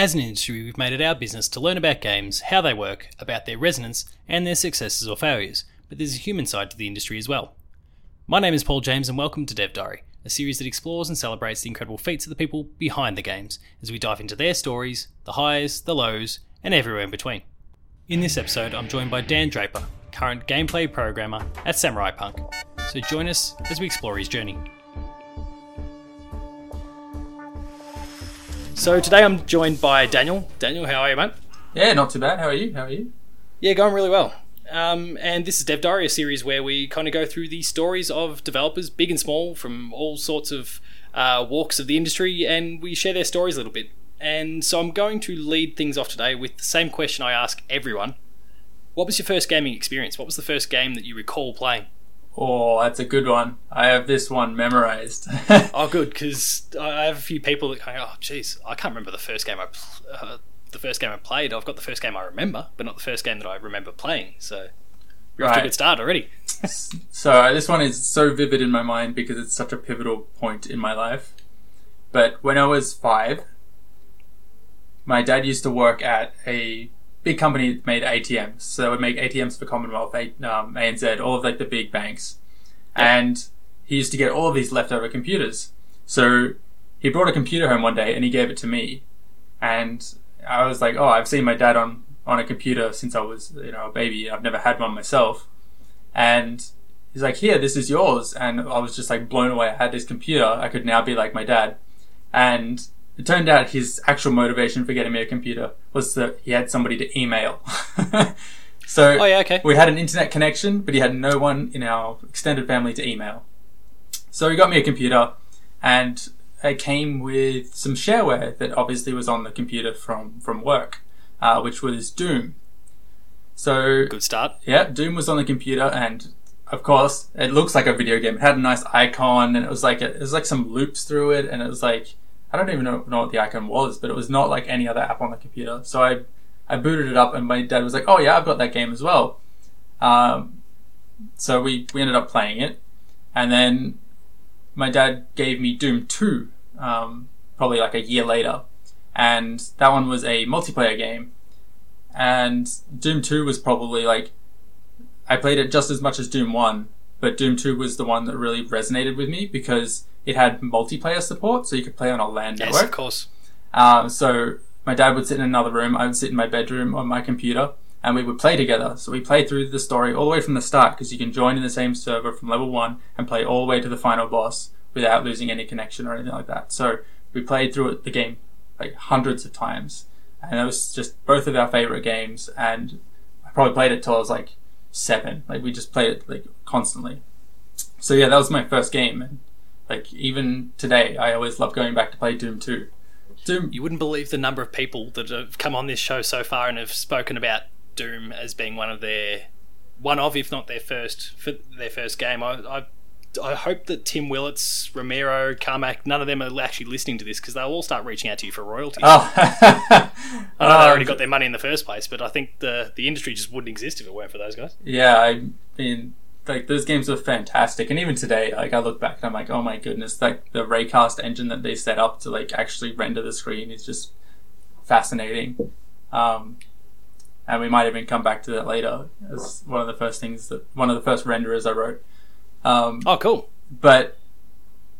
As an industry, we've made it our business to learn about games, how they work, about their resonance, and their successes or failures, but there's a human side to the industry as well. My name is Paul James, and welcome to Dev Diary, a series that explores and celebrates the incredible feats of the people behind the games as we dive into their stories, the highs, the lows, and everywhere in between. In this episode, I'm joined by Dan Draper, current gameplay programmer at Samurai Punk. So join us as we explore his journey. So today I'm joined by Daniel. Daniel, how are you, mate? Yeah, not too bad. How are you? How are you? Yeah, going really well. Um, and this is Dev Diary, a series where we kind of go through the stories of developers, big and small, from all sorts of uh, walks of the industry, and we share their stories a little bit. And so I'm going to lead things off today with the same question I ask everyone. What was your first gaming experience? What was the first game that you recall playing? Oh, that's a good one. I have this one memorized. Oh, good, because I have a few people that go, "Oh, jeez, I can't remember the first game I, pl- uh, the first game I played. I've got the first game I remember, but not the first game that I remember playing." So you're off to a good start already. so uh, this one is so vivid in my mind because it's such a pivotal point in my life. But when I was five, my dad used to work at a big company that made ATMs. So they would make ATMs for Commonwealth, A- um, ANZ, all of like the big banks. And he used to get all of these leftover computers. So he brought a computer home one day and he gave it to me. And I was like, oh, I've seen my dad on, on a computer since I was, you know, a baby. I've never had one myself. And he's like, here, this is yours. And I was just like blown away. I had this computer. I could now be like my dad. And it turned out his actual motivation for getting me a computer was that he had somebody to email. so Oh yeah, okay. we had an internet connection, but he had no one in our extended family to email. So he got me a computer, and it came with some shareware that obviously was on the computer from from work, uh, which was Doom. So Good start. yeah, Doom was on the computer, and of course, it looks like a video game. It had a nice icon, and it was like it was like some loops through it, and it was like I don't even know, know what the icon was, but it was not like any other app on the computer. So I I booted it up, and my dad was like, "Oh yeah, I've got that game as well." Um, so we we ended up playing it, and then my dad gave me Doom Two, um, probably like a year later, and that one was a multiplayer game, and Doom Two was probably like I played it just as much as Doom 1, but Doom 2 was the one that really resonated with me because it had multiplayer support, so you could play on a LAN Yes, network. of course. Um, so my dad would sit in another room, I would sit in my bedroom on my computer, and we would play together. So we played through the story all the way from the start because you can join in the same server from level 1 and play all the way to the final boss without losing any connection or anything like that. So we played through it, the game like hundreds of times, and it was just both of our favorite games. And I probably played it till I was like seven. Like we just played it like constantly. So yeah, that was my first game, and like even today, I always love going back to play Doom 2. Doom, You wouldn't believe the number of people that have come on this show so far and have spoken about Doom as being one of their one of, if not their first, for their first game. I, I, I hope that Tim Willits, Romero, Carmack, none of them are actually listening to this because they'll all start reaching out to you for royalties. oh, I know they already got their money in the first place, but I think the the industry just wouldn't exist if it weren't for those guys. yeah. I mean, like those games were fantastic, and even today, like I look back and I'm like, oh my goodness, like the Raycast engine that they set up to like actually render the screen is just fascinating. Um, and we might even come back to that later as one of the first things that one of the first renderers I wrote. Um, Oh, cool. but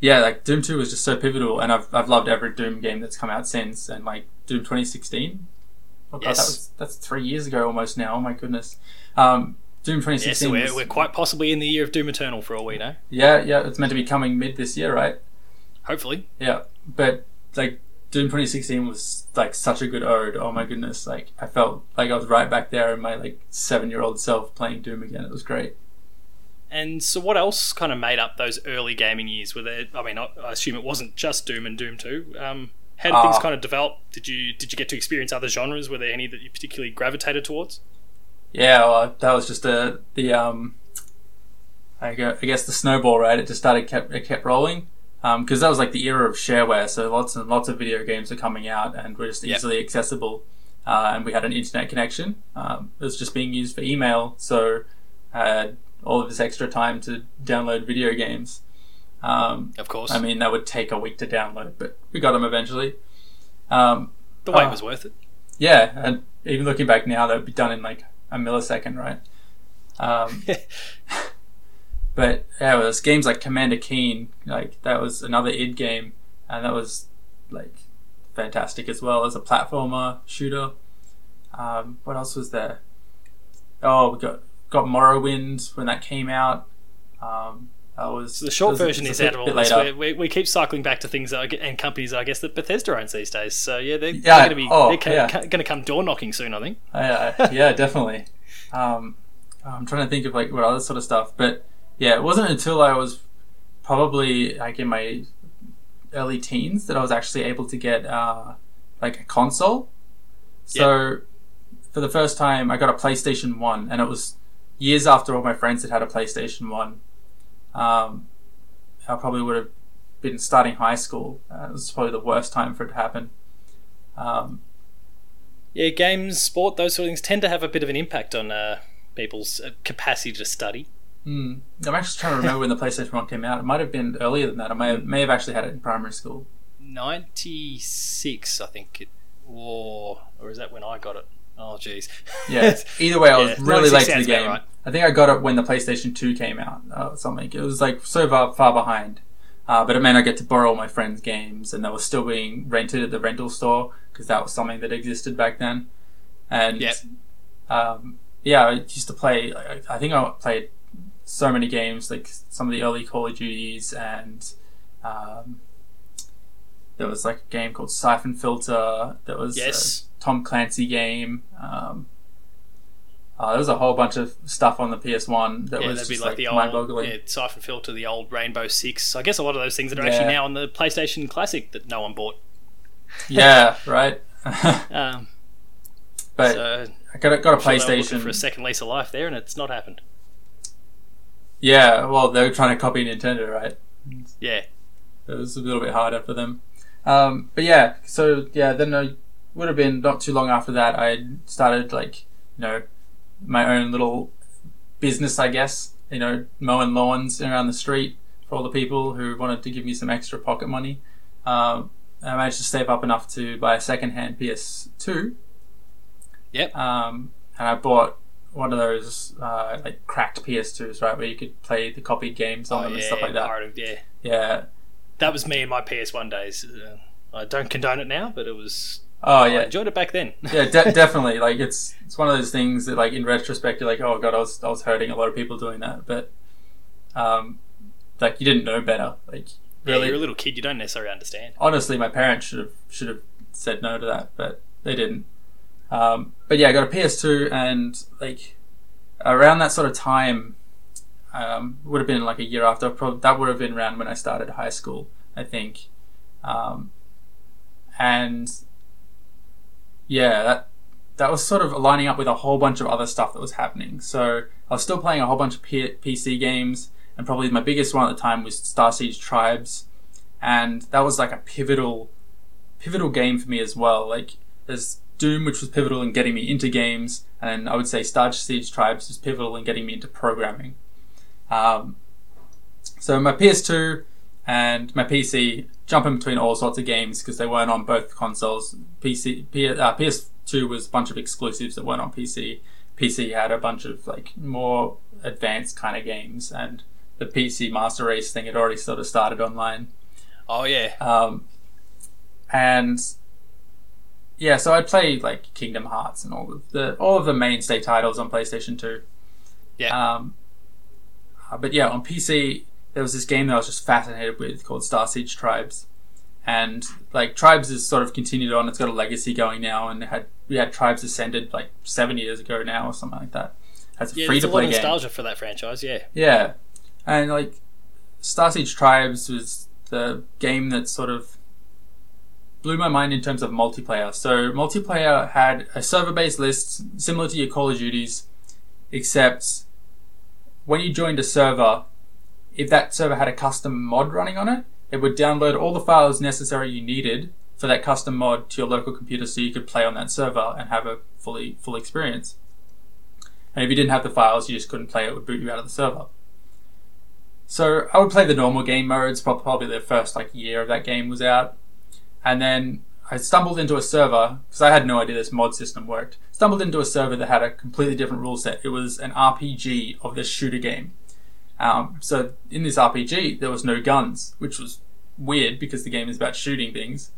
yeah, like Doom Two was just so pivotal, and I've I've loved every Doom game that's come out since, and like Doom 2016. Oh God, Yes. that was that's three years ago almost now. Oh my goodness. Um, Doom Yeah, 2016. so we're, we're quite possibly in the year of Doom Eternal for all we know. yeah, yeah, it's meant to be coming mid this year, right? Hopefully. Yeah, but like Doom 2016 was like such a good ode. Oh my goodness, like I felt like I was right back there in my like seven year old self playing Doom again. It was great. And so, what else kind of made up those early gaming years? Were there? I mean, I assume it wasn't just Doom and Doom Two. Um, how did things Ah. kind of develop? Did you did you get to experience other genres? Were there any that you particularly gravitated towards? Yeah, well, that was just a the um, I guess the snowball, right? It just started kept it kept rolling because that was like the era of shareware. So lots and lots of video games are coming out and were just Yep. easily accessible. Uh, and we had an internet connection. Um, it was just being used for email, so I had all of this extra time to download video games. Um, Of course. I mean, that would take a week to download, but we got them eventually. Um, The wait Oh. was worth it. Yeah, and even looking back now, that would be done in like a millisecond, right? Um, but yeah, it was games like Commander Keen, like that was another id game, and that was like fantastic as well as a platformer shooter. Um, what else was there? Oh, we got got Morrowind when that came out. Um, that was So the short was- version is a out of all this. We, we, keep cycling back to things that I and companies, I guess, that Bethesda owns these days. So yeah, they're, Yeah, they're going to be oh, they're yeah. going to come door knocking soon. I think. Uh, yeah, definitely. Um, I'm trying to think of like what other sort of stuff, but yeah, it wasn't until I was probably like in my early teens that I was actually able to get uh, like a console. So for the first time, I got a PlayStation One, and it was years after all my friends had had a PlayStation One. Um, I probably would have been starting high school. Uh, it was probably the worst time for it to happen. Um, Yeah, games, sport, those sort of things tend to have a bit of an impact on uh, people's uh, capacity to study. Hmm. I'm actually trying to remember when the PlayStation One came out. It might have been earlier than that. I may have, may have actually had it in primary school. Ninety six, I think it, or or is that when I got it? Oh, jeez. Yeah. Either way, I was Yeah, really late to the game. right. I think I got it when the PlayStation Two came out. Uh, something. It was like so far far behind. Uh, but it meant I get to borrow my friends' games, and they were still being rented at the rental store because that was something that existed back then. And Yep. um, yeah, I used to play. I, I think I played so many games, like some of the early Call of Duties, and um, there was like a game called Siphon Filter. That was Yes. a Tom Clancy game. Um, uh, there was a whole bunch of stuff on the PS1 that Yeah, was just like like, the old mind-boggling. yeah, Siphon Filter, the old Rainbow Six. I guess a lot of those things that are actually now on the PlayStation Classic that no one bought. Yeah, right. Um, but so I got a, got a I'm sure they were looking PlayStation. for a second lease of life there, and it's not happened. yeah, well, they were trying to copy Nintendo, right? Yeah, it was a little bit harder for them. Um, but yeah, so yeah, then I would have been not too long after that. I started like you know my own little business, I guess. You know, mowing lawns around the street for all the people who wanted to give me some extra pocket money. Um, I managed to save up enough to buy a second-hand PS2. Yep. Um, and I bought one of those uh, like cracked PS2s, right, where you could play the copied games on oh them yeah, and stuff like that. pirated, yeah. Yeah. That was me in my PS1 days. Uh, I don't condone it now, but it was. Oh I yeah. enjoyed it back then. yeah, de- definitely. Like it's it's one of those things that, like in retrospect, you're like, oh god, I was I was hurting a lot of people doing that, but um, like you didn't know better. Like Yeah, really, you're a little kid. You don't necessarily understand. honestly, my parents should have should have said no to that, but they didn't. Um, but yeah, I got a PS2, and like around that sort of time, um, would have been like a year after. Probably that would have been around when I started high school, I think. Um, and yeah, that that was sort of lining up with a whole bunch of other stuff that was happening. So I was still playing a whole bunch of P- PC games, and probably my biggest one at the time was Starsiege Tribes, and that was like a pivotal, pivotal game for me as well. Like there's Doom, which was pivotal in getting me into games, and I would say Starsiege Tribes was pivotal in getting me into programming. Um, so my PS2 and my PC jumping between all sorts of games because they weren't on both consoles. PC, P, uh, PS2 was a bunch of exclusives that weren't on PC. PC had a bunch of like more advanced kind of games, and the PC Master Race thing had already sort of started online. Oh yeah, Um, and yeah, so I'd play like Kingdom Hearts and all of the all of the mainstay titles on PlayStation Two. Yeah. Um, uh, but yeah, on PC there was this game that I was just fascinated with called Starsiege Tribes, and like Tribes has sort of continued on. It's got a legacy going now, and had we had Tribes Ascended like seven years ago now or something like that. As a yeah. free to play game. nostalgia for that franchise. Yeah, Yeah, and like Star Siege Tribes was the game that sort of blew my mind in terms of multiplayer. So multiplayer had a server-based list similar to your Call of Duties, except when you joined a server, if that server had a custom mod running on it, it would download all the files necessary you needed for that custom mod to your local computer so you could play on that server and have a fully full experience. And if you didn't have the files, you just couldn't play. It would boot you out of the server. So I would play the normal game modes. Probably the first like year of that game was out, and then I stumbled into a server because I had no idea this mod system worked. Stumbled into a server that had a completely different rule set. It was an RPG of this shooter game. Um, so in this RPG, there was no guns, which was weird because the game is about shooting things.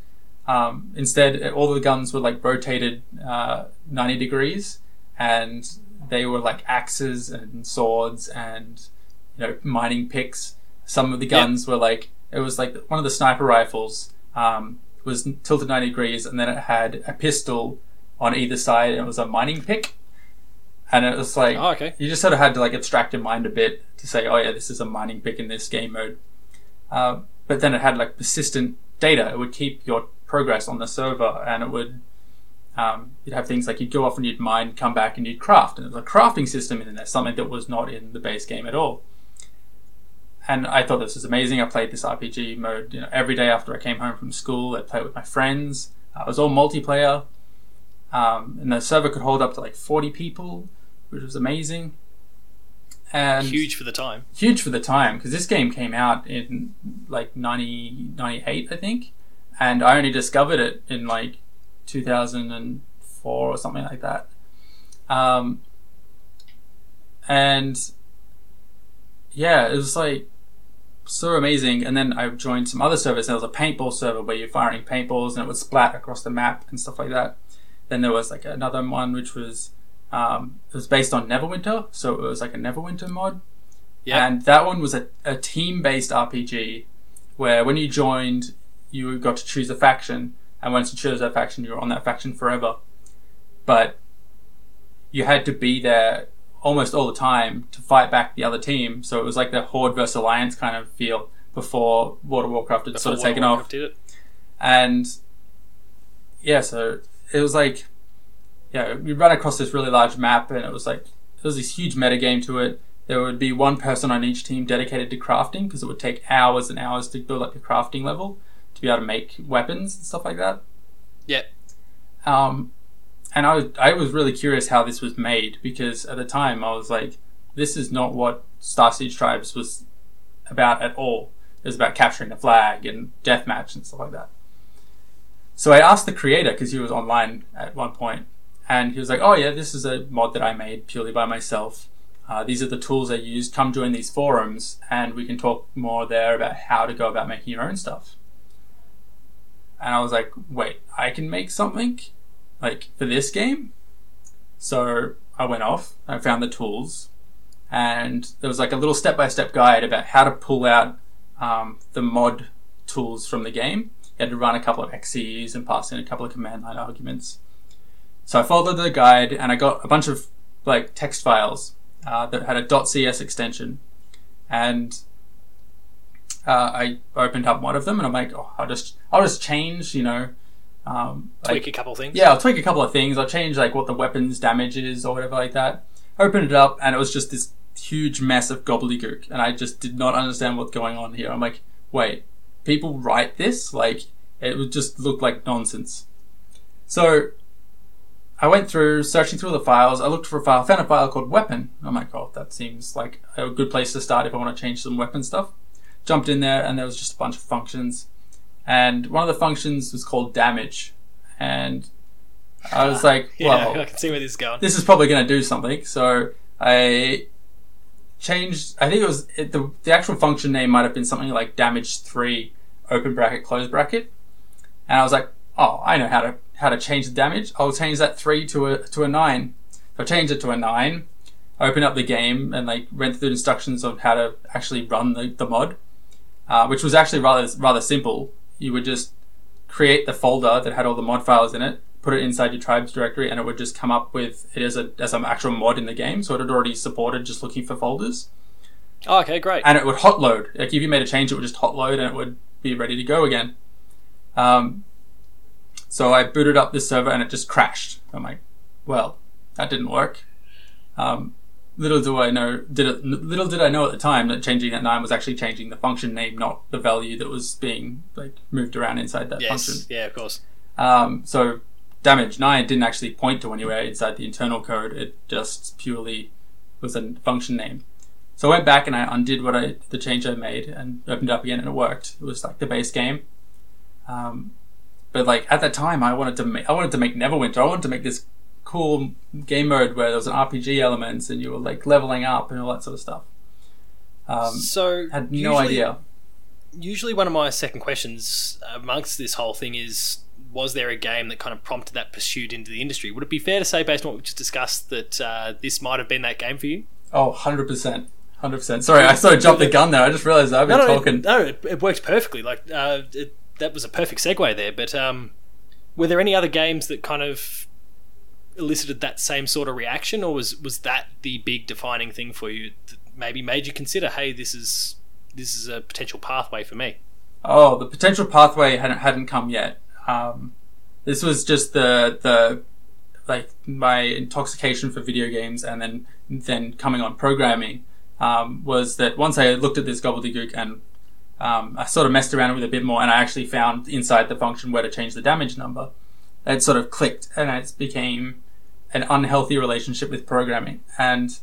Um, instead, all the guns were like rotated uh, 90 degrees, and they were like axes and swords and you know mining picks. Some of the guns were like it was like one of the sniper rifles um, was tilted 90 degrees, and then it had a pistol on either side, and it was a mining pick. And it was like Oh, okay. you just sort of had to like abstract your mind a bit to say, oh yeah, this is a mining pick in this game mode. Uh, but then it had like persistent data. It would keep your progress on the server, and it would um, you'd have things like you'd go off and you'd mine, come back, and you'd craft. And there was a crafting system in there, something that was not in the base game at all. And I thought this was amazing. I played this RPG mode, you know, every day after I came home from school. I'd play it with my friends. Uh, it was all multiplayer, um, and the server could hold up to like forty people, which was amazing. And Huge for the time. huge for the time because this game came out in like 90, 98, I think, and I only discovered it in like 2004 or something like that. Um, and yeah, it was like so amazing. And then I joined some other servers. There was a paintball server where you're firing paintballs and it would splat across the map and stuff like that. Then there was like another one which was um, it was based on Neverwinter, so it was like a Neverwinter mod. Yeah. And that one was a, a team based RPG where when you joined, you got to choose a faction, and once you chose that faction, you were on that faction forever. But you had to be there almost all the time to fight back the other team, so it was like the Horde versus Alliance kind of feel before World of Warcraft had sort of Before taken World of off. And yeah, so it was like, yeah, we run across this really large map, and it was like there was this huge meta game to it. There would be one person on each team dedicated to crafting because it would take hours and hours to build up your crafting level to be able to make weapons and stuff like that. Yeah. Um, and I was, I was really curious how this was made because at the time I was like, this is not what Starsiege Tribes was about at all. It was about capturing the flag and deathmatch and stuff like that. So I asked the creator because he was online at one point, and he was like, "Oh yeah, this is a mod that I made purely by myself. Uh, these are the tools I used. Come join these forums, and we can talk more there about how to go about making your own stuff." And I was like, "Wait, I can make something like for this game?" So I went off. I found the tools, and there was like a little step-by-step guide about how to pull out um, the mod tools from the game. You had to run a couple of EXEs and pass in a couple of command line arguments. So I followed the guide and I got a bunch of like text files uh, that had a .cs extension, and uh, I opened up one of them and I'm like, oh, I'll just I'll just change, you know, um, like- Tweak a couple things. yeah, I'll tweak a couple of things. I'll change like what the weapons damage is or whatever like that. I Opened it up and it was just this huge mess of gobbledygook, and I just did not understand what's going on here. I'm like, wait, people write this? Like, it would just look like nonsense. So I went through searching through the files. I looked for a file, found a file called weapon. I'm like, oh, that seems like a good place to start if I want to change some weapon stuff. Jumped in there and there was just a bunch of functions. And one of the functions was called damage. And I was ah, like, Yeah, I can see where this is going. this is probably going to do something. So I changed. I think it was it, the the actual function name might have been something like damage three open bracket close bracket, and I was like, oh, I know how to how to change the damage. I'll change that three to a to a nine. So I changed it to a nine. I open up the game and like went through the instructions on how to actually run the, the mod, uh, which was actually rather rather simple. You would just create the folder that had all the mod files in it, put it inside your tribes directory, and it would just come up with it as a as an actual mod in the game. So it had already supported just looking for folders, Oh, okay, great. and it would hot load. Like if you made a change, it would just hot load, and it would be ready to go again. Um, so I booted up this server, and it just crashed. I'm like, well, that didn't work. Um, little do I know, did it, little did I know at the time that changing that nine was actually changing the function name, not the value that was being like moved around inside that yes. function. Yeah, of course. Um, so damage nine didn't actually point to anywhere inside the internal code. It just purely was a function name. So I went back and I undid what I the change I made and opened it up again and it worked. It was like the base game. Um, But like at that time, I wanted to make I wanted to make Neverwinter. I wanted to make this cool game mode where there was an RPG elements and you were like leveling up and all that sort of stuff. Um, so had no usually- idea. Usually, one of my second questions amongst this whole thing is: Was there a game that kind of prompted that pursuit into the industry? Would it be fair to say, based on what we just discussed, that uh, this might have been that game for you? Oh, 100 percent, hundred percent. Sorry, I sort of jumped the gun there. I just realized I've been no, no, talking. no, it, it worked perfectly. Like uh, it, that was a perfect segue there. But um, were there any other games that kind of elicited that same sort of reaction, or was was that the big defining thing for you that maybe made you consider, hey, this is this is a potential pathway for me? Oh, the potential pathway hadn't hadn't come yet. Um, this was just the the like my intoxication for video games, and then then coming on programming um, was that once I looked at this gobbledygook and um, I sort of messed around with it a bit more, and I actually found inside the function where to change the damage number. It sort of clicked, and it became an unhealthy relationship with programming. And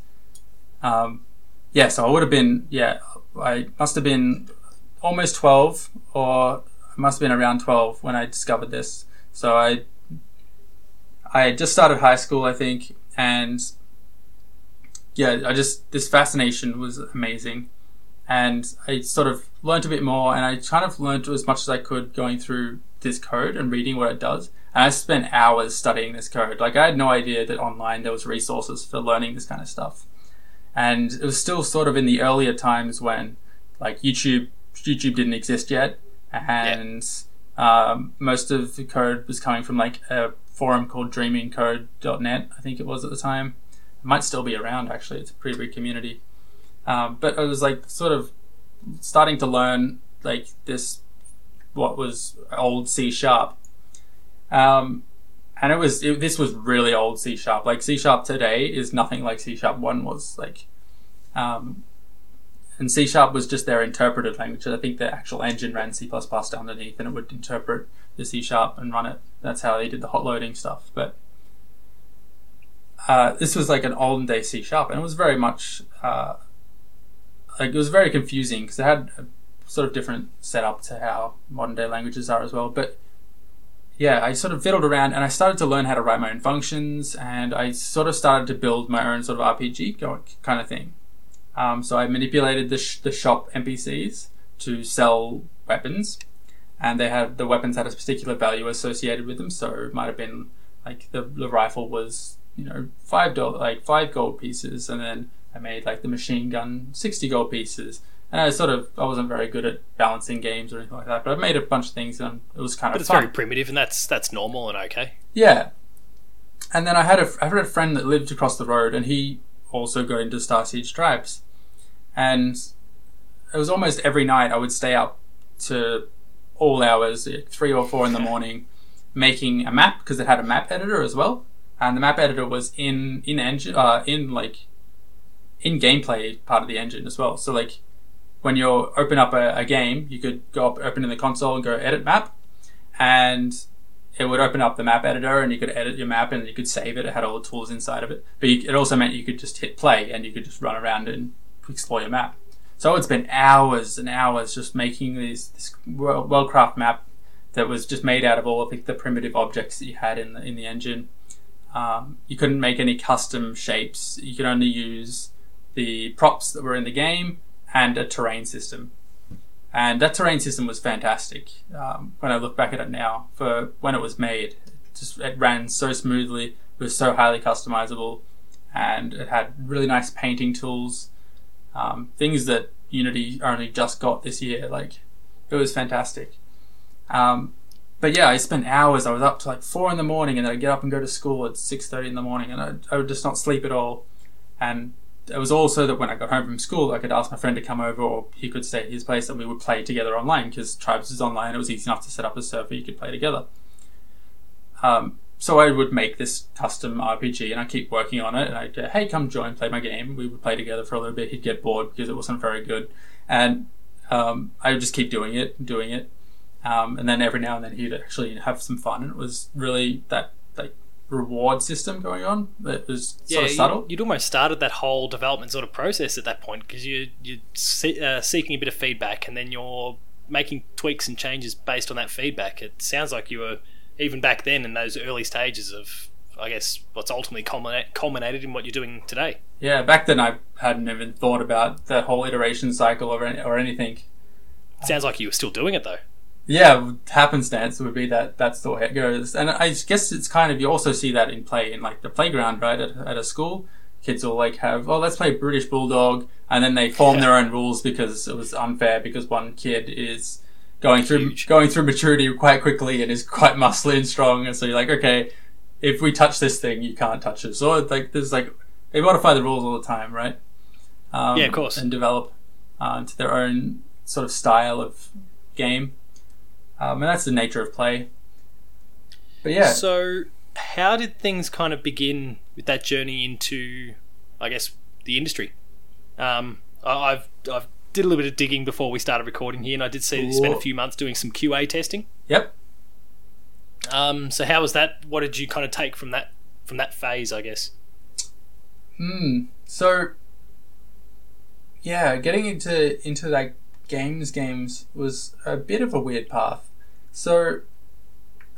um, yeah, so I would have been yeah, I must have been almost 12 or I must have been around 12 when I discovered this. So I I just started high school, I think, and yeah, I just this fascination was amazing. And I sort of learned a bit more and I kind of learned as much as I could going through this code and reading what it does. And I spent hours studying this code. Like I had no idea that online there was resources for learning this kind of stuff. And it was still sort of in the earlier times when like YouTube YouTube didn't exist yet, and um, most of the code was coming from like a forum called DreamInCode.net, I think it was at the time. It might still be around actually. It's a pretty big community. Um, but I was like sort of starting to learn like this what was old C sharp. Um, and it was it, this was really old C sharp. Like C sharp today is nothing like C sharp one was. Like, um, and C sharp was just their interpreted language. I think the actual engine ran C underneath, and it would interpret the C sharp and run it. That's how they did the hot loading stuff. But uh, this was like an olden day C sharp, and it was very much uh, like it was very confusing because it had a sort of different setup to how modern day languages are as well. But yeah, I sort of fiddled around and I started to learn how to write my own functions, and I sort of started to build my own sort of RPG kind of thing. Um, so I manipulated the, sh- the shop NPCs to sell weapons, and they had the weapons had a particular value associated with them. So it might have been like the, the rifle was you know five dollar like five gold pieces, and then I made like the machine gun sixty gold pieces. And I sort of I wasn't very good at balancing games or anything like that, but I made a bunch of things and it was kind But of it's fun. very primitive, and that's that's normal and okay. Yeah. And then I had a I had a friend that lived across the road, and he also got into Star Siege Tribes, and it was almost every night I would stay up to all hours, three or four in the morning, making a map because it had a map editor as well, and the map editor was in in engine uh, in like in gameplay part of the engine as well. So like when you open up a, a game, you could go up, open in the console and go edit map, and it would open up the map editor and you could edit your map and you could save it. It had all the tools inside of it. But you, it also meant you could just hit play and you could just run around and explore your map. So it's been hours and hours just making these, this well craft map that was just made out of all of the, the primitive objects that you had in the, in the engine. Um, you couldn't make any custom shapes. You could only use the props that were in the game and a terrain system. And that terrain system was fantastic. Um, when I look back at it now, for when it was made, it just it ran so smoothly. It was so highly customizable, and it had really nice painting tools, um, things that Unity only just got this year. Like it was fantastic. Um, but yeah, I spent hours. I was up to like four in the morning, and then I'd get up and go to school at six thirty in the morning, and I, I would just not sleep at all. And it was also that when I got home from school, I could ask my friend to come over, or he could stay at his place, and we would play together online because Tribes is online. It was easy enough to set up a server you could play together. Um, so I would make this custom RPG, and I keep working on it. And I'd go, "Hey, come join, play my game." We would play together for a little bit. He'd get bored because it wasn't very good, and um, I would just keep doing it, doing it, um, and then every now and then he'd actually have some fun. And it was really that like reward system going on that was sort of subtle. You'd almost started that whole development sort of process at that point because you you're se- uh, seeking a bit of feedback, and then you're making tweaks and changes based on that feedback. It sounds like you were even back then in those early stages of, I guess, what's ultimately culminate, culminated in what you're doing today. Yeah, back then I hadn't even thought about that whole iteration cycle or, or anything. Sounds like you were still doing it though. Yeah, happenstance would be that that's the way it goes. And I guess it's kind of, you also see that in play in like the playground, right, at, at a school. Kids will like have, oh, let's play British Bulldog, and then they form Yeah. their own rules because it was unfair because one kid is going through Huge. going through maturity quite quickly and is quite muscly and strong, and so you're like, okay, if we touch this thing, you can't touch it. So like, there's like they modify the rules all the time, right? Um, Yeah, of course. and develop uh, into their own sort of style of game. Um, and that's the nature of play. But yeah, So, how did things kind of begin with that journey into, I guess, the industry? Um, I- I've I've did a little bit of digging before we started recording here, and I did see that you spent a few months doing some QA testing. yep. Um, so how was that? What did you kind of take from that from that phase? I guess. Hmm. So, yeah, getting into into like games games was a bit of a weird path. So,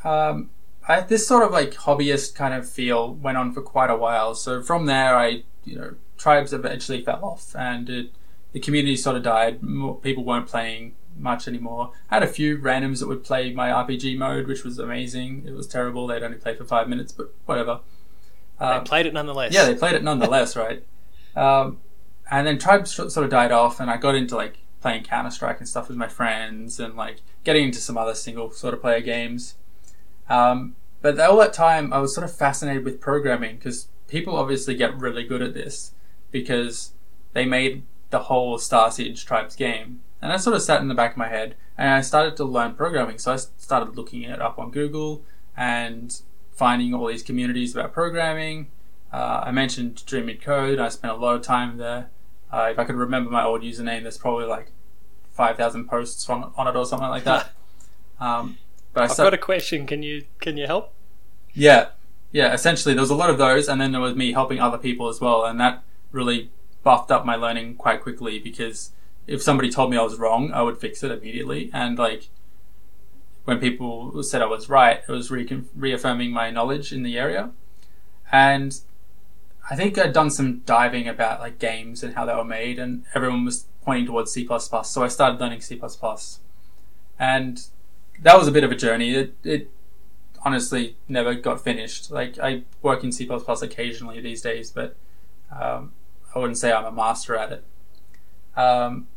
um, I this sort of like hobbyist kind of feel went on for quite a while. So from there, I you know tribes eventually fell off, and it, the community sort of died. More, people weren't playing much anymore. I had a few randoms that would play my RPG mode, which was amazing. It was terrible. They'd only play for five minutes, but whatever. They Um, played it nonetheless. yeah, they played it nonetheless, right? Um, and then tribes sort of died off, and I got into like playing Counter Strike and stuff with my friends, and like getting into some other single sort of player games. Um, but all that time, I was sort of fascinated with programming because people obviously get really good at this because they made the whole Starsiege Tribes game, and that sort of sat in the back of my head. And I started to learn programming, so I started looking it up on Google and finding all these communities about programming. Uh, I mentioned Dream Code. I spent a lot of time there. Uh, if I could remember my old username, there's probably like five thousand posts on, on it or something like that. um, but I I've sta- got a question. Can you can you help? yeah, yeah. Essentially, there was a lot of those, and then there was me helping other people as well, and that really buffed up my learning quite quickly because if somebody told me I was wrong, I would fix it immediately, and like when people said I was right, it was re- reaffirming my knowledge in the area, and I think I'd done some diving about like games and how they were made, and everyone was pointing towards C++, so I started learning C++, and that was a bit of a journey. It, it honestly never got finished. Like I work in C++ occasionally these days, but um, I wouldn't say I'm a master at it. Um,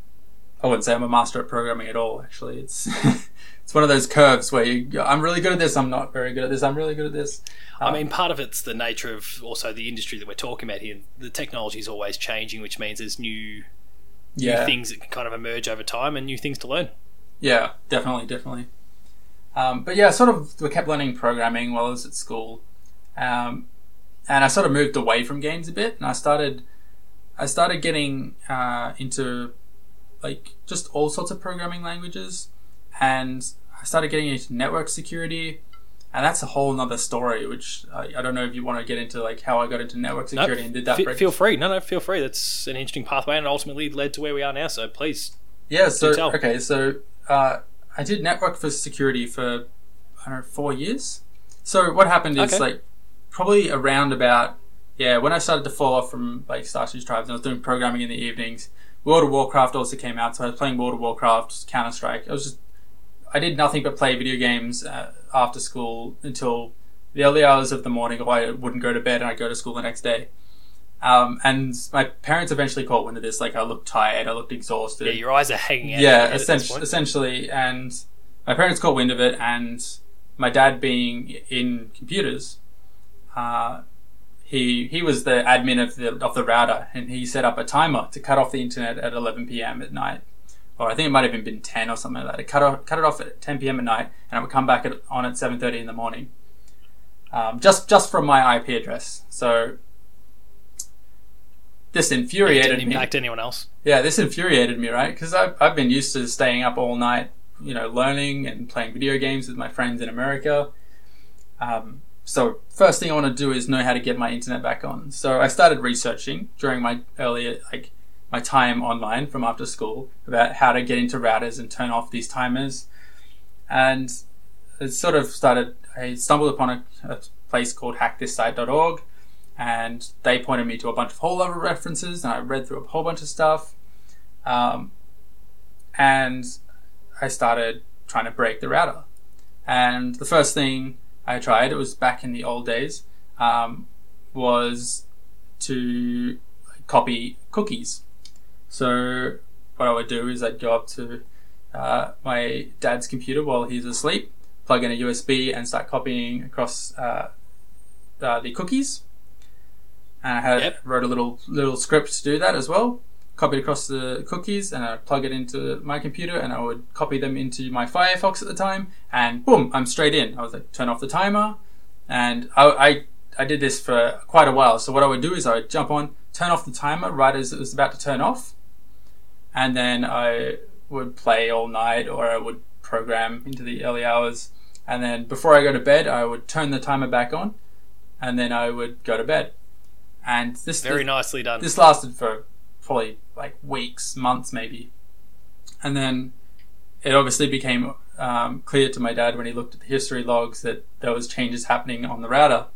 I wouldn't say I'm a master at programming at all. Actually, it's it's one of those curves where you, I'm really good at this. I'm not very good at this. I'm really good at this. I Um, mean, part of it's the nature of also the industry that we're talking about here. The technology is always changing, which means there's new, new yeah, things that can kind of emerge over time and new things to learn. Yeah, definitely, definitely. Um, but yeah, sort of, we kept learning programming while I was at school, um, and I sort of moved away from games a bit, and I started, I started getting uh, into like just all sorts of programming languages, and I started getting into network security, and that's a whole nother story. Which I, I don't know if you want to get into like how I got into network security and did that. fe- break- feel free. No, no, feel free. That's an interesting pathway, and ultimately led to where we are now. So please, Yeah, so okay, so uh, I did network for security for I don't know four years. So what happened is Okay. like probably around about yeah when I started to fall off from like Starsiege Tribes and I was doing programming in the evenings. World of Warcraft also came out, so I was playing World of Warcraft, Counter Strike. I was just I did nothing but play video games uh, after school until the early hours of the morning, or I wouldn't go to bed and I'd go to school the next day. Um, and my parents eventually caught wind of this. Like I looked tired, I looked exhausted yeah, your eyes are hanging out. yeah, your head at this essentially, essentially, and my parents caught wind of it, and my dad being in computers, uh, he he was the admin of the of the router, and he set up a timer to cut off the internet at 11 p.m. at night, or I think it might have even been 10 or something like that. It cut off, cut it off at 10 p.m. at night, and it would come back at, on at 7:30 in the morning, um, just just from my IP address. So. This It infuriated didn't me. impact anyone else. Yeah, this infuriated me, right? Because I've, I've been used to staying up all night, you know, learning and playing video games with my friends in America. Um, so, first thing I want to do is know how to get my internet back on. So, I started researching during my earlier, like, my time online from after school about how to get into routers and turn off these timers. And it sort of started, I stumbled upon a, a place called hackthisite.org and they pointed me to a bunch of whole other references and I read through a whole bunch of stuff. Um, and I started trying to break the router. And the first thing I tried, it was back in the old days, um, was to copy cookies. So what I would do is I'd go up to uh, my dad's computer while he's asleep, plug in a USB, and start copying across uh, uh, the cookies. And I had Yep. wrote a little little script to do that as well. Copied across the cookies, and I plug it into my computer, and I would copy them into my Firefox at the time, and boom, I'm straight in. I was like, turn off the timer, and I, I I did this for quite a while. So what I would do is I would jump on, turn off the timer right as it was about to turn off, and then I would play all night, or I would program into the early hours, and then before I go to bed, I would turn the timer back on, and then I would go to bed. And this Very this, nicely done. this lasted for probably like weeks, months, maybe. And then it obviously became um, clear to my dad when he looked at the history logs that there was changes happening on the router.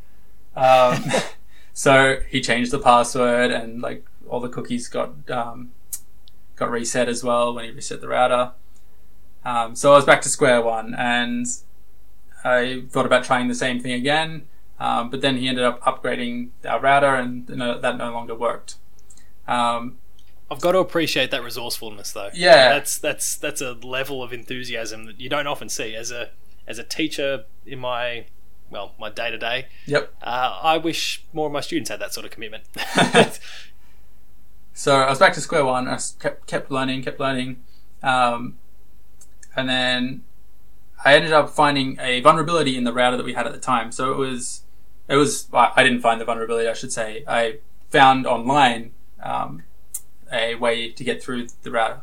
Um, so he changed the password, and like all the cookies got um, got reset as well when he reset the router. Um, so I was back to square one, and I thought about trying the same thing again. Um, but then he ended up upgrading our router, and no, that no longer worked. Um, I've got to appreciate that resourcefulness, though. Yeah. that's that's that's a level of enthusiasm that you don't often see. As a as a teacher in my well my day to day, yep. I wish more of my students had that sort of commitment. So I was back to square one. I kept kept learning, kept learning, um, and then I ended up finding a vulnerability in the router that we had at the time. So it was it was I didn't find the vulnerability. I should say I found online um, a way to get through the router,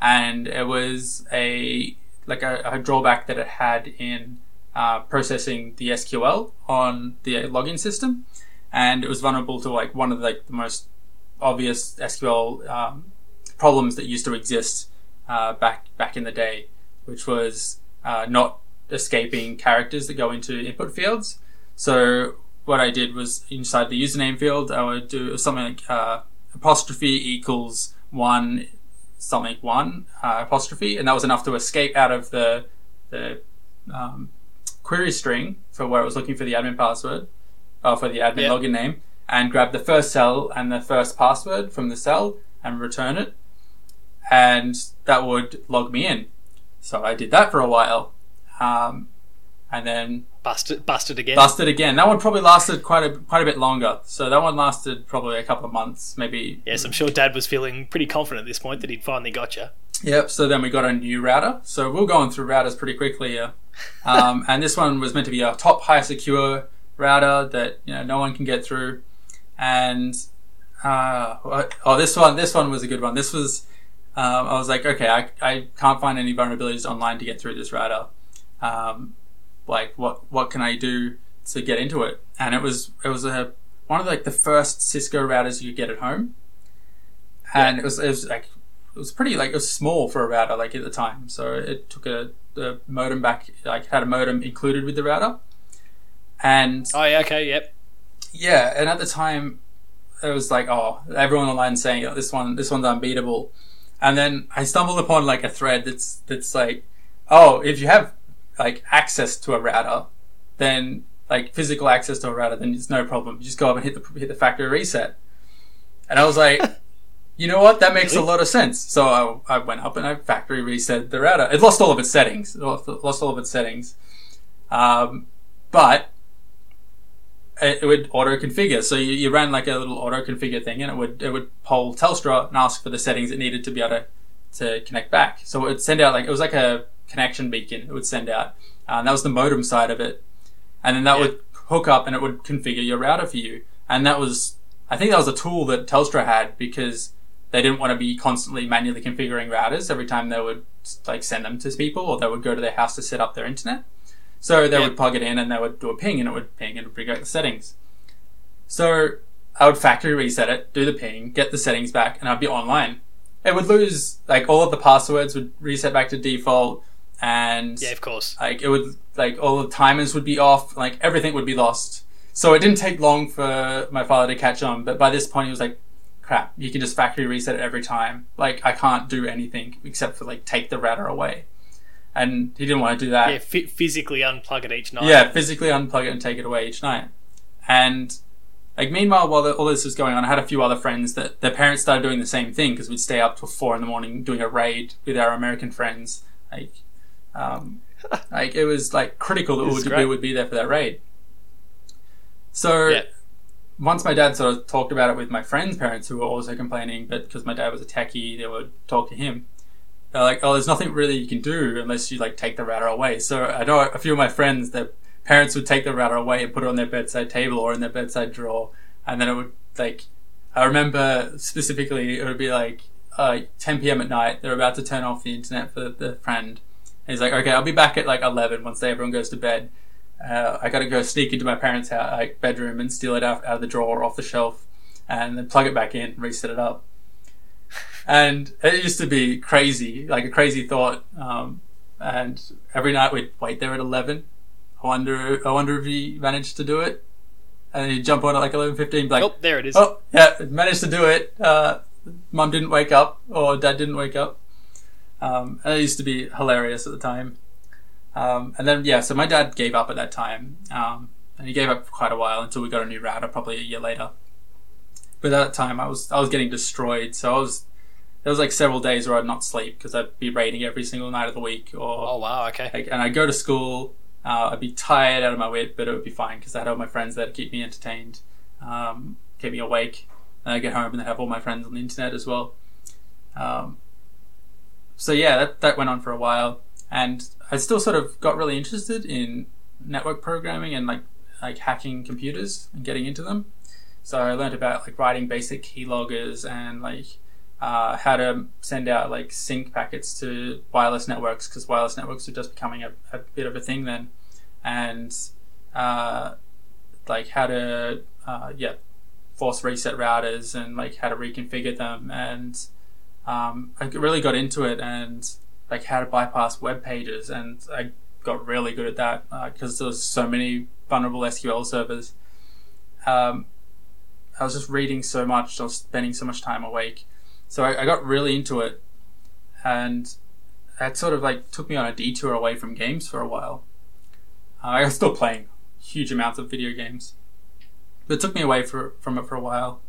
and it was a like a, a drawback that it had in uh, processing the SQL on the login system, and it was vulnerable to like one of like the most obvious SQL um, problems that used to exist uh, back back in the day, which was uh, not escaping characters that go into input fields. So what I did was inside the username field, I would do something like uh, apostrophe equals one something one uh, apostrophe, and that was enough to escape out of the the um, query string for where it was looking for the admin password, or for the admin Yeah. login name, and grab the first cell and the first password from the cell and return it, and that would log me in. So I did that for a while, um, and then busted busted again. busted again. That one probably lasted quite a quite a bit longer. So that one lasted probably a couple of months, maybe. Yes, I'm sure Dad was feeling pretty confident at this point that he'd finally got you. Yep. So then we got a new router. So we're going through routers pretty quickly here, um, and this one was meant to be a top high secure router that you know no one can get through, and uh, oh this one this one was a good one. This was um, I was like okay I I can't find any vulnerabilities online to get through this router. Um, like what what can I do to get into it? And it was it was a one of like the first Cisco routers you could get at home, and it was it was like it was pretty like it was small for a router like at the time. So it took a the modem back like had a modem included with the router, and Oh yeah, okay, yep. yeah, and at the time it was like oh everyone online saying oh, this one this one's unbeatable, and then I stumbled upon like a thread that's that's like oh if you have like access to a router, then like physical access to a router, then it's no problem. You just go up and hit the hit the factory reset, and I was like. You know what? That makes Really? a lot of sense. So I, I went up and I factory reset the router. It lost all of its settings. It lost, lost all of its settings. Um, but it, it would auto configure. So you, you ran like a little auto configure thing, and it would it would poll Telstra and ask for the settings it needed to be able to to connect back. So it would send out like it was like a connection beacon. It would send out, uh, and that was the modem side of it, and then that Yeah. would hook up and it would configure your router for you. And that was I think that was a tool that Telstra had because they didn't want to be constantly manually configuring routers every time they would like send them to people or they would go to their house to set up their internet. So they Yeah. would plug it in and they would do a ping and it would ping and it would bring out the settings. So I would factory reset it, do the ping, get the settings back, and I'd be online. It would lose like all of the passwords would reset back to default, and Yeah, of course. like it would like all the timers would be off, like everything would be lost. So it didn't take long for my father to catch on, but by this point he was like, "Crap, you can just factory reset it every time. Like I can't do anything except for like take the router away." And he didn't want to do that. Yeah, f- physically unplug it each night. Yeah, physically unplug it and take it away each night. And like meanwhile, while the, all this was going on, I had a few other friends that their parents started doing the same thing because we'd stay up till four in the morning doing a raid with our American friends. Like, um, like it was like critical that we This we would be there for that raid. So Yeah. once my dad sort of talked about it with my friends' parents who were also complaining, but because my dad was a techie, they would talk to him. They're like, "Oh, there's nothing really you can do unless you like take the router away." So I know a few of my friends, their parents would take the router away and put it on their bedside table or in their bedside drawer, and then it would like. I remember specifically, it would be like uh, 10 p.m. at night. They're about to turn off the internet for the friend. And he's like, "Okay, I'll be back at like 11 once everyone goes to bed." uh, I got to go sneak into my parents' house, like, bedroom and steal it out, out of the drawer or off the shelf, and then plug it back in, reset it up. And it used to be crazy, like a crazy thought. Um, and every night we'd wait there at eleven. I wonder, I wonder if he managed to do it. And he'd jump on at like eleven fifteen, like, Oh, there it is. Oh, yeah, managed to do it. Uh, Mum didn't wake up, or Dad didn't wake up. Um, and it used to be hilarious at the time. Um, and then, yeah, so my dad gave up at that time. Um, and he gave up for quite a while until we got a new router, probably a year later. But at that time, I was I was getting destroyed. So I was there was like several days where I'd not sleep because I'd be raiding every single night of the week, or Oh wow. Okay. like, and I'd go to school. Uh, I'd be tired out of my wit, but it would be fine because I had all my friends there to keep me entertained, um, keep me awake. And I get home and I have all my friends on the internet as well. Um, so yeah, that that went on for a while, and I still sort of got really interested in network programming and like like hacking computers and getting into them. So I learned about like writing basic keyloggers and like uh, how to send out like sync packets to wireless networks because wireless networks were just becoming a, a bit of a thing then, and uh, like how to uh, yeah force reset routers and like how to reconfigure them and um, I really got into it and like how to bypass web pages and I got really good at that because there was so many vulnerable SQL servers. Um, I was just reading so much, I was spending so much time awake. So I, I got really into it, and that sort of like took me on a detour away from games for a while. Uh, I was still playing huge amounts of video games, but it took me away for, from it for a while.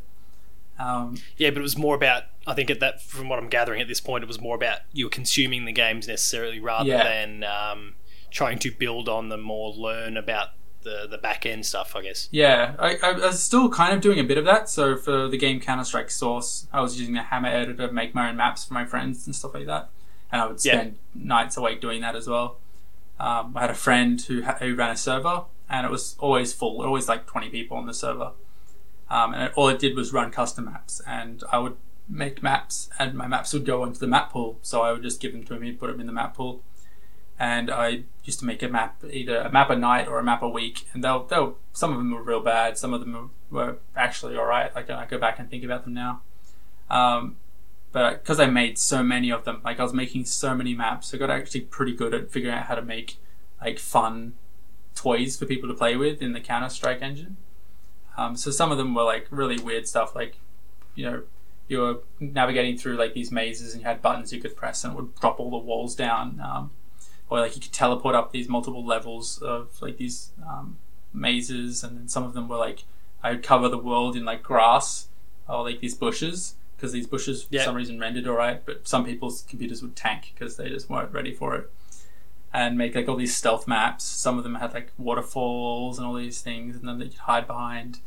Um, Yeah, but it was more about. I think at that, from what I'm gathering at this point, it was more about you were consuming the games necessarily rather Yeah. than um, trying to build on them or learn about the the back end stuff. I guess. Yeah, I, I was still kind of doing a bit of that. So for the game Counter Strike Source, I was using the Hammer editor to make my own maps for my friends and stuff like that, and I would Yeah. spend nights awake doing that as well. Um, I had a friend who who ran a server, and it was always full, always like twenty people on the server, um, and it, all it did was run custom maps, and I would make maps, and my maps would go into the map pool. So I would just give them to him, he'd put them in the map pool, and I used to make a map, either a map a night or a map a week, and they'll, they'll some of them were real bad, some of them were, actually all right. Like I go back and think about them now, um, but because I made so many of them, like I was making so many maps, I got actually pretty good at figuring out how to make like fun toys for people to play with in the Counter Strike engine. Um, so some of them were like really weird stuff, like you know you were navigating through like these mazes and you had buttons you could press and it would drop all the walls down. Um, or like you could teleport up these multiple levels of like these um, mazes, and then some of them were like I would cover the world in like grass or like these bushes because these bushes Yeah. for some reason rendered alright, but some people's computers would tank because they just weren't ready for it. And make like all these stealth maps. Some of them had like waterfalls and all these things, and then they could hide behind.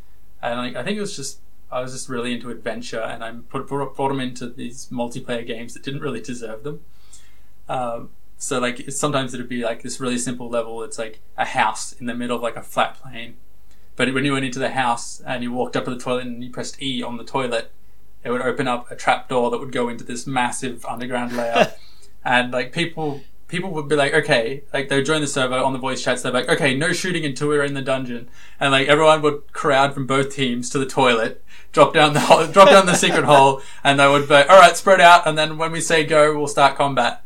And like I think it was just I was just really into adventure, and I put brought, brought them into these multiplayer games that didn't really deserve them. Um, so like sometimes it'd be like this really simple level. It's like a house in the middle of like a flat plane. But when you went into the house and you walked up to the toilet and you pressed E on the toilet, it would open up a trap door that would go into this massive underground layer. and like people people would be like, okay, like they would join the server on the voice chats. They're like, okay, no shooting until we're in the dungeon, and like everyone would crowd from both teams to the toilet, drop down the hole, drop down the secret hole, and they would be, all right, spread out, and then when we say go, we'll start combat.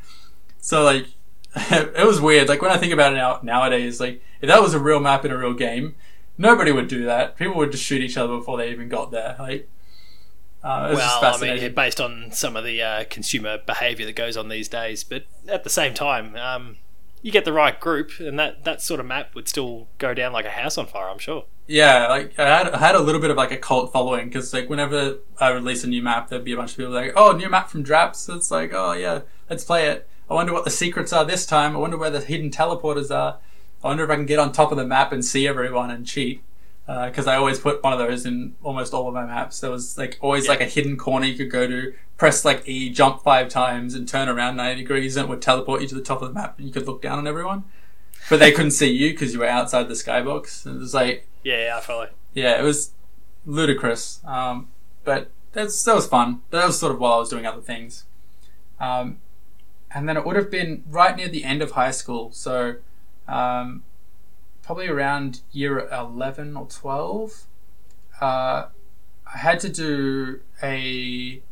So like, it was weird. Like when I think about it now nowadays, like if that was a real map in a real game, nobody would do that. People would just shoot each other before they even got there. Like. Uh, it was just well, I mean, based on some of the uh, consumer behaviour that goes on these days, but at the same time, um, you get the right group, and that, that sort of map would still go down like a house on fire. I'm sure. Yeah, like I had, I had a little bit of like a cult following because like whenever I release a new map, there'd be a bunch of people like, "Oh, new map from Draps." It's like, "Oh yeah, let's play it." I wonder what the secrets are this time. I wonder where the hidden teleporters are. I wonder if I can get on top of the map and see everyone and cheat. Because I always put one of those in almost all of my maps. There was like always Yeah. like a hidden corner you could go to, press like E, jump five times, and turn around ninety degrees, and it would teleport you to the top of the map, and you could look down on everyone. But they couldn't see you because you were outside the skybox. It was like Yeah, yeah, I follow. yeah, it was ludicrous. Um, but that's, that was fun. That was sort of while I was doing other things. Um, and then it would have been right near the end of high school, so um, probably around year 11 or 12. Uh, I had to do a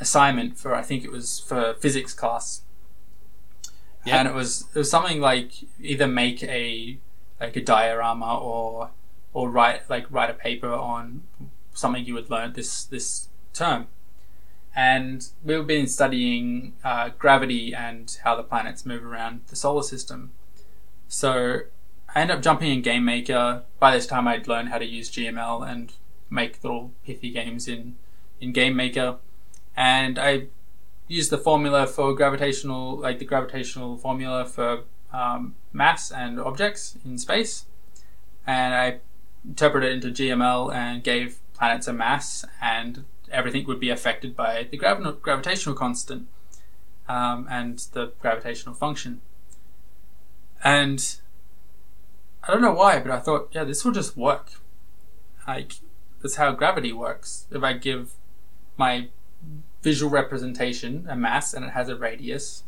assignment for I think it was for physics class. Yeah. And it was it was something like either make a like a diorama or or write like write a paper on something you had learned this this term. And we've been studying uh, gravity and how the planets move around the solar system. So I ended up jumping in Game Maker. By this time, I'd learned how to use GML and make little pithy games in, in Game Maker. And I used the formula for gravitational, like the gravitational formula for um, mass and objects in space. And I interpreted it into GML and gave planets a mass, and everything would be affected by the gravi- gravitational constant um, and the gravitational function. And I don't know why, but I thought, yeah, this will just work. Like, that's how gravity works. If I give my visual representation a mass and it has a radius,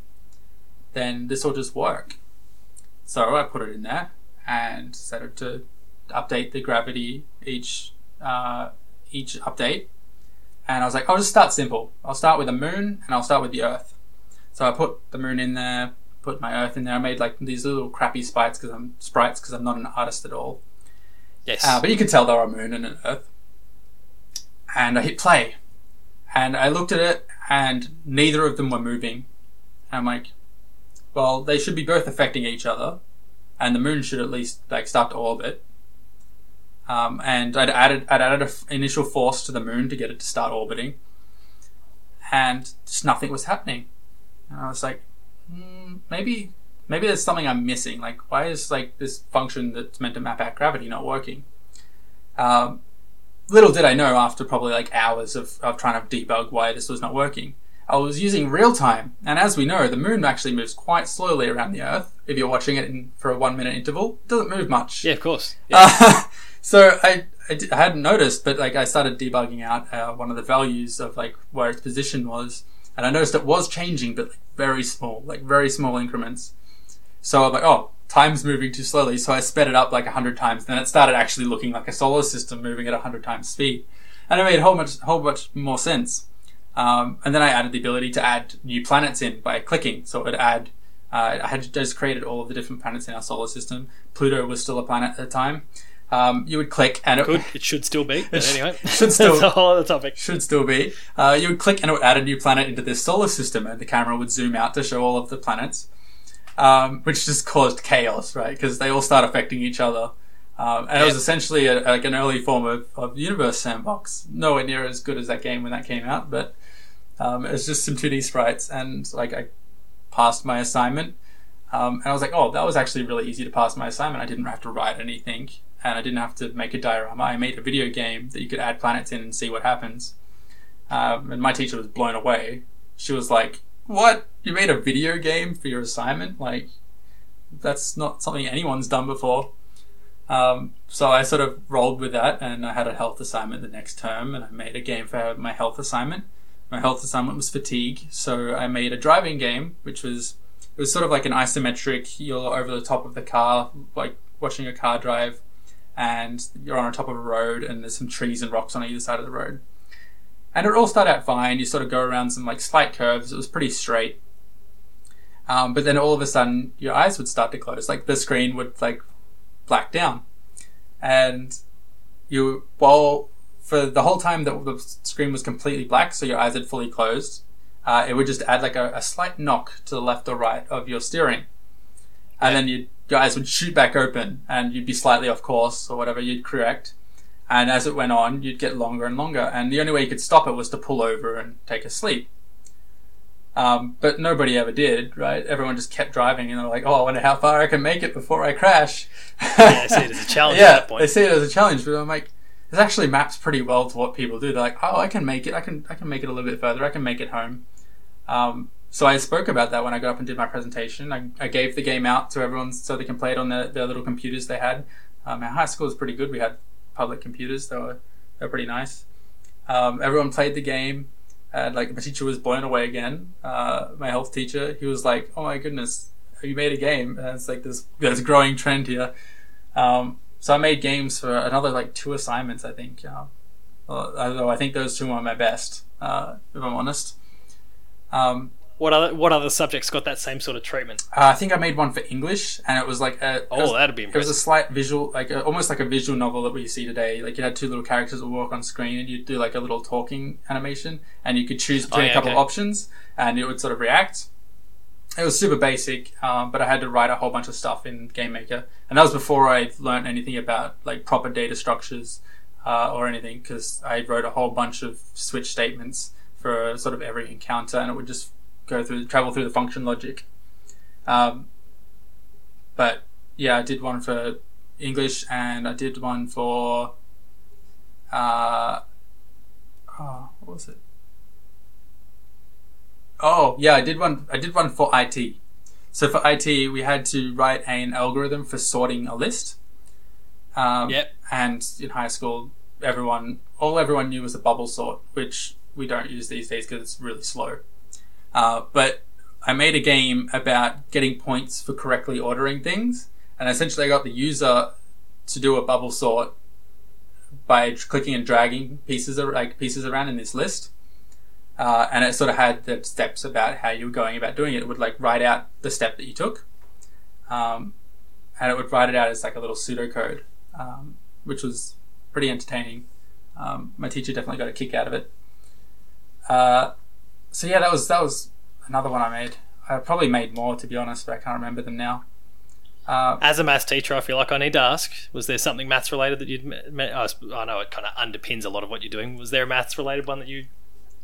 then this will just work. So I put it in there and set it to update the gravity each uh, each update. And I was like, I'll just start simple. I'll start with the moon and I'll start with the Earth. So I put the moon in there, put my Earth in there. I made like these little crappy sprites because I'm sprites because I'm not an artist at all. Yes. Uh, but you could tell they were a moon and an Earth. And I hit play, and I looked at it, and neither of them were moving. And I'm like, well, they should be both affecting each other, and the moon should at least like start to orbit. Um, and I'd added I'd added an initial force to the moon to get it to start orbiting, and just nothing was happening. And I was like, hmm, maybe maybe there's something I'm missing. Like, why is like this function that's meant to map out gravity not working? Um, little did I know after probably like hours of, of trying to debug why this was not working. I was using real time, and as we know, the moon actually moves quite slowly around the Earth. If you're watching it in, for a one minute interval, it doesn't move much. yeah, of course. Yeah. Uh, so I, I, hadn't noticed, but like I started debugging out uh, one of the values of like where its position was, and I noticed it was changing, but like very small, like very small increments. So I'm like, oh, time's moving too slowly. So I sped it up like a hundred times. Then it started actually looking like a solar system moving at a hundred times speed, and it made a whole much whole much more sense. Um, and then I added the ability to add new planets in by clicking. So it would add. Uh, I had just created all of the different planets in our solar system. Pluto was still a planet at the time. Um, you would click and it. It should still be. But anyway, should still- that's a whole other topic. should still be. Uh, you would click and it would add a new planet into this solar system, and the camera would zoom out to show all of the planets, um, which just caused chaos, right? Because they all start affecting each other. Um, and it was essentially a, like an early form of, of Universe Sandbox. Nowhere near as good as that game when that came out, but um, it was just some 2D sprites, and like I passed my assignment. Um, and I was like, oh, that was actually really easy to pass my assignment. I didn't have to write anything, and I didn't have to make a diorama. I made a video game that you could add planets in and see what happens. Um, and my teacher was blown away. She was like, "What? You made a video game for your assignment? Like, that's not something anyone's done before." Um, so I sort of rolled with that, and I had a health assignment the next term, and I made a game for my health assignment. My health assignment was fatigue, so I made a driving game, which was it was sort of like an isometric. You're over the top of the car, like watching a car drive, and you're on top of a road, and there's some trees and rocks on either side of the road. And it all started out fine. You sort of go around some like slight curves. It was pretty straight. Um, but then all of a sudden, your eyes would start to close. Like the screen would like black down, and you while for the whole time that the screen was completely black, so your eyes had fully closed, uh, it would just add like a, a, slight knock to the left or right of your steering, and then you your eyes would shoot back open, and you'd be slightly off course or whatever you'd correct. And as it went on, you'd get longer and longer, and the only way you could stop it was to pull over and take a sleep. Um, but nobody ever did, right? Everyone just kept driving, and they're like, "Oh, I wonder how far I can make it before I crash." yeah, they see it as a challenge. yeah, at that point. they see it as a challenge, but I'm like, this actually maps pretty well to what people do. They're like, "Oh, I can make it. I can. I can make it a little bit further. I can make it home." Um, so I spoke about that when I got up and did my presentation. I, I gave the game out to everyone so they can play it on their, their little computers they had. Um, our high school was pretty good. We had public computers. They were they were pretty nice. Um, everyone played the game. And like my teacher was blown away again. Uh, my health teacher, he was like, "Oh my goodness, you made a game!" And it's like this there's growing trend here. Um, so I made games for another like two assignments, I think. Although I think those two were my best, uh, if I'm honest. Um, what other what other subjects got that same sort of treatment? Uh, I think I made one for English, and it was like a oh, was, that'd be impressive. It was a slight visual, like a, almost like a visual novel that we see today. Like you had two little characters that would walk on screen, and you'd do like a little talking animation, and you could choose between Oh, yeah, a couple okay. of options, and it would sort of react. It was super basic, um, but I had to write a whole bunch of stuff in GameMaker, and that was before I learned anything about like proper data structures uh, or anything, because I wrote a whole bunch of switch statements for sort of every encounter, and it would just go through travel through the function logic. Um, but yeah, I did one for English, and I did one for uh, oh, what was it? Oh yeah, I did one. I did one for IT. So for IT, we had to write an algorithm for sorting a list. Um, Yep. And in high school, everyone, all everyone knew was a bubble sort, which we don't use these days because it's really slow. Uh, but I made a game about getting points for correctly ordering things, and essentially I got the user to do a bubble sort by clicking and dragging pieces like pieces around in this list. Uh, and it sort of had the steps about how you were going about doing it. It would like write out the step that you took, um, and it would write it out as like a little pseudocode, um, which was pretty entertaining. Um, my teacher definitely got a kick out of it. Uh, so yeah, that was that was another one I made. I probably made more to be honest, but I can't remember them now. Uh, As a maths teacher, I feel like I need to ask: Was there something maths related that you'd? I know it kind of underpins a lot of what you're doing. Was there a maths related one that you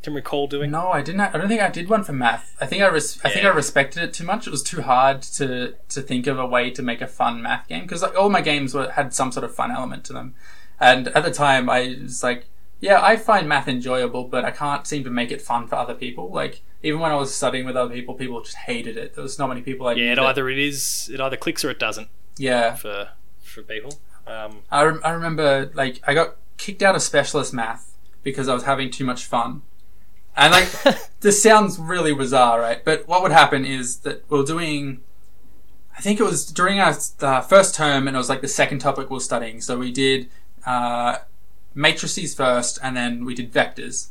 can recall doing? no, I didn't. I don't think I did one for math. I think I res- I think I respected it too much. It was too hard to to think of a way to make a fun math game because like all my games were, had some sort of fun element to them. And at the time, I was like, yeah, I find math enjoyable, but I can't seem to make it fun for other people. Like even when I was studying with other people, people just hated it. There was not many people I Yeah, it either it is, it either clicks or it doesn't yeah. for for people. Um, I, rem- I remember like I got kicked out of specialist math because I was having too much fun. And like this sounds really bizarre, right? But what would happen is that we are doing I think it was during our uh, first term and it was like the second topic we are studying. So we did uh, matrices first and then we did vectors.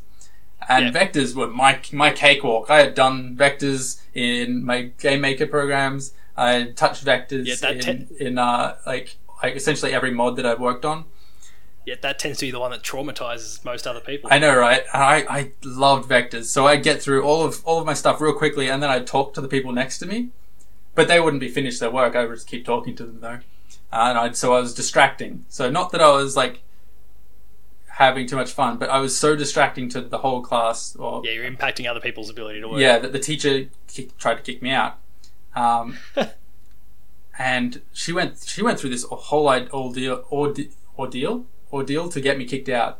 And Yeah. vectors were my my cakewalk. I had done vectors in my game maker programs. I had touched vectors Yeah, in, in uh, like like essentially every mod that I've worked on. yet that tends to be the one that traumatizes most other people. I know, right? I, I loved vectors, so I'd get through all of all of my stuff real quickly, and then I'd talk to the people next to me, but they wouldn't be finished their work. I would just keep talking to them though, and I'd, so I was distracting. So not that I was like having too much fun, but I was so distracting to the whole class. Or yeah, you're impacting other people's ability to work. yeah, that the teacher kick, tried to kick me out. Um, and she went she went through this whole ordeal ordeal ordeal to get me kicked out.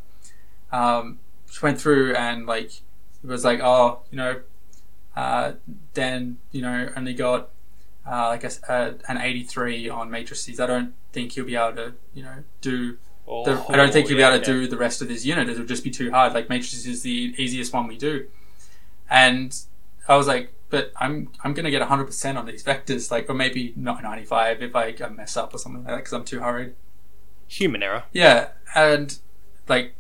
Um, she went through and like it was like oh you know uh, Dan you know only got uh, like a, a, an 83 on matrices. I don't think he'll be able to you know do Oh, the, I don't think you'll be able to yeah. do the rest of this unit. It would just be too hard. Like matrices is the easiest one we do, and I was like, but I'm I'm gonna get 100 percent on these vectors, like or maybe not 95 if I I mess up or something like that because I'm too hurried. Human error. Yeah, and like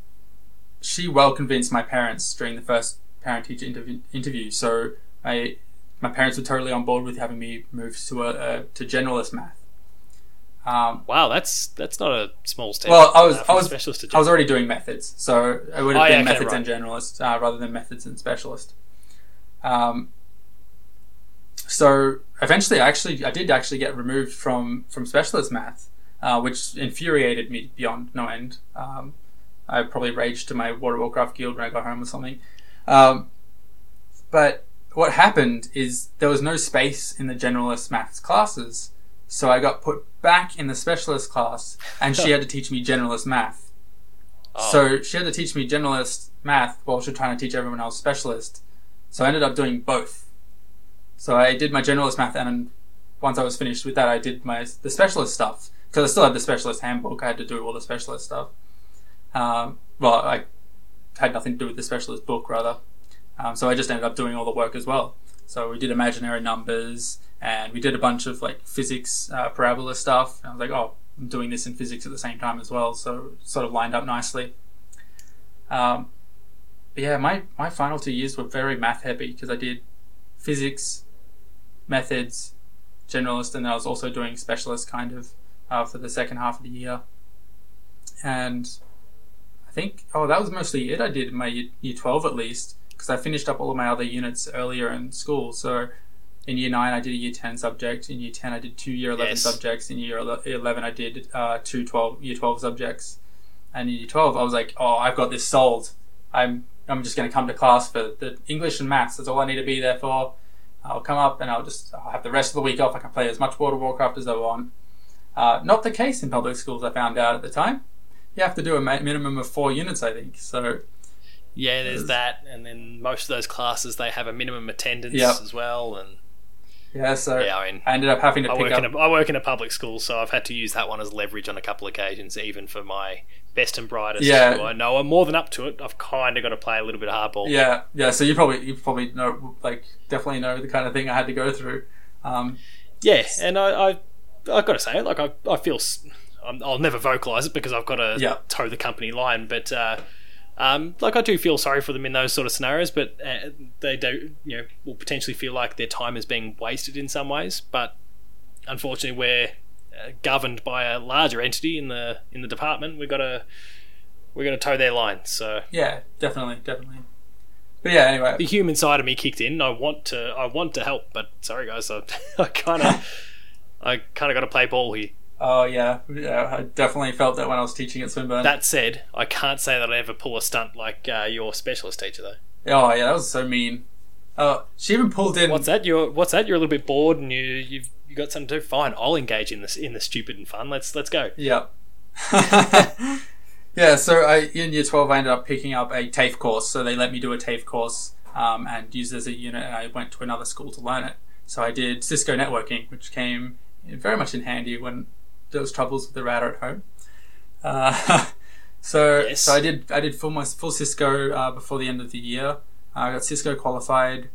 she well convinced my parents during the first parent teacher interview, interview. So I my parents were totally on board with having me move to a, a to generalist math. Um, Wow, that's that's not a small step. well, I was uh, I was specialist I was already doing methods, so it would have Oh, been yeah, okay, methods right. and generalist uh, rather than methods and specialist. Um, so eventually, I actually I did actually get removed from from specialist math, uh, which infuriated me beyond no end. Um, I probably raged to my World of Warcraft guild when I got home or something. Um, but what happened is there was no space in the generalist maths classes, so I got put back in the specialist class, and she had to teach me generalist math. Oh. So she had to teach me generalist math while she was trying to teach everyone else specialist. So I ended up doing both. So I did my generalist math, and then once I was finished with that, I did my the specialist stuff because I still had the specialist handbook. I had to do all the specialist stuff. Um, well, I had nothing to do with the specialist book, rather. Um, so I just ended up doing all the work as well. So we did imaginary numbers, and we did a bunch of like physics uh, parabola stuff. And I was like, oh, I'm doing this in physics at the same time as well, so sort of lined up nicely. Um, but yeah, my, my final two years were very math heavy because I did physics, methods, generalist, and I was also doing specialist kind of uh, for the second half of the year. And I think, oh, that was mostly it I did in my year, year 12 at least, because I finished up all of my other units earlier in school. So in year 9, I did a year 10 subject. In year 10, I did two year 11 Yes. subjects. In year 11, I did uh, two 12, year 12 subjects. And in year 12, I was like, oh, I've got this sold. I'm, I'm just going to come to class for the English and maths. That's all I need to be there for. I'll come up and I'll just I'll have the rest of the week off. I can play as much World of Warcraft as I want. Uh, not the case in public schools, I found out at the time. You have to do a ma- minimum of four units, I think. So, yeah, there's that, and then most of those classes they have a minimum attendance Yep. as well, and yeah, so yeah, I mean. I ended up having to I pick work, up. in a, I work in a public school, so I've had to use that one as leverage on a couple of occasions, even for my best and brightest. Yeah. I know are more than up to it. I've kind of got to play a little bit of hardball. Yeah, yeah. So you probably you probably know like definitely know the kind of thing I had to go through. Um, Yeah, and I, I, I've got to say, it. like I, I feel, s- I'm, I'll never vocalize it because I've got to Yeah. toe the company line, but uh, um, like I do feel sorry for them in those sort of scenarios, but uh, they do, you know, will potentially feel like their time is being wasted in some ways. But unfortunately, we're uh, governed by a larger entity in the in the department. We've got to we're going to toe their line. So yeah, definitely, definitely. But yeah, anyway, the human side of me kicked in. I want to I want to help, but sorry guys, I, I kind of I kind of got to play ball here. Oh yeah, yeah. I definitely felt that when I was teaching at Swinburne. That said, I can't say that I ever pull a stunt like uh, your specialist teacher though. oh yeah, that was so mean. Oh, she even pulled in. What's that? You're what's that? You're a little bit bored and you you've you got something to do. Fine, I'll engage in this in the stupid and fun. Let's let's go. Yeah. yeah, so I in year 12 I ended up picking up a TAFE course. So they let me do a TAFE course um, and use it as a unit and I went to another school to learn it. So I did Cisco networking, which came very much in handy when there was troubles with the router at home. Uh, so Yes. so I did I did full my full Cisco uh, before the end of the year. I got Cisco qualified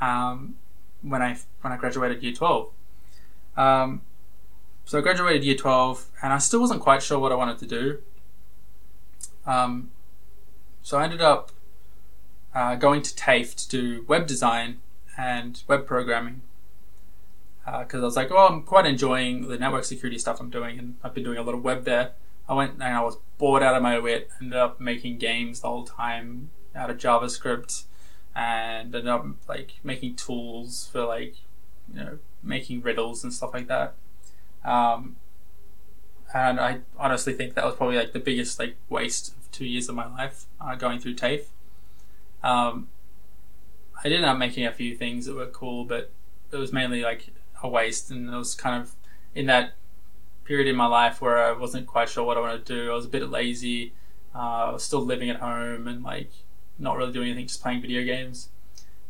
um, when I when I graduated year 12. Um, so I graduated year 12 and I still wasn't quite sure what I wanted to do. Um, so I ended up uh, going to TAFE to do web design and web programming. Because I was like, oh, I'm quite enjoying the network security stuff I'm doing, and I've been doing a lot of web there. I went and I was bored out of my wit, ended up making games the whole time out of JavaScript, and ended up like making tools for like, you know, making riddles and stuff like that. Um, and I honestly think that was probably like the biggest like waste of two years of my life uh, going through TAFE. Um, I did end up making a few things that were cool, but it was mainly like a waste, and it was kind of in that period in my life where I wasn't quite sure what I wanted to do. I was a bit lazy. Uh, I was still living at home and like not really doing anything, just playing video games.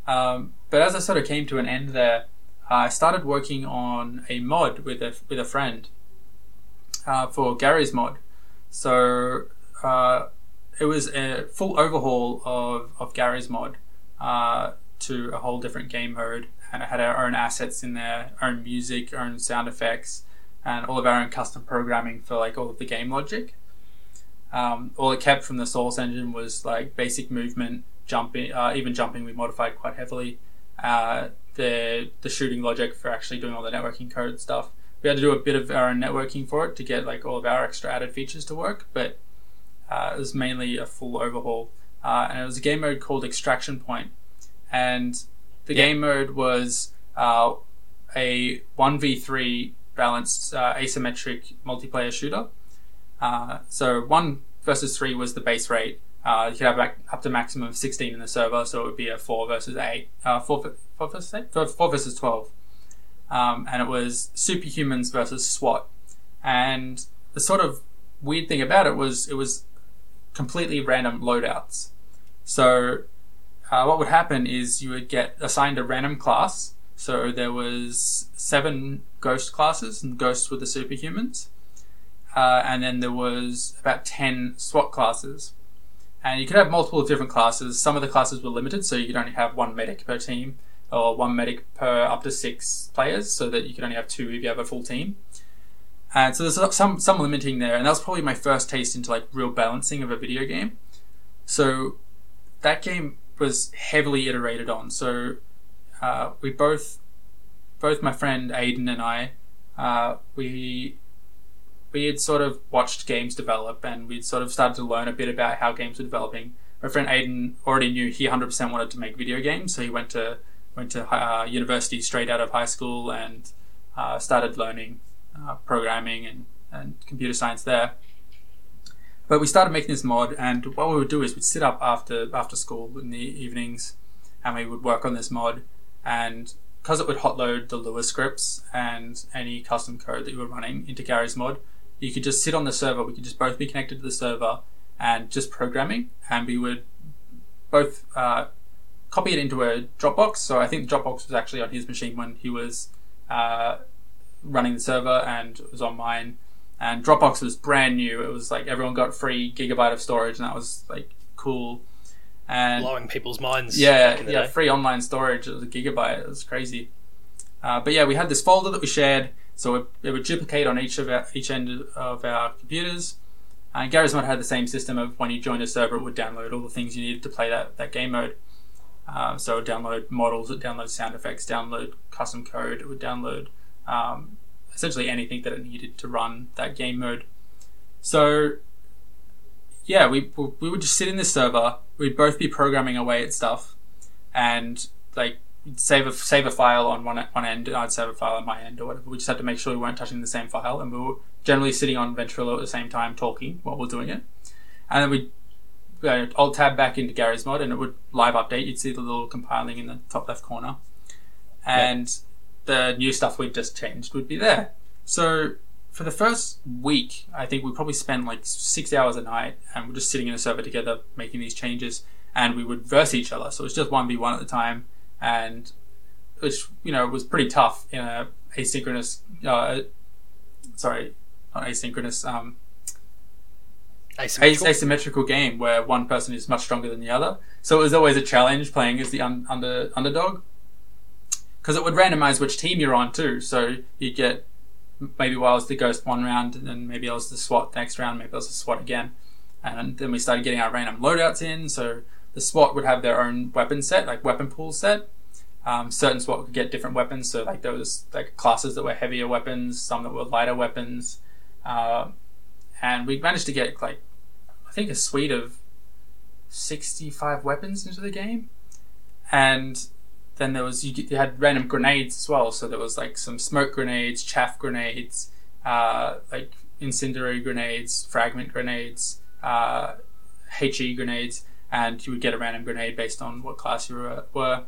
Um, but as I sort of came to an end there, I started working on a mod with a with a friend uh, for Garry's mod. So uh, it was a full overhaul of, of Garry's mod uh, to a whole different game mode, and it had our own assets in there, own music, own sound effects, and all of our own custom programming for like all of the game logic. Um, all it kept from the Source engine was like basic movement, jumping, uh, even jumping we modified quite heavily. Uh, the the shooting logic for actually doing all the networking code stuff. We had to do a bit of our own networking for it to get like all of our extra added features to work, but uh, it was mainly a full overhaul. Uh, and it was a game mode called Extraction. Point, and the Yeah. game mode was uh, a one v three balanced uh, asymmetric multiplayer shooter. Uh, so one versus three was the base rate. Uh, you could have up to maximum of sixteen in the server, so it would be a four versus eight, uh, four, ver- four versus eight, four, four versus twelve, um, and it was superhumans versus SWAT. And the sort of weird thing about it was it was completely random loadouts. So uh, what would happen is you would get assigned a random class. So there was seven ghost classes, and ghosts were the superhumans uh, and then there was about 10 SWAT classes. And you could have multiple different classes. Some of the classes were limited, so you could only have one medic per team, or one medic per up to six players, so that you could only have two if you have a full team. And so there's some some limiting there, and that was probably my first taste into like real balancing of a video game. So that game was heavily iterated on. So uh, we both, both my friend Aiden and I, uh, we we had sort of watched games develop and we'd sort of started to learn a bit about how games were developing. My friend Aiden already knew he 100% wanted to make video games, so he went to went to uh, university straight out of high school and uh, started learning uh, programming and, and computer science there. But we started making this mod, and what we would do is we'd sit up after after school in the evenings, and we would work on this mod. And because it would hot load the Lua scripts and any custom code that you were running into Garry's mod, you could just sit on the server. We could just both be connected to the server and just programming, and we would both uh, copy it into a Dropbox. So I think the Dropbox was actually on his machine when he was uh, running the server, and it was on mine. And Dropbox was brand new. It was like everyone got free gigabyte of storage, and that was like cool. And Blowing people's minds. yeah, back in the yeah, day. free online storage. It was a gigabyte. It was crazy. Uh, but yeah, we had this folder that we shared, so it, it would duplicate on each of our, each end of our computers. And Garry's Mod had the same system of when you joined a server, it would download all the things you needed to play that, that game mode. Um, so it would download models, it would download sound effects, download custom code, it would download um, essentially anything that it needed to run that game mode. So yeah, we we would just sit in this server. We'd both be programming away at stuff, and like save a save a file on one one end, and I'd save a file on my end or whatever. We just had to make sure we weren't touching the same file, and we were generally sitting on Ventrilo at the same time talking while we're doing it. And then we'd uh, alt tab back into Garry's mod, and it would live update. You'd see the little compiling in the top left corner, and the new stuff we'd just changed would be there. So for the first week, I think we probably spent like six hours a night, and we're just sitting in a server together making these changes, and we would verse each other. So it's just one v one at the time, and which you know was pretty tough in a asynchronous. Uh, sorry, not asynchronous. Um, Asymmetrical. asymmetrical game where one person is much stronger than the other. So it was always a challenge playing as the un- under underdog because it would randomize which team you're on too. So you get maybe was the ghost one round, and then maybe I was the SWAT the next round, maybe I was the SWAT again, and then we started getting our random loadouts in. So the SWAT would have their own weapon set, like weapon pool set. Um, certain SWAT could get different weapons. So like there was like classes that were heavier weapons, some that were lighter weapons. Uh, and we managed to get like I think a suite of sixty-five weapons into the game, and then there was you, get- you had random grenades as well. So there was like some smoke grenades, chaff grenades, uh, like incendiary grenades, fragment grenades, uh, HE grenades, and you would get a random grenade based on what class you were. were.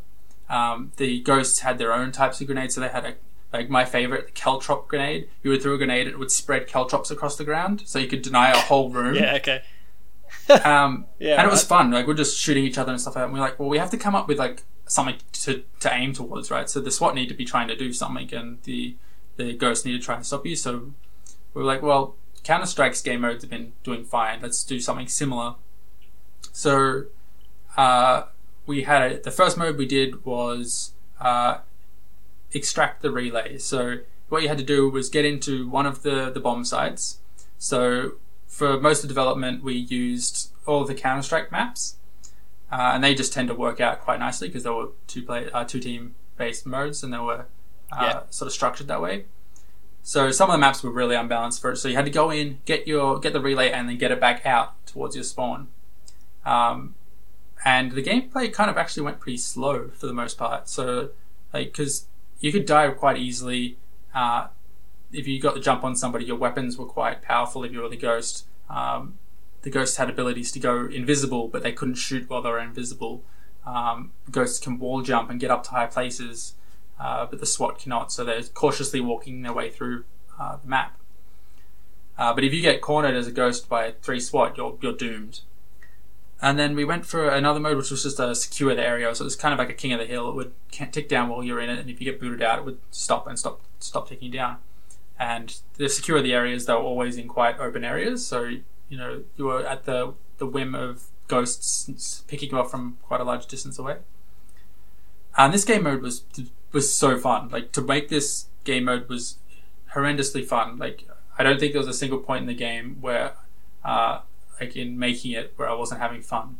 Um, the ghosts had their own types of grenades, so they had a like my favorite, the Caltrop grenade. You would throw a grenade, it would spread Caltrops across the ground, so you could deny a whole room. Yeah, okay. Um, Yeah, and it was fun. Like we're just shooting each other and stuff like that. And we're like, well, we have to come up with like something to, to aim towards, right? So the SWAT need to be trying to do something, and the the ghosts need to try and stop you. So we were like, well, Counter Strike's game modes have been doing fine. Let's do something similar. So uh, we had a, the first mode we did was uh, extract the relay. So what you had to do was get into one of the the bomb sites. So for most of the development, we used all the Counter Strike maps, uh, and they just tend to work out quite nicely because they were two play uh, two team based modes and they were uh, Yeah. sort of structured that way. So some of the maps were really unbalanced for it. So you had to go in, get your get the relay, and then get it back out towards your spawn. Um, and the gameplay kind of actually went pretty slow for the most part. So like because you could die quite easily. Uh, if you got the jump on somebody, your weapons were quite powerful. If you were the ghost, um, the ghosts had abilities to go invisible, but they couldn't shoot while they were invisible. Um, ghosts can wall jump and get up to high places, uh, but the SWAT cannot. So they're cautiously walking their way through uh, the map. Uh, but if you get cornered as a ghost by three SWAT, you're you're doomed. And then we went for another mode, which was just a secure the area. So it was kind of like a king of the hill. It would tick down while you're in it, and if you get booted out, it would stop and stop stop ticking down. And the secure the areas, they were always in quite open areas. So you know you were at the the whim of ghosts picking you up from quite a large distance away. And this game mode was was so fun. Like to make this game mode was horrendously fun. Like I don't think there was a single point in the game where, uh, like in making it, where I wasn't having fun.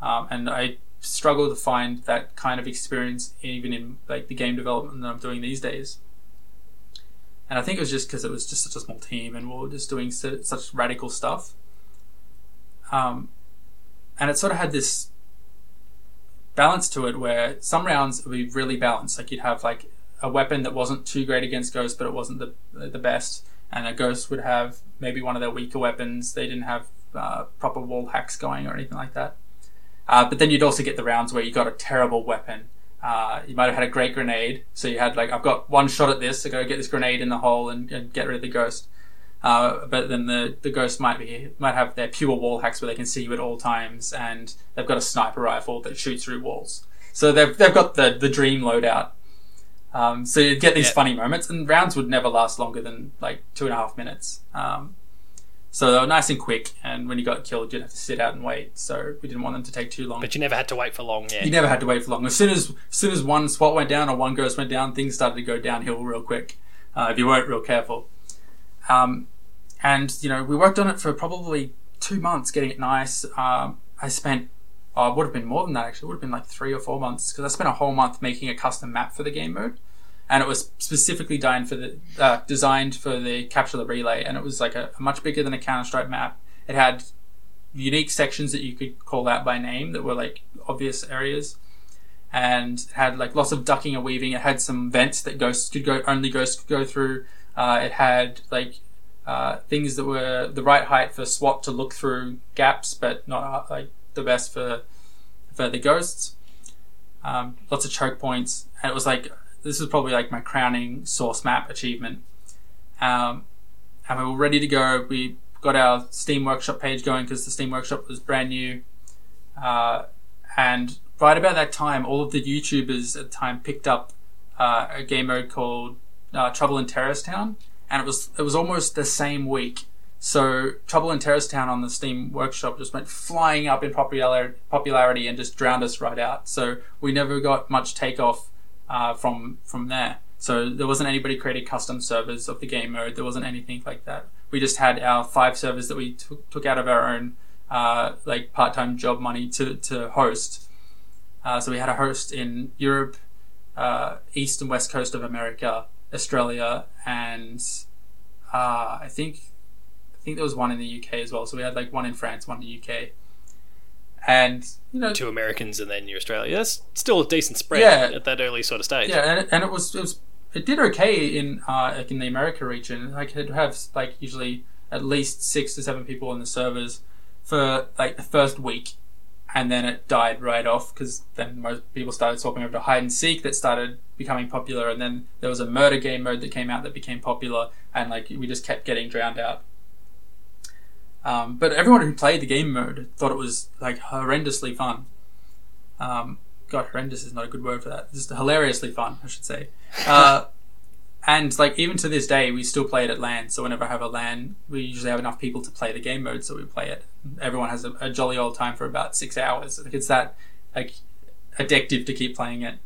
Um, and I struggle to find that kind of experience even in like the game development that I'm doing these days. And I think it was just because it was just such a small team and we were just doing so, such radical stuff. Um, and it sort of had this balance to it where some rounds would be really balanced. Like you'd have like a weapon that wasn't too great against ghosts, but it wasn't the the best. And a ghost would have maybe one of their weaker weapons. They didn't have uh, proper wall hacks going or anything like that. Uh, but then you'd also get the rounds where you got a terrible weapon. Uh, you might have had a great grenade, so you had like I've got one shot at this, so go get this grenade in the hole and, and get rid of the ghost. Uh, but then the, the ghost might be might have their pure wall hacks where they can see you at all times, and they've got a sniper rifle that shoots through walls. So they've they've got the the dream loadout. Um, so you get these Yeah. funny moments, and rounds would never last longer than like two and a half minutes. Um, so they were nice and quick, and when you got killed, you'd have to sit out and wait. So we didn't want them to take too long. But you never had to wait for long, yeah. You never had to wait for long. As soon as, as soon as one SWAT went down or one ghost went down, things started to go downhill real quick. Uh, if you weren't real careful. Um, and you know, we worked on it for probably two months, getting it nice. Um, I spent, oh, it would have been more than that actually. It would have been like three or four months because I spent a whole month making a custom map for the game mode, and it was specifically designed for the uh, designed for the capture the relay, and it was like a, a much bigger than a Counter Strike map. It had unique sections that you could call out by name that were like obvious areas and had like lots of ducking and weaving. It had some vents that ghosts could go only ghosts could go through. Uh, it had like uh, things that were the right height for SWAT to look through gaps, but not uh, like the best for for the ghosts. Um, lots of choke points, and it was like this was probably like my crowning source map achievement. Um, and we were ready to go. We got our Steam Workshop page going because the Steam Workshop was brand new. Uh, and right about that time, all of the YouTubers at the time picked up uh, a game mode called uh, Trouble in Terrorist Town, and it was it was almost the same week. So Trouble in Terrorist Town on the Steam Workshop just went flying up in popular, popularity and just drowned us right out. So we never got much takeoff uh, from from there. So there wasn't anybody creating custom servers of the game mode. There wasn't anything like that. We just had our five servers that we took took out of our own uh, like part time job money to to host. Uh, so we had a host in Europe, uh, east and west coast of America, Australia, and uh, I think I think there was one in the UK as well. So we had like one in France, one in the UK, and you know Two Americans and then you Australia. That's still a decent spread Yeah. at that early sort of stage. Yeah, and it, and it was it was it did okay in uh, like in the America region. Like it'd have like usually at least six to seven people in the servers for like the first week, and then it died right off because then most people started swapping over to hide and seek that started becoming popular, and then there was a murder game mode that came out that became popular, and like we just kept getting drowned out. Um, but everyone who played the game mode thought it was like horrendously fun. Um, God, horrendous is not a good word for that. Just hilariously fun, I should say. Uh, and like even to this day, we still play it at LAN. So whenever I have a LAN, we usually have enough people to play the game mode, so we play it. Everyone has a, a jolly old time for about six hours. Like it's that like addictive to keep playing it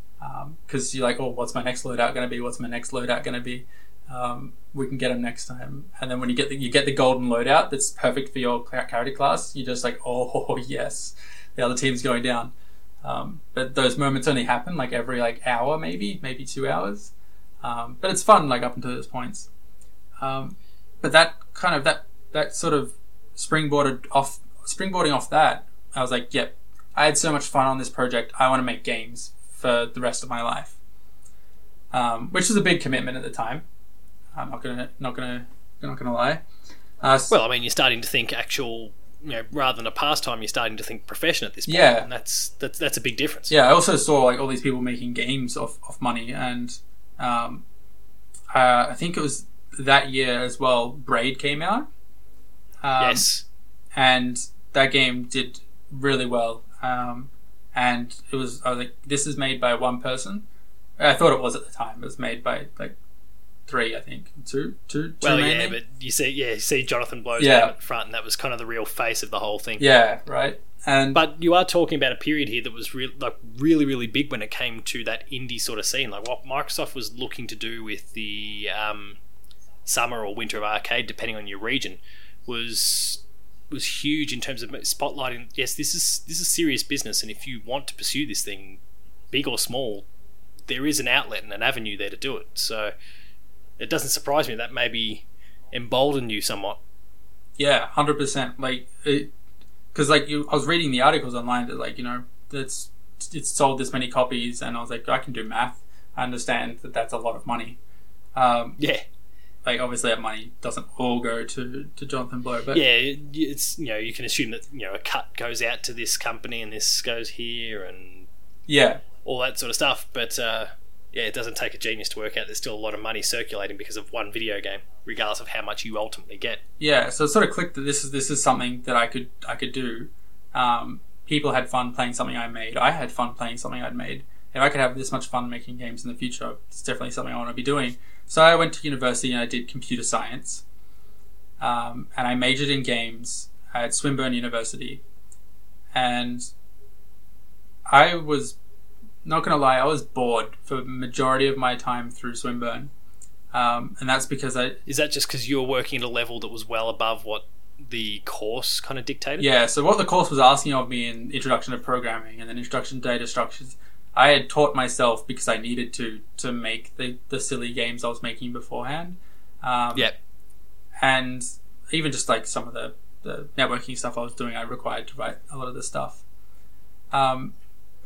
because you're like, oh, what's my next loadout going to be? What's my next loadout going to be? Um, we can get them next time. And then when you get the, you get the golden loadout that's perfect for your character class, you're just like, oh yes, the other team's going down. Um, but those moments only happen like every like hour, maybe maybe two hours. Um, but it's fun like up until those points. Um, but that kind of that that sort of springboarded off springboarding off that, I was like, yep, I had so much fun on this project. I want to make games for the rest of my life, um, which was a big commitment at the time. I'm not gonna not gonna not gonna lie. Uh, well, I mean, you're starting to think actual, you know, rather than a pastime, you're starting to think profession at this point. Yeah, and that's that's that's a big difference. Yeah, I also saw like all these people making games off off money, and um, uh, I think it was that year as well. Braid came out. Um, yes, and that game did really well. Um, and it was I was like, this is made by one person. I thought it was at the time. It was made by like three, I think, two, two, two well, mainly. yeah, but you see, yeah, you see Jonathan Blow's yeah. name at the front, and that was kind of the real face of the whole thing. Yeah, right. And but you are talking about a period here that was re- like really, really big when it came to that indie sort of scene, like what Microsoft was looking to do with the um, summer or winter of arcade, depending on your region, was was huge in terms of spotlighting. Yes, this is this is serious business, and if you want to pursue this thing, big or small, there is an outlet and an avenue there to do it. So it doesn't surprise me that maybe emboldened you somewhat. Yeah, hundred percent. Like, because like you, I was reading the articles online that like you know that's it's sold this many copies, and I was like, I can do math. I understand that that's a lot of money. Um, yeah, like obviously that money doesn't all go to, to Jonathan Blow, but yeah, it's you know you can assume that you know a cut goes out to this company and this goes here and yeah, all that sort of stuff. But uh, yeah, it doesn't take a genius to work out. There's still a lot of money circulating because of one video game, regardless of how much you ultimately get. Yeah, so it sort of clicked that this is this is something that I could I could do. Um, people had fun playing something I made. I had fun playing something I'd made. If I could have this much fun making games in the future, it's definitely something I want to be doing. So I went to university and I did computer science, um, and I majored in games at Swinburne University, and I was not gonna lie, I was bored for majority of my time through Swinburne, um, and that's because I is that just because you were working at a level that was well above what the course kind of dictated? Yeah. So what the course was asking of me in Introduction to Programming and then Introduction to Data Structures I had taught myself because I needed to to make the, the silly games I was making beforehand. Um, yep. And even just like some of the, the networking stuff I was doing, I required to write a lot of the stuff. Um,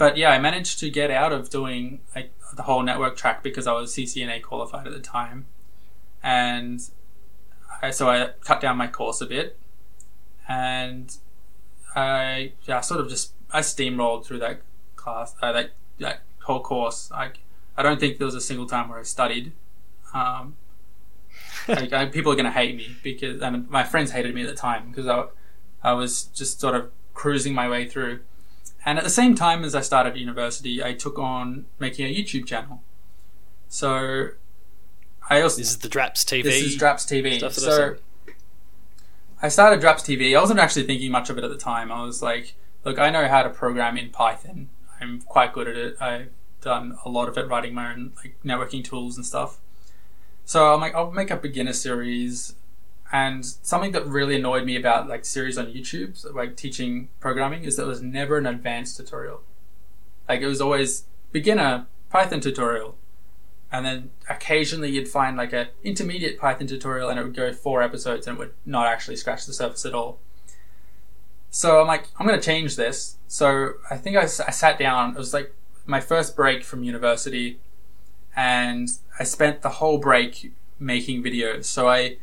but yeah, I managed to get out of doing like the whole network track because I was CCNA qualified at the time, and I, so I cut down my course a bit, and I yeah sort of just I steamrolled through that class uh, that that whole course. I, I don't think there was a single time where I studied. Um, like, I, people are going to hate me because and my friends hated me at the time because I, I was just sort of cruising my way through. And at the same time as I started university, I took on making a YouTube channel. So I also this is the Draps TV. This is Draps TV. So I started Draps TV. I wasn't actually thinking much of it at the time. I was like, look, I know how to program in Python. I'm quite good at it. I've done a lot of it writing my own like networking tools and stuff. So I'm like, I'll make a beginner series. And something that really annoyed me about like series on YouTube, like teaching programming, is that there was never an advanced tutorial. Like it was always beginner Python tutorial, and then occasionally you'd find like a intermediate Python tutorial, and it would go four episodes and it would not actually scratch the surface at all. So I'm like, I'm going to change this. So I think I, I sat down. It was like my first break from university, and I spent the whole break making videos. So I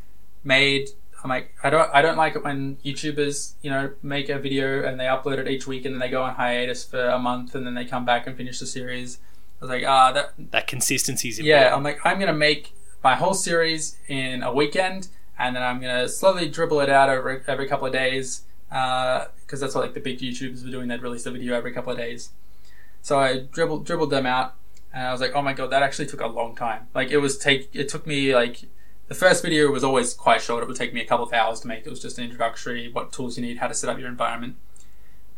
made. I'm like, I don't, I don't like it when YouTubers, you know, make a video and they upload it each week and then they go on hiatus for a month and then they come back and finish the series. I was like, ah, that that consistency is important. Yeah, I'm like, I'm gonna make my whole series in a weekend, and then I'm gonna slowly dribble it out over every couple of days because uh, that's what like the big YouTubers were doing. They'd release a video every couple of days. So I dribbled dribbled them out, and I was like, oh my god, that actually took a long time. Like it was take it took me like the first video was always quite short. It would take me a couple of hours to make. It was just an introductory, what tools you need, how to set up your environment,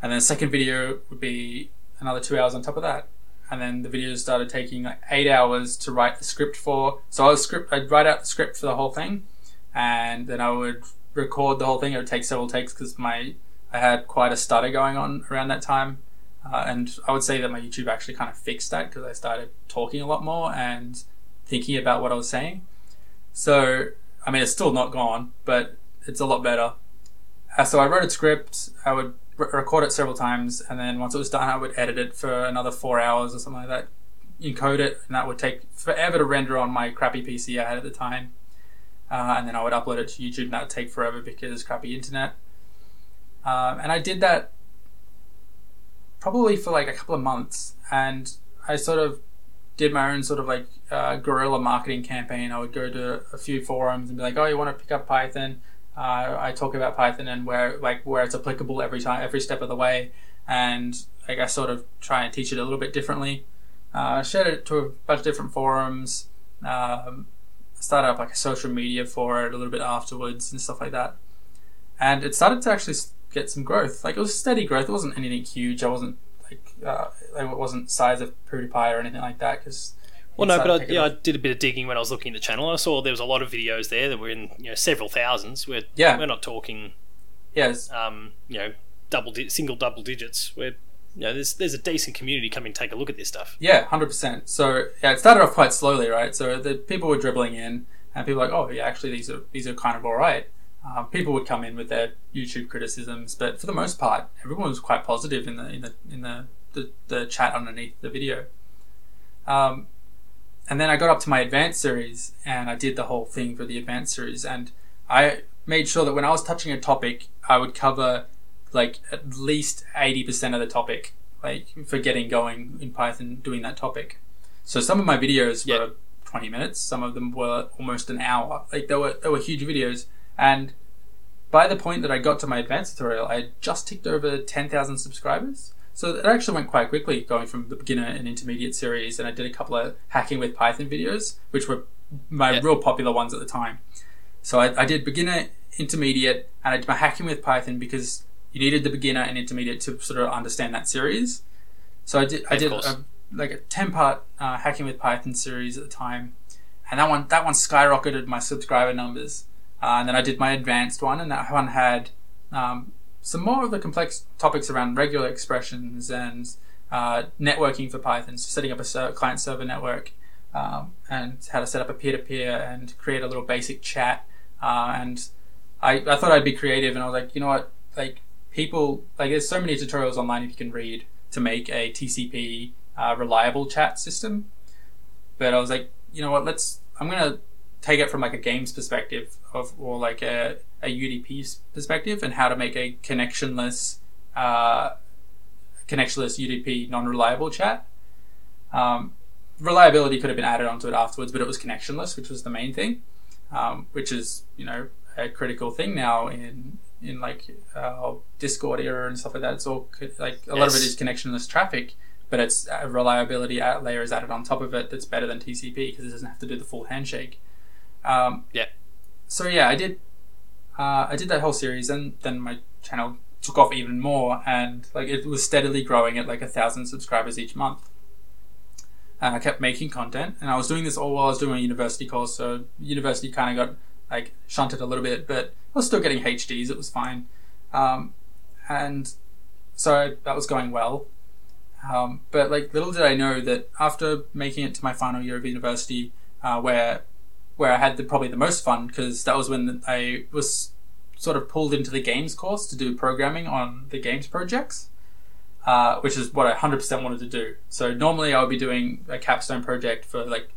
and then the second video would be another two hours on top of that. And then the videos started taking like eight hours to write the script for. So I was script, I'd write out the script for the whole thing, and then I would record the whole thing. It would take several takes because my I had quite a stutter going on around that time, uh, and I would say that my YouTube actually kind of fixed that because I started talking a lot more and thinking about what I was saying. So I mean, it's still not gone, but it's a lot better. Uh, so I wrote a script. I would record it several times, and then once it was done, I would edit it for another four hours or something like that, encode it, and that would take forever to render on my crappy PC I had at the time. Uh, and then I would upload it to YouTube, and that would take forever because crappy internet. Um, and I did that probably for like a couple of months, and I sort of did my own sort of like uh, guerrilla marketing campaign. I would go to a few forums and be like, "Oh, you want to pick up Python?" Uh, I talk about Python and where like where it's applicable every time, every step of the way, and I guess sort of try and teach it a little bit differently. Uh, shared it to a bunch of different forums. Um, started up like a social media for it a little bit afterwards and stuff like that. And it started to actually get some growth. Like it was steady growth. It wasn't anything huge. I wasn't uh, it wasn't size of PewDiePie or anything like that because well, no, but I, yeah, I did a bit of digging when I was looking at the channel. I saw there was a lot of videos there that were in you know several thousands. We're yeah, we're not talking yes, um, you know, double di- single double digits. We're you know, there's there's a decent community coming to take a look at this stuff. Yeah, hundred percent. So yeah, it started off quite slowly, right? So the people were dribbling in, and people were like, oh yeah, actually these are these are kind of all right. Um, people would come in with their YouTube criticisms, but for the most part, everyone was quite positive in the in the in the the, the chat underneath the video. Um, and then I got up to my advanced series and I did the whole thing for the advanced series and I made sure that when I was touching a topic, I would cover like at least 80% of the topic, like for getting going in Python doing that topic. So some of my videos yep. were 20 minutes, some of them were almost an hour. Like they were, they were huge videos. And by the point that I got to my advanced tutorial, I had just ticked over 10,000 subscribers. So it actually went quite quickly going from the beginner and intermediate series, and I did a couple of hacking with Python videos, which were my real popular ones at the time. So I, I, did beginner, intermediate, and I did my hacking with Python because you needed the beginner and intermediate to sort of understand that series. So I did I did a, like a ten part uh, hacking with Python series at the time, and that one that one skyrocketed my subscriber numbers. Uh, and then I did my advanced one, and that one had um, some more of the complex topics around regular expressions and uh, networking for Python, so setting up a ser- client server network um, and how to set up a peer to peer and create a little basic chat. Uh, and I, I thought I'd be creative and I was like, you know what, like people, like there's so many tutorials online if you can read to make a TCP uh, reliable chat system. But I was like, you know what, let's, I'm going to take it from like a games perspective of, or like a, a UDP perspective and how to make a connectionless, uh, connectionless UDP non-reliable chat. Um, reliability could have been added onto it afterwards, but it was connectionless, which was the main thing, um, which is you know a critical thing now in in like uh, Discord era and stuff like that. It's all like a yes. lot of it is connectionless traffic, but it's a reliability layer is added on top of it that's better than TCP because it doesn't have to do the full handshake. Um, yeah. So yeah, I did uh, I did that whole series, and then my channel took off even more, and like it was steadily growing at like a thousand subscribers each month. And I kept making content, and I was doing this all while I was doing a university course. So university kind of got like shunted a little bit, but I was still getting HDs. It was fine, um, and so that was going well. Um, but like little did I know that after making it to my final year of university, uh, where where I had the, probably the most fun because that was when I was sort of pulled into the games course to do programming on the games projects, uh, which is what I 100% wanted to do. So normally I would be doing a capstone project for like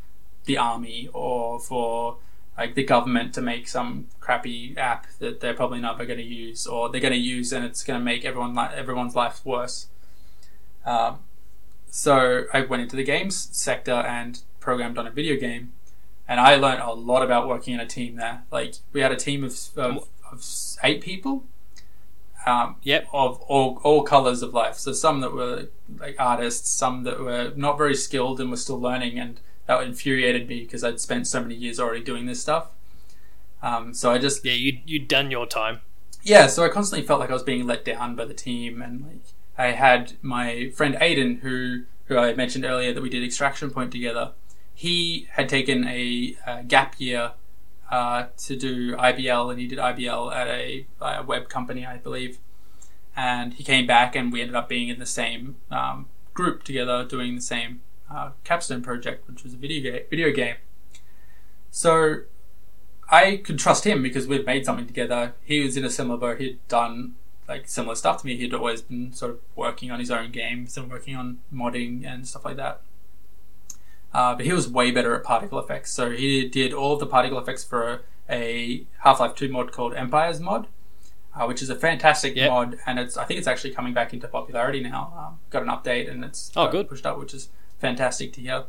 the army or for like the government to make some crappy app that they're probably never going to use or they're going to use and it's going to make everyone li- everyone's life worse. Um, so I went into the games sector and programmed on a video game and I learned a lot about working in a team there. Like we had a team of, of, of eight people. Um, yep. Of all all colors of life. So some that were like artists, some that were not very skilled and were still learning, and that infuriated me because I'd spent so many years already doing this stuff. Um, so I just yeah, you you'd done your time. yeah, so I constantly felt like I was being let down by the team, and like I had my friend Aiden, who who I mentioned earlier that we did Extraction Point together. He had taken a, a gap year uh, to do IBL, and he did IBL at a, a, web company, I believe. And he came back, and we ended up being in the same um, group together, doing the same uh, capstone project, which was a video game. Video game. So I could trust him because we'd made something together. He was in a similar boat. He'd done like similar stuff to me. He'd always been sort of working on his own games and working on modding and stuff like that. Uh, but he was way better at particle effects. So he did all of the particle effects for a Half Life Two mod called Empires mod, uh, which is a fantastic yep. mod, and it's I think it's actually coming back into popularity now. Um, got an update and it's oh, good. pushed up, which is fantastic to hear.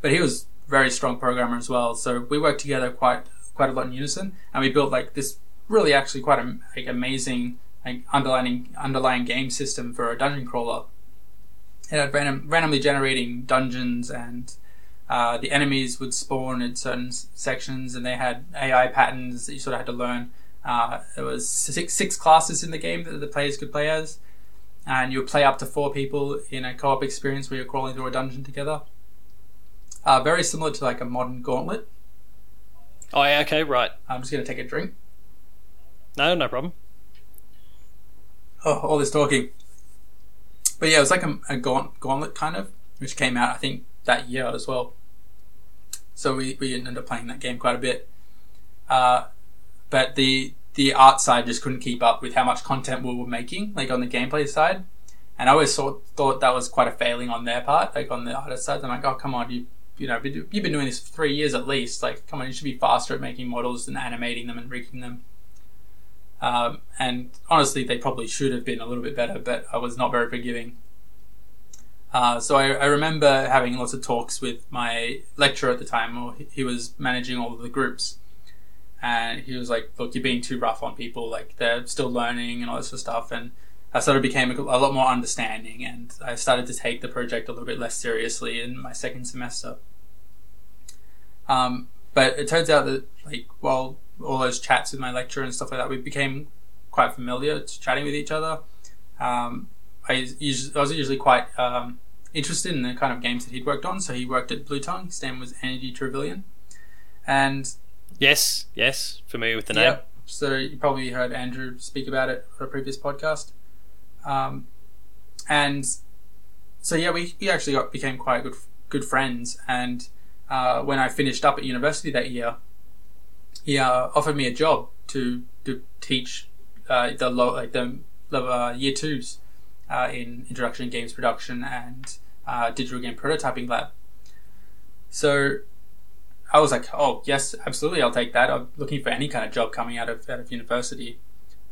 But he was very strong programmer as well. So we worked together quite quite a lot in unison, and we built like this really actually quite a, like amazing like underlying underlying game system for a dungeon crawler. It had random, randomly generating dungeons, and uh, the enemies would spawn in certain sections, and they had AI patterns that you sort of had to learn. Uh, there was six six classes in the game that the players could play as, and you would play up to four people in a co-op experience where you're crawling through a dungeon together. Uh, very similar to like a modern gauntlet. Oh yeah, okay, right. I'm just gonna take a drink. No, no problem. Oh, all this talking. But yeah, it was like a, a gaunt, gauntlet kind of, which came out I think that year as well. So we, we ended up playing that game quite a bit. Uh, but the the art side just couldn't keep up with how much content we were making, like on the gameplay side. And I always thought, thought that was quite a failing on their part, like on the artist side. I'm like, oh come on, you you know, you've been doing this for three years at least. Like, come on, you should be faster at making models and animating them and rigging them. Um, and honestly, they probably should have been a little bit better, but I was not very forgiving. Uh, so I, I, remember having lots of talks with my lecturer at the time, or he was managing all of the groups, and he was like, "Look, you're being too rough on people. Like they're still learning and all this sort of stuff." And I sort of became a, lot more understanding, and I started to take the project a little bit less seriously in my second semester. Um, but it turns out that like while all those chats with my lecturer and stuff like that, we became quite familiar to chatting with each other. Um, I, usually, I was usually quite um, interested in the kind of games that he'd worked on. So he worked at Blue Tongue. His name was Andrew Trevelyan, and yes, yes, familiar with the name. Yep. So you probably heard Andrew speak about it on a previous podcast. Um, and so yeah, we, we actually got, became quite good good friends. And uh, when I finished up at university that year, he uh, offered me a job to to teach uh, the low like the, the uh, year twos uh, in introduction games production and uh, digital game prototyping lab. So I was like, oh yes, absolutely, I'll take that. I'm looking for any kind of job coming out of out of university.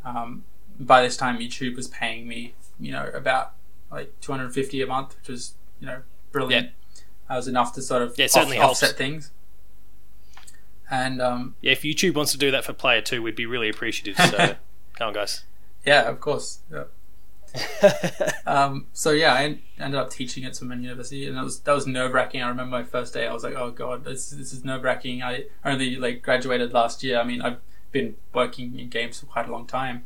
Um, by this time, YouTube was paying me, you know, about like 250 a month, which was, you know, brilliant. Yeah. That was enough to sort of yeah, off, offset things. And um, yeah, if YouTube wants to do that for Player Two, we'd be really appreciative. So come on, guys. Yeah, of course. Yeah. um, so yeah, I ended up teaching at Swinburne University, and that was that was nerve wracking. I remember my first day. I was like, "Oh god, this this is nerve wracking." I only like graduated last year. I mean, I've been working in games for quite a long time,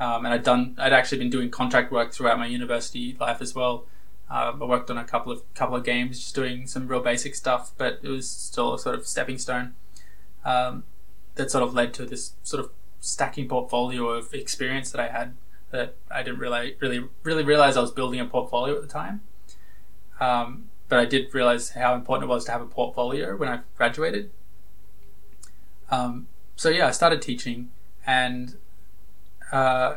um, and I'd done I'd actually been doing contract work throughout my university life as well. Uh, I worked on a couple of couple of games, just doing some real basic stuff, but it was still a sort of stepping stone um, that sort of led to this sort of stacking portfolio of experience that I had that I didn't really really really realize I was building a portfolio at the time. Um, but I did realize how important it was to have a portfolio when I graduated. Um, so yeah, I started teaching, and uh,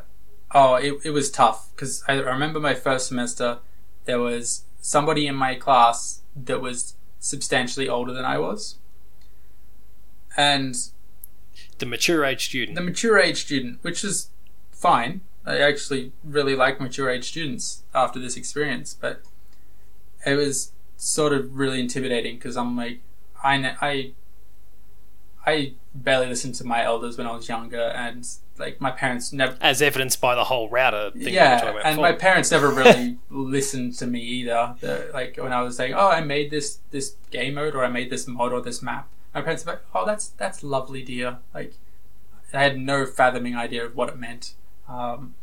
oh, it, it was tough because I remember my first semester, there was somebody in my class that was substantially older than I was. And the mature age student. The mature age student, which is fine. I actually really like mature age students after this experience, but it was sort of really intimidating because I'm like, I, I, I barely listened to my elders when I was younger, and like my parents never as evidenced by the whole router thing yeah and my parents never really listened to me either the, like when i was saying oh i made this this game mode or i made this mod or this map my parents were like oh that's that's lovely dear like I had no fathoming idea of what it meant. Um,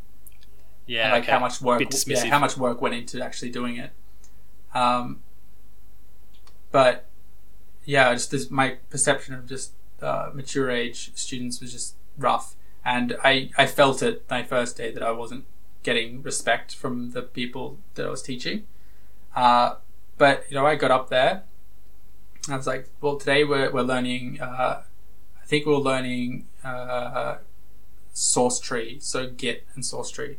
Yeah, and, like okay. how much work, yeah, how much work went into actually doing it. Um, but yeah, just this, my perception of just uh, mature age students was just rough, and I I felt it my first day that I wasn't getting respect from the people that I was teaching. Uh, but you know, I got up there. I was like, well, today we're we're learning. Uh, I think we're learning uh, source tree, so Git and source tree,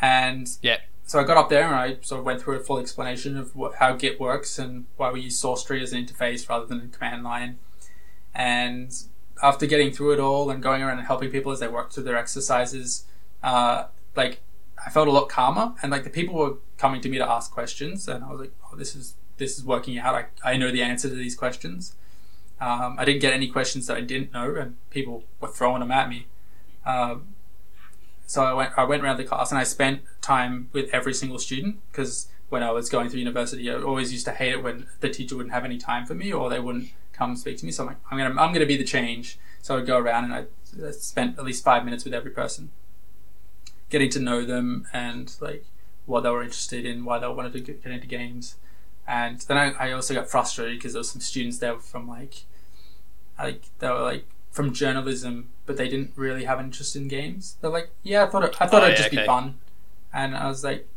and Yeah. so I got up there and I sort of went through a full explanation of what, how Git works and why we use source tree as an interface rather than a command line. And after getting through it all and going around and helping people as they work through their exercises, uh, like I felt a lot calmer and like the people were coming to me to ask questions and I was like, oh, this is this is working out. I, I know the answer to these questions. Um, I didn't get any questions that I didn't know and people were throwing them at me. Um, so I went I went around the class and I spent time with every single student because when I was going through university, I always used to hate it when the teacher wouldn't have any time for me or they wouldn't come speak to me. So I'm like, I'm gonna I'm gonna be the change. So I'd go around and I spent at least five minutes with every person, getting to know them and like what they were interested in, why they wanted to get into games. And then I, I also got frustrated because there was some students there from like, like they were like from journalism, but they didn't really have an interest in games. They're like, yeah, I thought it, I thought Oh, it'd yeah, just be fun, and I was like,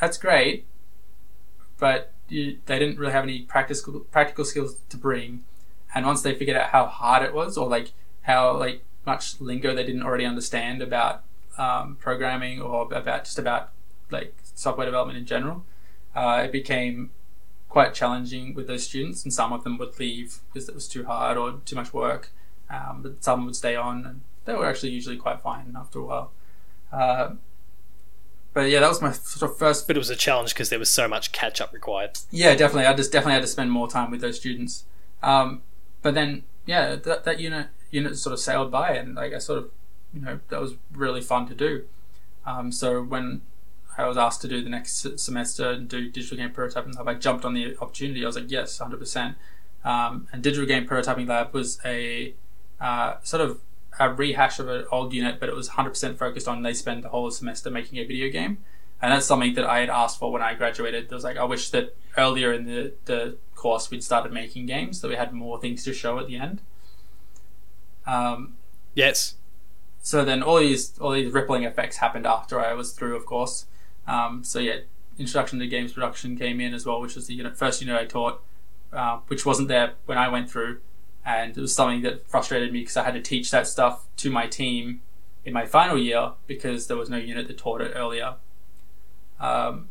that's great, but you, they didn't really have any practical practical skills to bring. And once they figured out how hard it was, or like how like much lingo they didn't already understand about um, programming or about just about like software development in general, uh, it became quite challenging with those students, and some of them would leave because it was too hard or too much work. Um, but some would stay on, and they were actually usually quite fine after a while. Uh, but yeah, that was my sort of first But it was a challenge because there was so much catch up required. yeah, definitely. I just definitely had to spend more time with those students. Um, but then, yeah, that, that unit unit sort of sailed by, and like I sort of, you know, that was really fun to do. Um, so when I was asked to do the next semester and do digital game prototyping lab, I jumped on the opportunity. I was like, yes, hundred percent. Um, and digital game prototyping lab was a uh, sort of a rehash of an old unit, but it was 100% focused on they spend the whole semester making a video game. And that's something that I had asked for when I graduated. There was like, I wish that earlier in the, the course we'd started making games, so we had more things to show at the end. Um, Yes. so then all these all these rippling effects happened after I was through, of course. Um, so yeah, introduction to games production came in as well, which was the unit, first unit I taught, uh, which wasn't there when I went through, and it was something that frustrated me because I had to teach that stuff to my team in my final year because there was no unit that taught it earlier. Um,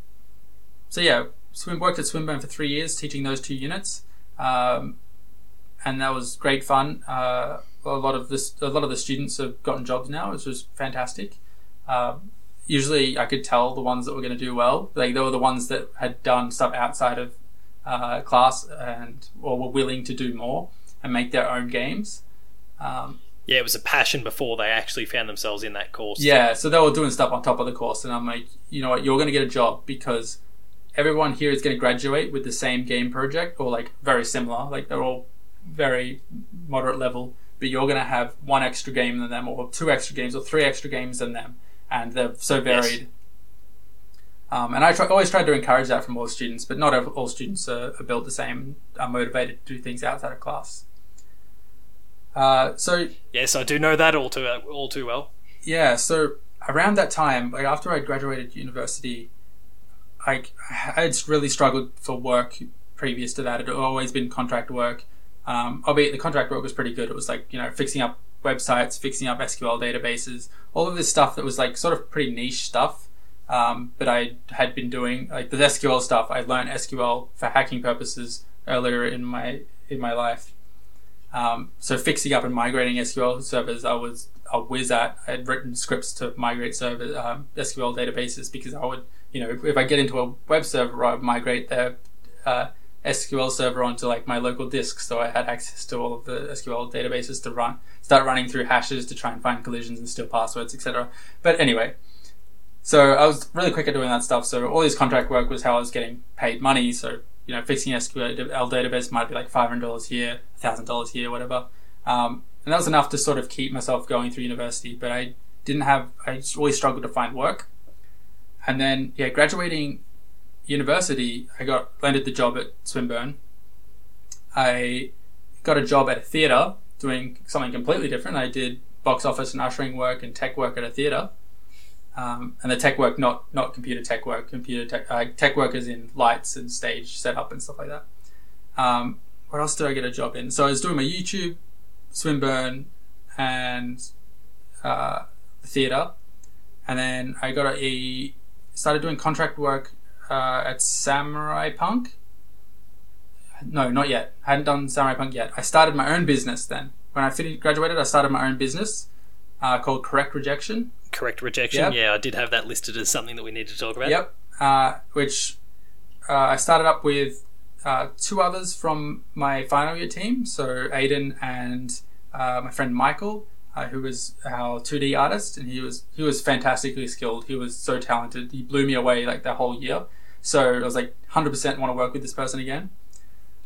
so yeah, swim worked at Swinburne for three years teaching those two units, um, and that was great fun. Uh, a lot of this, a lot of the students have gotten jobs now, which was fantastic. Um, usually, I could tell the ones that were going to do well. Like they were the ones that had done stuff outside of uh, class and or were willing to do more and make their own games. Um, Yeah, it was a passion before they actually found themselves in that course. yeah, so they were doing stuff on top of the course, and I'm like, you know what, you're going to get a job because everyone here is going to graduate with the same game project or like very similar. Like they're all very moderate level, but you're going to have one extra game than them, or two extra games, or three extra games than them, and they're so varied. Um, and I try, always try to encourage that from all students, but not all students are, are built the same, are motivated to do things outside of class. Uh, so Yes, I do know that all too all too well. yeah, so around that time, like after I graduated university, I I had really struggled for work previous to that. It had always been contract work. Um, albeit the contract work was pretty good. It was like you know fixing up websites, fixing up SQL databases, all of this stuff that was like sort of pretty niche stuff. Um, but I had been doing like the SQL stuff. I learned SQL for hacking purposes earlier in my in my life. Um, so fixing up and migrating SQL servers, I was a whiz at. I had written scripts to migrate server um, SQL databases because I would, you know, if, I get into a web server, I would migrate their uh, SQL server onto like my local disk, so I had access to all of the SQL databases to run, start running through hashes to try and find collisions and steal passwords, etc. But anyway, so I was really quick at doing that stuff. So all this contract work was how I was getting paid money. So you know, fixing SQL database might be like five hundred dollars here, thousand dollars here, whatever. Um, and that was enough to sort of keep myself going through university. But I didn't have. I always struggled to find work, and then yeah, graduating university, I got landed the job at Swinburne. I got a job at a theatre doing something completely different. I did box office and ushering work and tech work at a theatre. Um, and the tech work, not not computer tech work, computer tech, uh, tech work is in lights and stage setup and stuff like that. Um, what else did I get a job in? So I was doing my YouTube, Swinburne, and uh, theatre, and then I got a, a started doing contract work uh, at Samurai Punk. No, not yet. I hadn't done Samurai Punk yet. I started my own business then. When I finished, graduated, I started my own business uh, called Correct Rejection. Correct rejection. Yep. Yeah, I did have that listed as something that we need to talk about. Yep. Uh, which uh, I started up with uh, two others from my final year team. So Aiden and uh, my friend Michael, uh, who was our 2D artist, and he was he was fantastically skilled. He was so talented. He blew me away like the whole year. So I was like 100% want to work with this person again.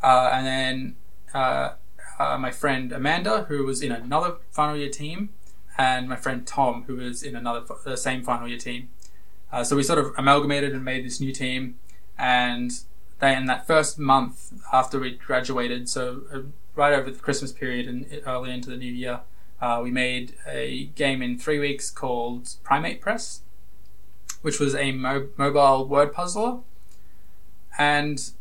Uh, and then uh, uh, my friend Amanda, who was in another final year team, and my friend Tom, who was in another the same final year team. Uh, so we sort of amalgamated and made this new team, and they in that first month after we graduated, so uh, right over the Christmas period and early into the new year, uh, we made a game in three weeks called Primate Press, which was a mo- mobile word puzzler, and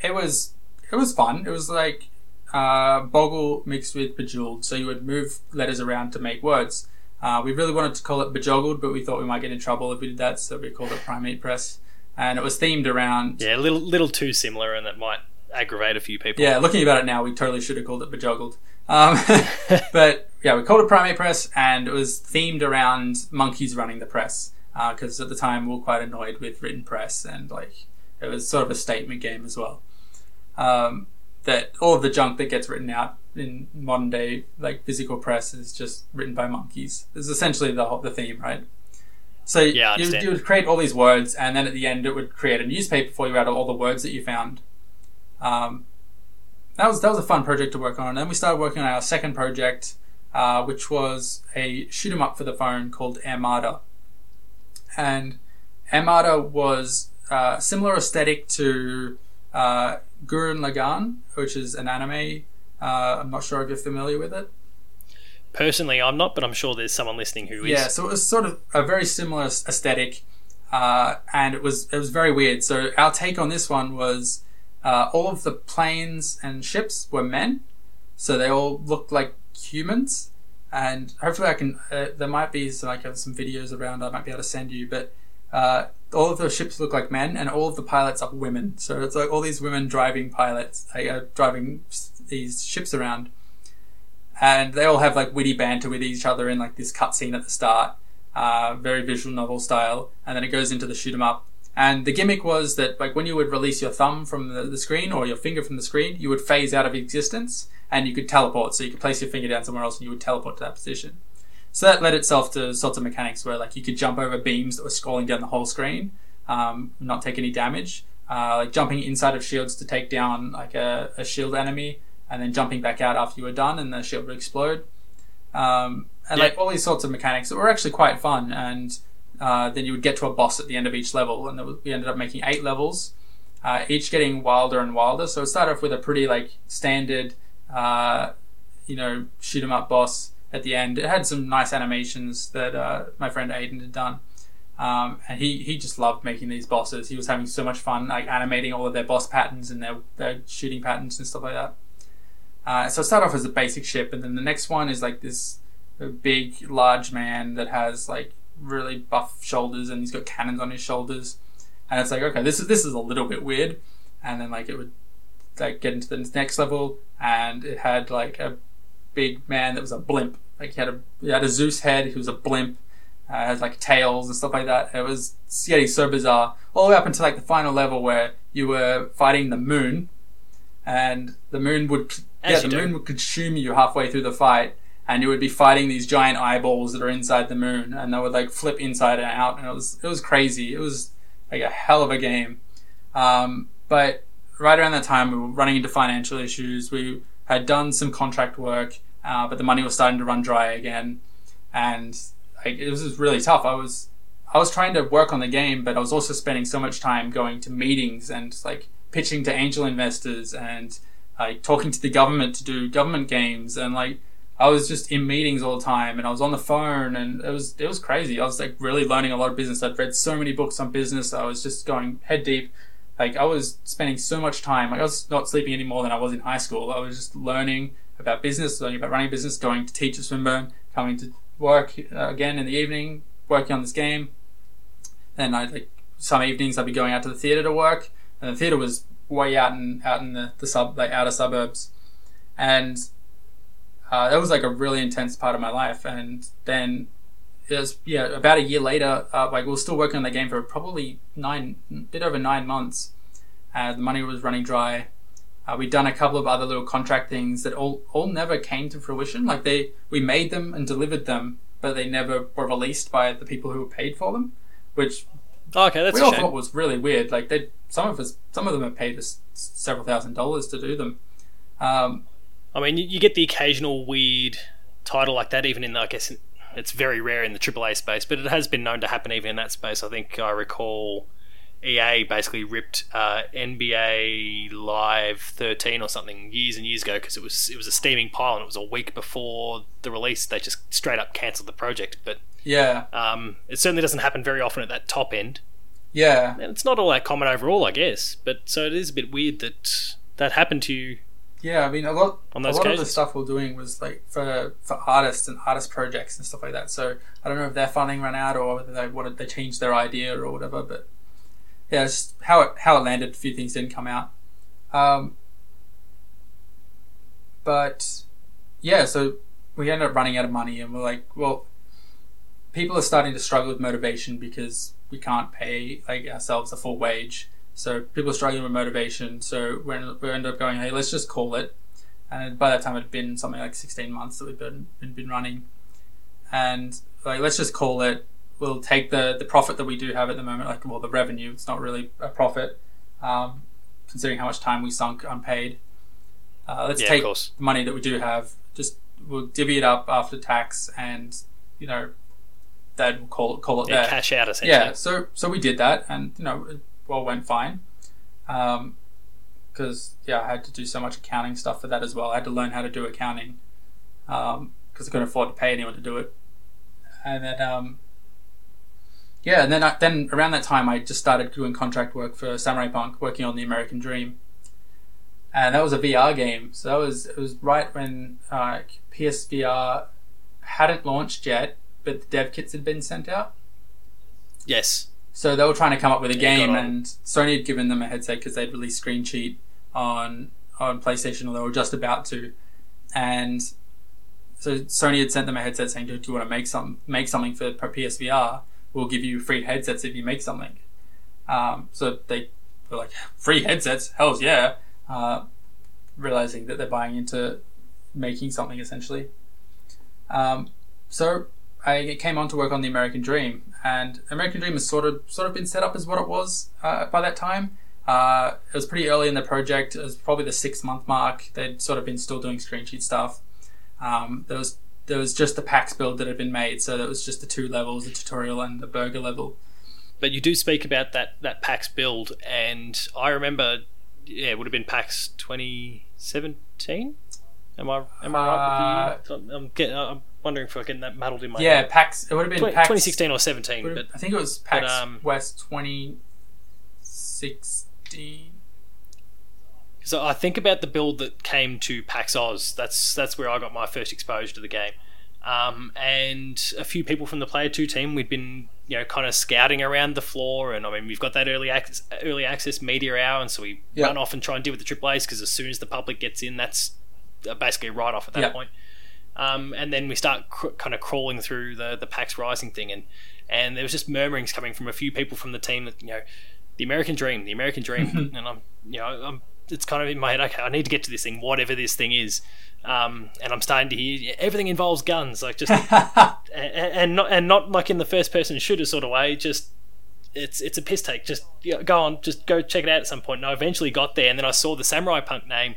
it was it was fun. It was like uh, Boggle mixed with Bejeweled, so you would move letters around to make words. Uh, we really wanted to call it Bejoggled, but we thought we might get in trouble if we did that, so we called it Primate Press, and it was themed around. Yeah, a little little too similar, and that might aggravate a few people. Yeah, looking about it now, we totally should have called it Bejoggled. Um, but yeah, we called it Primate Press, and it was themed around monkeys running the press. Because at the time we were quite annoyed with written press, and like it was sort of a statement game as well. Um, that all of the junk that gets written out in modern day like physical press is just written by monkeys. Is essentially the whole, the theme, right? So Yeah, you, you would create all these words, and then at the end it would create a newspaper for you out of all the words that you found. Um, that was that was a fun project to work on. And then we started working on our second project, uh, which was a shoot 'em up for the phone called Armada. And Armada was uh, similar aesthetic to uh, Gurren Lagann, which is an anime. Uh, I'm not sure if you're familiar with it. Personally, I'm not, but I'm sure there's someone listening who is. Yeah, so it was sort of a very similar aesthetic, uh, and it was it was very weird. So our take on this one was uh, all of the planes and ships were men, so they all looked like humans. And hopefully, I can. Uh, there might be some, like uh, some videos around. I might be able to send you, but. All of the ships look like men, and all of the pilots are women. So it's like all these women driving pilots, like, uh, driving these ships around and they all have like witty banter with each other in like this cutscene at the start, uh, very visual novel style, and then it goes into the shoot 'em up. And the gimmick was that like when you would release your thumb from the, the screen or your finger from the screen, you would phase out of existence and you could teleport. So you could place your finger down somewhere else and you would teleport to that position. So that led itself to sorts of mechanics where like you could jump over beams that were scrolling down the whole screen, um, not take any damage. Uh, like jumping inside of shields to take down like a, a shield enemy, and then jumping back out after you were done, and the shield would explode. Um, and Yeah. like all these sorts of mechanics that were actually quite fun. And uh, then you would get to a boss at the end of each level, and was, we ended up making eight levels, uh, each getting wilder and wilder. So it started off with a pretty like standard, uh, you know, shoot 'em up boss at the end. It had some nice animations that uh, my friend Aiden had done. Um, and he, he just loved making these bosses. He was having so much fun, like animating all of their boss patterns and their, their shooting patterns and stuff like that. Uh, so it started off as a basic ship, and then the next one is like this big, large man that has like really buff shoulders, and he's got cannons on his shoulders. And it's like, okay, this is this is a little bit weird. And then like it would like get into the next level, and it had like a big man that was a blimp. Like he had a he had a Zeus head. He was a blimp. Uh, has like tails and stuff like that. It was getting so bizarre, all the way up until like the final level where you were fighting the moon, and the moon would As yeah the do. moon would consume you halfway through the fight, and you would be fighting these giant eyeballs that are inside the moon, and they would like flip inside and out, and it was it was crazy. It was like a hell of a game. Um, but right around that time, we were running into financial issues. We had done some contract work, uh, but the money was starting to run dry again, and like, it was really tough. I was I was trying to work on the game, but I was also spending so much time going to meetings and like pitching to angel investors and like talking to the government to do government games and like I was just in meetings all the time and I was on the phone and it was it was crazy. I was like really learning a lot of business. I'd read so many books on business. I was just going head deep. Like I was spending so much time. Like I was not sleeping any more than I was in high school. I was just learning about business, learning about running a business, going to teach at Swinburne, coming to work uh, again in the evening, working on this game. Then I like some evenings I'd be going out to the theater to work, and the theater was way out in out in the, the sub like outer suburbs, and uh, that was like a really intense part of my life. And then it was yeah about a year later, uh, like we were still working on the game for probably nine bit over nine months. Uh, the money was running dry. Uh, we'd done a couple of other little contract things that all all never came to fruition. Like they we made them and delivered them, but they never were released by the people who were paid for them, which Oh, okay, that's we all shame. thought was really weird. Like they, some of us, some of them have paid us several thousand dollars to do them. Um, I mean, you, you get the occasional weird title like that, even in the, I guess it's very rare in the AAA space, but it has been known to happen even in that space. I think I recall EA basically ripped uh, NBA Live 13 or something years and years ago because it was it was a steaming pile and it was a week before the release. They just straight up cancelled the project, but yeah, um, it certainly doesn't happen very often at that top end, yeah, and it's not all that common overall, I guess. But so it is a bit weird that that happened to you. yeah. I mean, a lot, On a lot of the stuff we're doing was like for for artists and artist projects and stuff like that. So I don't know if their funding ran out or whether they wanted they changed their idea or whatever. But yeah, just how it how it landed. A few things didn't come out. Um, but yeah, so we ended up running out of money, and we're like, well, people are starting to struggle with motivation because we can't pay like ourselves a full wage. So people are struggling with motivation. So ended we ended up going, hey, let's just call it. And by that time, it had been something like 16 months that we've been been, been running, and like let's just call it. We'll take the the profit that we do have at the moment, like well, the revenue. It's not really a profit, um, considering how much time we sunk unpaid. Uh, let's Yeah, take the money that we do have. Just we'll divvy it up after tax, and you know, that we'll call it call it Yeah, there. cash out essentially. Yeah, so so we did that, and you know, it all went fine. Um, because yeah, I had to do so much accounting stuff for that as well. I had to learn how to do accounting, um, because I couldn't afford to pay anyone to do it. And then um, yeah, and then I, then around that time, I just started doing contract work for Samurai Punk, working on the American Dream. And that was a VR game, so that was it was right when uh, PSVR hadn't launched yet, but the dev kits had been sent out. Yes. So they were trying to come up with a Yeah, game, and Sony had given them a headset because they'd released Screen Cheat on on PlayStation, or they were just about to. And so Sony had sent them a headset saying, "Do you want to make some make something for for PSVR? We'll give you free headsets if you make something." Um, so they were like, "Free headsets? Hell's yeah!" Uh, realizing that they're buying into making something essentially. Um, so I came on to work on the American Dream, and American Dream has sort of sort of been set up as what it was uh, by that time. Uh, it was pretty early in the project. It was probably the six month mark. They'd sort of been still doing Screen Cheat stuff. Um, there was there was just the PAX build that had been made, so there was just the two levels, the tutorial and the burger level. But you do speak about that that PAX build, and I remember, yeah, it would have been PAX 2017. Am I am I right with you? I'm getting, I'm wondering if I'm getting that muddled in my head. yeah, head. PAX. It would have been Twen- PAX 2016 or 17, but I think it was PAX um, West 2016. So I think about the build that came to PAX Aus. That's that's where I got my first exposure to the game. Um, and a few people from the Player Two team, we'd been you know kind of scouting around the floor, and I mean we've got that early access, early access media hour, and so we Yeah. run off and try and deal with the AAA's because as soon as the public gets in, that's uh, basically right off at that Yeah. point. Um, and then we start cr- kind of crawling through the the PAX Rising thing, and and there was just murmurings coming from a few people from the team that you know the American Dream, the American Dream, and I'm you know I'm it's kind of in my head. Okay, I need to get to this thing, whatever this thing is. Um, and I'm starting to hear everything involves guns, like just and, and not and not like in the first person shooter sort of way. Just it's it's a piss take. Just you know, go on, just go check it out at some point. And I eventually got there, and then I saw the Samurai Punk name,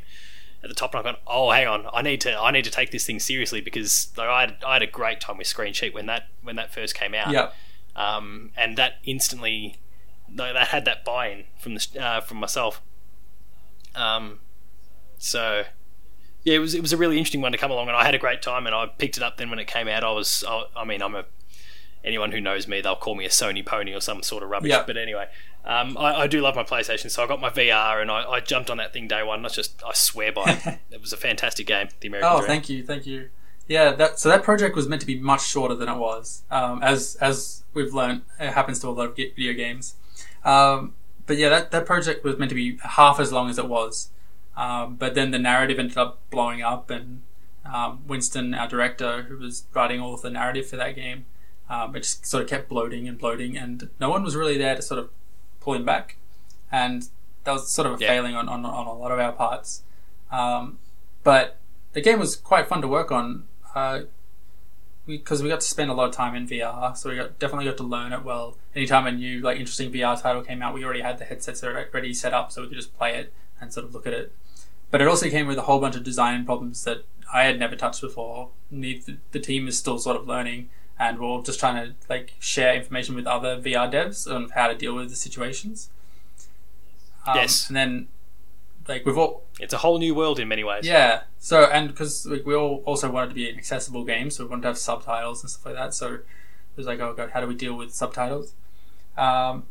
at the top, and I've gone, oh, hang on, I need to I need to take this thing seriously because like, I had, I had a great time with Screen Cheat when that when that first came out. Yeah. Um, and that instantly, that had that buy-in from the uh, from myself. Um, so yeah, it was it was a really interesting one to come along, and I had a great time, and I picked it up. Then when it came out, I was I, I mean I'm a anyone who knows me, they'll call me a Sony pony or some sort of rubbish. Yeah. But anyway, um, I, I do love my PlayStation, so I got my VR and I, I jumped on that thing day one. That's just I swear by it. it was a fantastic game, the American Oh, Dream. thank you, thank you. Yeah, that so that project was meant to be much shorter than it was. Um, as as we've learned, it happens to a lot of video games. Um, but yeah, that that project was meant to be half as long as it was. Um, but then the narrative ended up blowing up, and um, Winston, our director, who was writing all of the narrative for that game, um, it just sort of kept bloating and bloating, and no one was really there to sort of pull him back. And that was sort of a Yeah. failing on, on, on a lot of our parts. Um, but the game was quite fun to work on because we, we got to spend a lot of time in VR, so we got definitely got to learn it well. Anytime a new like interesting VR title came out, we already had the headsets already set up, so we could just play it and sort of look at it. But it also came with a whole bunch of design problems that I had never touched before. The, the team is still sort of learning, and we're all just trying to like share information with other VR devs on how to deal with the situations. Um, Yes. and then like we've all It's a whole new world in many ways. yeah. So and because like, we all also wanted to be an accessible game, so we wanted to have subtitles and stuff like that. So it was like, oh god, how do we deal with subtitles? Um,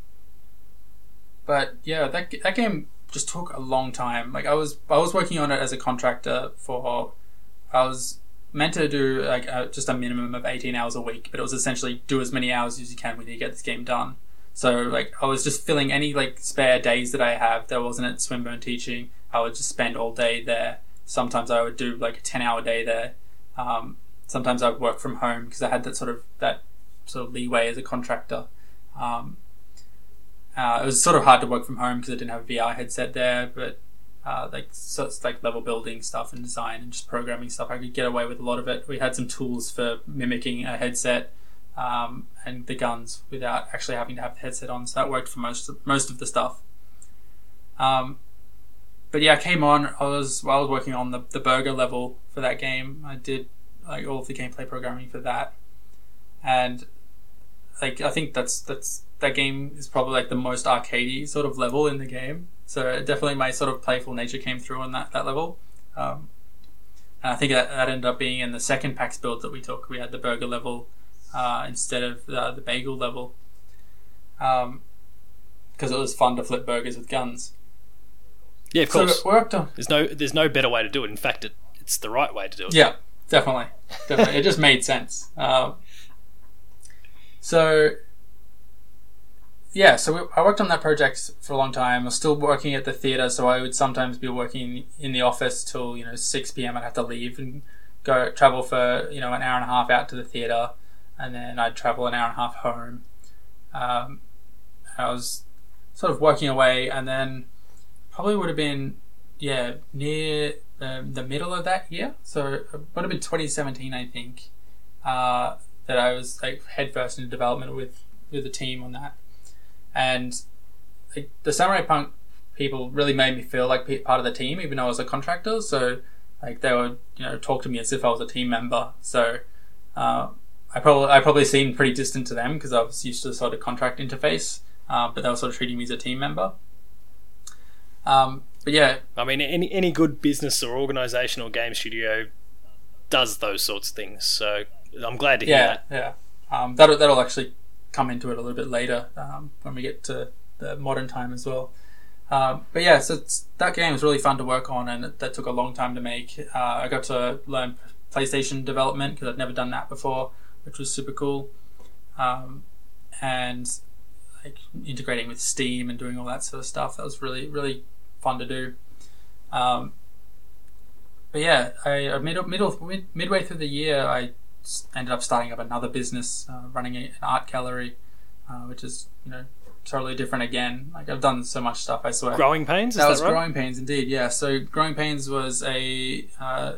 but yeah, that that game just took a long time. Like I was I was working on it as a contractor for I was meant to do like uh just a minimum of 18 hours a week, but it was essentially do as many hours as you can when you get this game done. So like I was just filling any like spare days that I have that wasn't at Swinburne teaching. I would just spend all day there. Sometimes I would do like a 10 hour day there. Um, sometimes I would work from home because I had that sort of that sort of leeway as a contractor. Um, uh, it was sort of hard to work from home because I didn't have a VR headset there, but uh, like so it's like level building stuff and design and just programming stuff, I could get away with a lot of it. We had some tools for mimicking a headset um, and the guns without actually having to have the headset on, so that worked for most of, most of the stuff. Um, but yeah, I came on. I was while I was working on the, the burger level for that game. I did like all of the gameplay programming for that, and like I think that's that's that game is probably like the most arcadey sort of level in the game. So definitely my sort of playful nature came through on that that level. Um, and I think that, that ended up being in the second PAX build that we took. We had the burger level uh, instead of the, the bagel level because it was fun to flip burgers with guns. Yeah, of So course. it worked on. There's no there's no better way to do it. In fact, it, it's the right way to do it. Yeah, definitely, definitely. it just made sense. Um, so, yeah, so we, I worked on that project for a long time. I was still working at the theater, so I would sometimes be working in the office till you know six p.m. I'd have to leave and go travel for you know an hour and a half out to the theater, and then I'd travel an hour and a half home. Um, I was sort of working away, and then probably would have been yeah near um, the middle of that year, so it would have been 2017, I think, uh, that I was like headfirst into development with with the team on that, and like, the Samurai Punk people really made me feel like part of the team, even though I was a contractor. So like they would you know talk to me as if I was a team member. So uh, I probably I probably seemed pretty distant to them because I was used to the sort of contract interface, uh, but they were sort of treating me as a team member. Um, but yeah, I mean, any any good business or organisation or game studio does those sorts of things. So I'm glad to hear yeah, that. yeah. Um, that'll that'll actually come into it a little bit later um, when we get to the modern time as well. Um, but yeah, so it's, that game was really fun to work on, and it, that took a long time to make. Uh, I got to learn PlayStation development because I'd never done that before, which was super cool. Um, and like integrating with Steam and doing all that sort of stuff, that was really really fun to do. Um, but yeah, I I middle, middle mid, midway through the year, I ended up starting up another business, uh, running a, an art gallery, uh, which is you know totally different again. Like I've done so much stuff, I swear. Growing pains. Is that that, was right? Growing Pains, indeed. Yeah. So Growing Pains was a uh,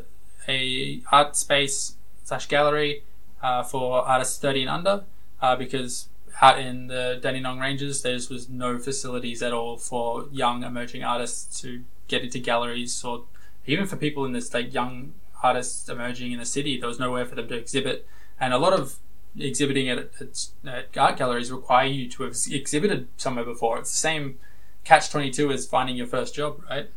a art space slash gallery uh, for artists thirty and under, uh, because out in the Dandenong Ranges, there was no facilities at all for young emerging artists to get into galleries or even for people in this like young artists emerging in the city, there was nowhere for them to exhibit, and a lot of exhibiting at, at, at art galleries require you to have exhibited somewhere before. It's the same catch twenty two as finding your first job, right?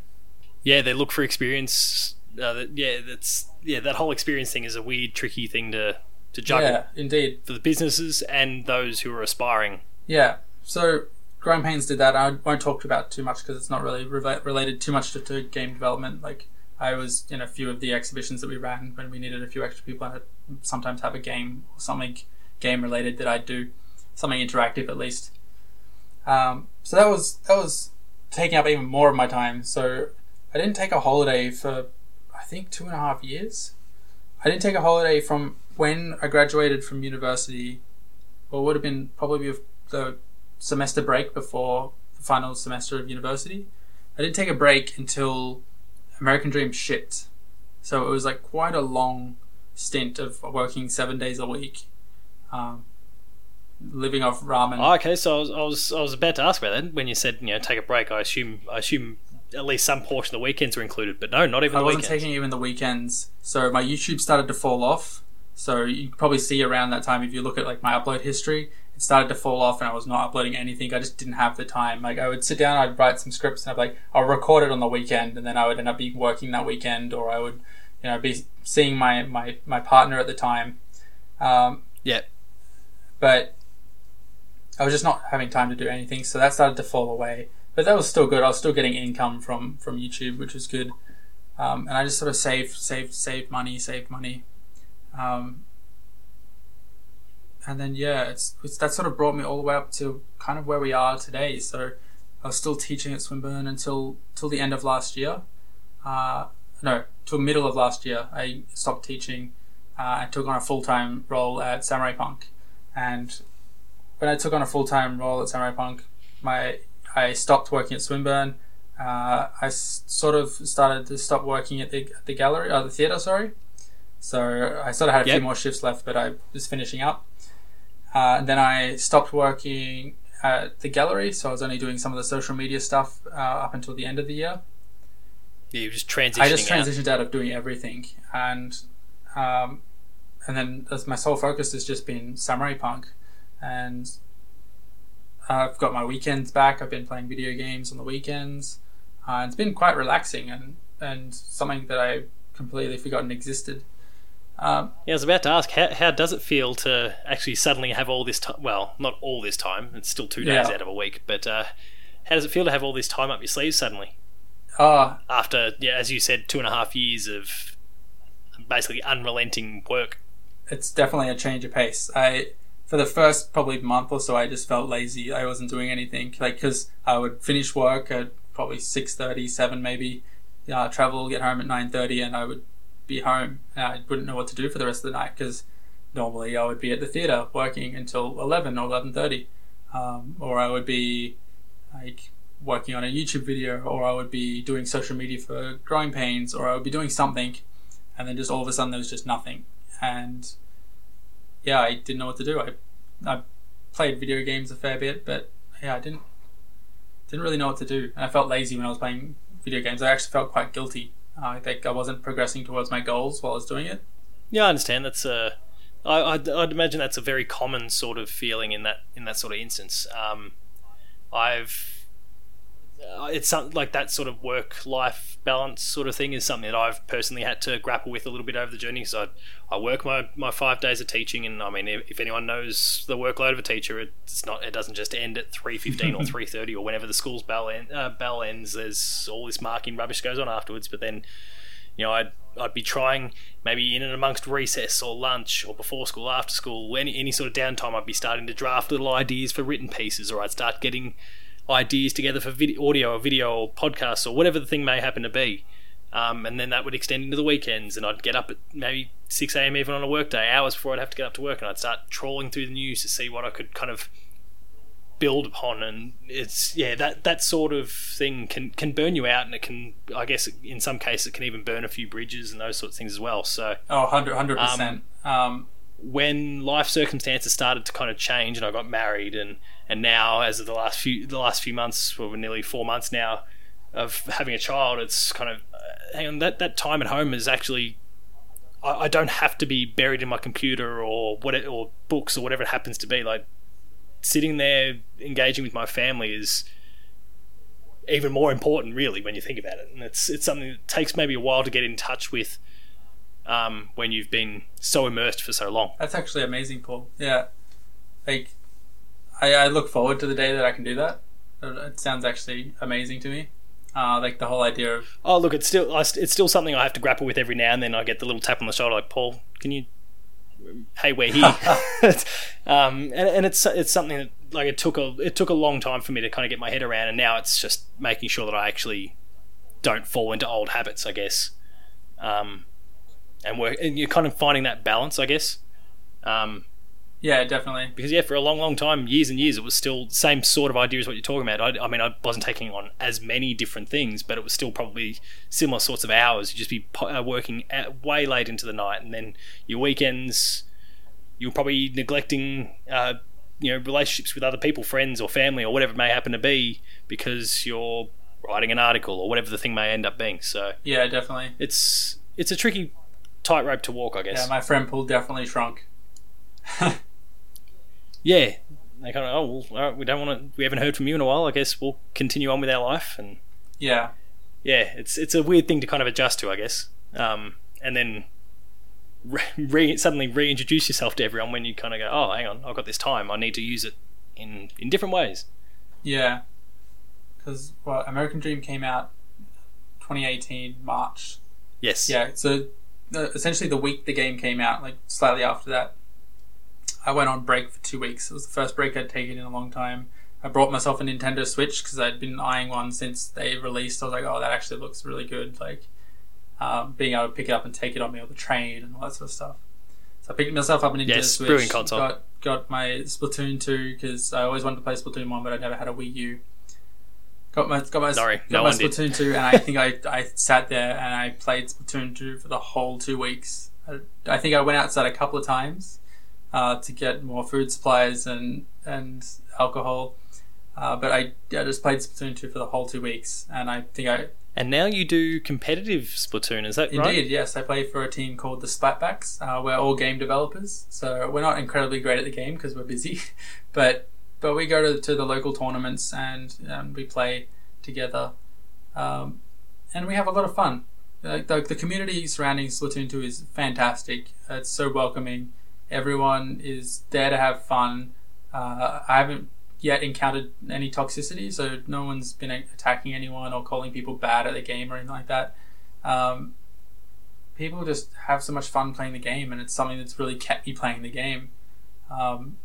Yeah, they look for experience. Uh, yeah, that's yeah. That whole experience thing is a weird, tricky thing to to juggle Yeah, indeed. for the businesses and those who are aspiring. Yeah. So Growing Pains did that. I won't talk about too much because it's not really rela- related too much to, to game development. Like I was in a few of the exhibitions that we ran when we needed a few extra people. I'd sometimes have a game or something game related that I'd do, something interactive at least. Um, so that was that was taking up even more of my time. So I didn't take a holiday for I think two and a half years. I didn't take a holiday from when I graduated from university, or would have been probably the semester break before the final semester of university. I didn't take a break until American Dream shipped. So it was like quite a long stint of working seven days a week, um, living off ramen. Oh, okay, so I was, I was I was about to ask about that when you said you know take a break. I assume I assume at least some portion of the weekends were included, but no, not even I wasn't weekends. taking even the weekends, so my YouTube started to fall off. So you probably see around that time if you look at like my upload history, it started to fall off, and I was not uploading anything. I just didn't have the time. Like I would sit down, I'd write some scripts, and I'd be like, I'll record it on the weekend, and then I would end up be working that weekend, or I would, you know, be seeing my my my partner at the time. Um, Yeah. but I was just not having time to do anything, so that started to fall away. But that was still good. I was still getting income from from YouTube, which was good. Um, and I just sort of saved, saved, saved money, saved money. Um, and then yeah, it's, it's that sort of brought me all the way up to kind of where we are today. So I was still teaching at Swinburne until till the end of last year. Uh, no, till middle of last year, I stopped teaching uh, and took on a full time role at Samurai Punk. And when I took on a full time role at Samurai Punk, my I stopped working at Swinburne. Uh, I s- sort of started to stop working at the at the gallery, or the theatre, sorry. So I sort of had a Yep. few more shifts left, but I was finishing up. Uh, and then I stopped working at the gallery, so I was only doing some of the social media stuff uh, up until the end of the year. Yeah, you just transitioning. I just out. transitioned out of doing everything, and um, and then as my sole focus has just been Samurai Punk, and I've got my weekends back. I've been playing video games on the weekends. Uh, it's been quite relaxing and and something that I completely forgotten existed. Um, Yeah, I was about to ask how how does it feel to actually suddenly have all this time? Well, not all this time. It's still two days Yeah. out of a week, but uh, how does it feel to have all this time up your sleeves suddenly? ah, After, yeah, as you said, two and a half years of basically unrelenting work. it's definitely a change of pace. I for the first probably month or so, I just felt lazy. I wasn't doing anything like because I would finish work at probably six thirty, seven maybe, uh, travel, get home at nine thirty, and I would be home. I wouldn't know what to do for the rest of the night because normally I would be at the theater working until eleven or eleven thirty, um, or I would be like working on a YouTube video, or I would be doing social media for Growing Pains, or I would be doing something, and then just all of a sudden there was just nothing and yeah, I didn't know what to do. I I played video games a fair bit, but yeah, I didn't didn't really know what to do, and I felt lazy when I was playing video games. I actually felt quite guilty. Uh, I think I wasn't progressing towards my goals while I was doing it. Yeah, I understand. That's a. I, I'd, I'd imagine that's a very common sort of feeling in that in that sort of instance. Um, I've uh, it's something like that sort of work life balance sort of thing is something that I've personally had to grapple with a little bit over the journey because I I work my, my five days of teaching and I mean if, if anyone knows the workload of a teacher it's not it doesn't just end at three fifteen or three thirty or whenever the school's bell end, uh, bell ends there's all this marking rubbish goes on afterwards but then you know, I'd I'd be trying maybe in and amongst recess or lunch or before school, after school, any any sort of downtime. I'd be starting to draft little ideas for written pieces, or I'd start getting ideas together for video, audio or video or podcasts or whatever the thing may happen to be. Um, and then that would extend into the weekends, and I'd get up at maybe 6 a.m. even on a workday, hours before I'd have to get up to work, and I'd start trawling through the news to see what I could kind of build upon and it's yeah that that sort of thing can can burn you out and it can I guess in some cases it can even burn a few bridges and those sorts of things as well so Oh, 100 percent. Um, when life circumstances started to kind of change and I got married and and now as of the last few the last few months well nearly four months now of having a child, it's kind of uh, hang on that that time at home is actually. I, I don't have to be buried in my computer or what it, or books or whatever it happens to be. Like sitting there engaging with my family is even more important, really, when you think about it. And it's it's something that takes maybe a while to get in touch with um, when you've been so immersed for so long. That's actually amazing, Paul. Yeah, like I, I look forward to the day that I can do that. It sounds actually amazing to me. Uh, like the whole idea of Oh, look, it's still I, it's still something I have to grapple with every now and then. I get the little tap on the shoulder, like Paul, can you? Hey, we're here. um, and, and it's it's something that like it took a it took a long time for me to kind of get my head around, and now it's just making sure that I actually don't fall into old habits, I guess. Um, and work, and you're kind of finding that balance, I guess. Um, yeah, definitely. because yeah, for a long, long time, years and years, it was still the same sort of idea as what you're talking about. I, I mean, I wasn't taking on as many different things, but it was still probably similar sorts of hours. You'd just be uh, working at, way late into the night, and then your weekends, you're probably neglecting, uh, you know, relationships with other people, friends or family or whatever it may happen to be, because you're writing an article or whatever the thing may end up being. So Yeah, definitely. it's it's a tricky tightrope to walk, I guess. Yeah, my friend Paul definitely shrunk. yeah, they kind of oh well, all right, we don't want to. We haven't heard from you in a while. I guess we'll continue on with our life, and Yeah, yeah, it's it's a weird thing to kind of adjust to, I guess. Um, and then re- re- suddenly reintroduce yourself to everyone when you kind of go, oh, hang on, I've got this time. I need to use it in in different ways. yeah. Because well, American Dream came out 2018 March. Yes. Yeah, so essentially the week the game came out, like slightly after that, I went on break for two weeks. It was the first break I'd taken in a long time. I brought myself a Nintendo Switch because I'd been eyeing one since they released. I was like, oh, that actually looks really good. Like um, being able to pick it up and take it on me on the train and all that sort of stuff. So I picked myself up a Nintendo Yes, Switch. brewing console. Got got my Splatoon two because I always wanted to play Splatoon one, but I never had a Wii U. Got my got my Sorry, got no my one did. Splatoon two, and I think I I sat there and I played Splatoon two for the whole two weeks. I, I think I went outside a couple of times uh, to get more food supplies and and alcohol, uh, but I, I just played Splatoon two for the whole two weeks, and I think I And now you do competitive Splatoon, is that Indeed, right? yes. I play for a team called the Splatbacks. Uh, we're all game developers, so we're not incredibly great at the game because we're busy, but but we go to, to the local tournaments and um, we play together, um, and we have a lot of fun. Like the, the community surrounding Splatoon 2 is fantastic. It's so welcoming. Everyone is there to have fun. Uh, I haven't yet encountered any toxicity, so no one's been attacking anyone or calling people bad at the game or anything like that. Um, people just have so much fun playing the game, and it's something that's really kept me playing the game um,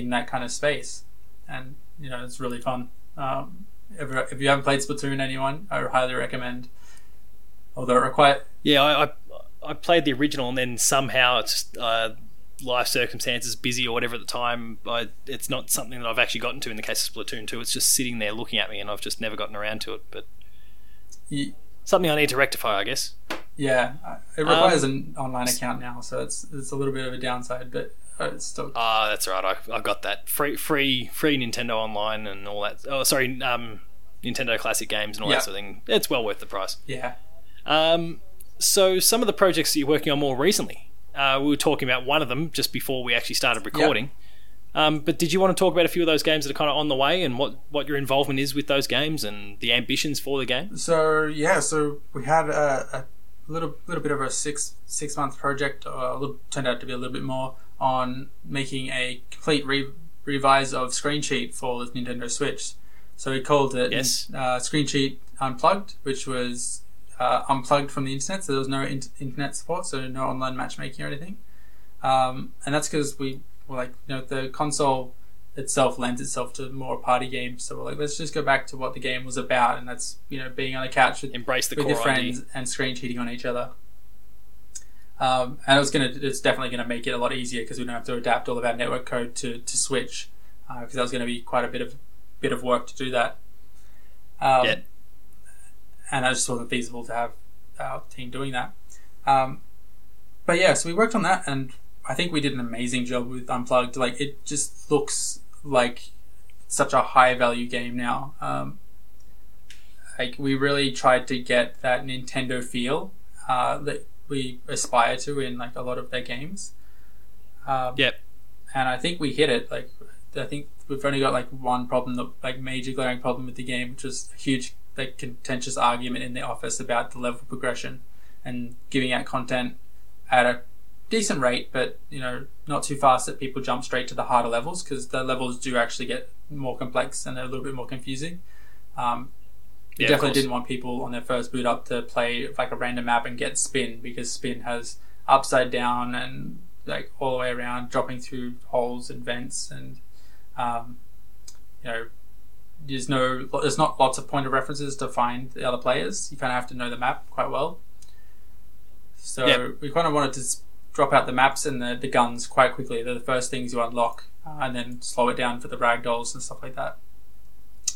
in that kind of space. And you know, it's really fun. Um, if, if you haven't played Splatoon, anyone, I highly recommend. Although it requires Yeah, I, I I played the original, and then somehow it's just uh, life circumstances, busy or whatever at the time. I, it's not something that I've actually gotten to in the case of Splatoon 2. It's just sitting there looking at me, and I've just never gotten around to it. But you, something I need to rectify, I guess. yeah, it requires Um, an online account now, so it's it's a little bit of a downside, but uh, it's still Ah, that's right. I, I got that free, free, free Nintendo Online and all that. Oh, sorry, um, Nintendo Classic games and all Yeah. that sort of thing. It's well worth the price. yeah. Um, so some of the projects that you're working on more recently, uh, we were talking about one of them just before we actually started recording. Um, but did you want to talk about a few of those games that are kind of on the way and what, what your involvement is with those games and the ambitions for the game? So yeah, so we had a, a little little bit of a six six month project, uh, a little, turned out to be a little bit more on making a complete re- revise of Screen Cheat for the Nintendo Switch. So we called it Yes. uh, Screen Unplugged, which was uh, unplugged from the internet, so there was no in- internet support, so no online matchmaking or anything. Um, and that's because we were like, you know, the console itself lends itself to more party games. So we're like, let's just go back to what the game was about, and that's you know being on a couch with, Embrace the with your idea. friends and screen cheating on each other. Um, and it was gonna, it's definitely gonna make it a lot easier because we don't have to adapt all of our network code to to Switch, because that was going to be quite a bit of bit of work to do that. Um, Yeah. And it just wasn't feasible to have our team doing that. Um, but yeah, so we worked on that, and I think we did an amazing job with Unplugged. Like it just looks like such a high value game now. Um, like we really tried to get that Nintendo feel uh, that we aspire to in like a lot of their games. Um, Yep. and I think we hit it. Like, I think we've only got like one problem, that, like major glaring problem with the game, which was a huge, like, contentious argument in the office about the level progression and giving out content at a decent rate, but you know, not too fast that people jump straight to the harder levels because the levels do actually get more complex and they're a little bit more confusing. Um, we Yeah, definitely didn't want people on their first boot up to play like a random map and get spin because spin has upside down and like all the way around, dropping through holes and vents, and um, you know, there's no, there's not lots of point of references to find the other players. You kind of have to know the map quite well. So Yep. we kind of wanted to drop out the maps and the, the guns quite quickly. They're the first things you unlock, uh, and then slow it down for the ragdolls and stuff like that.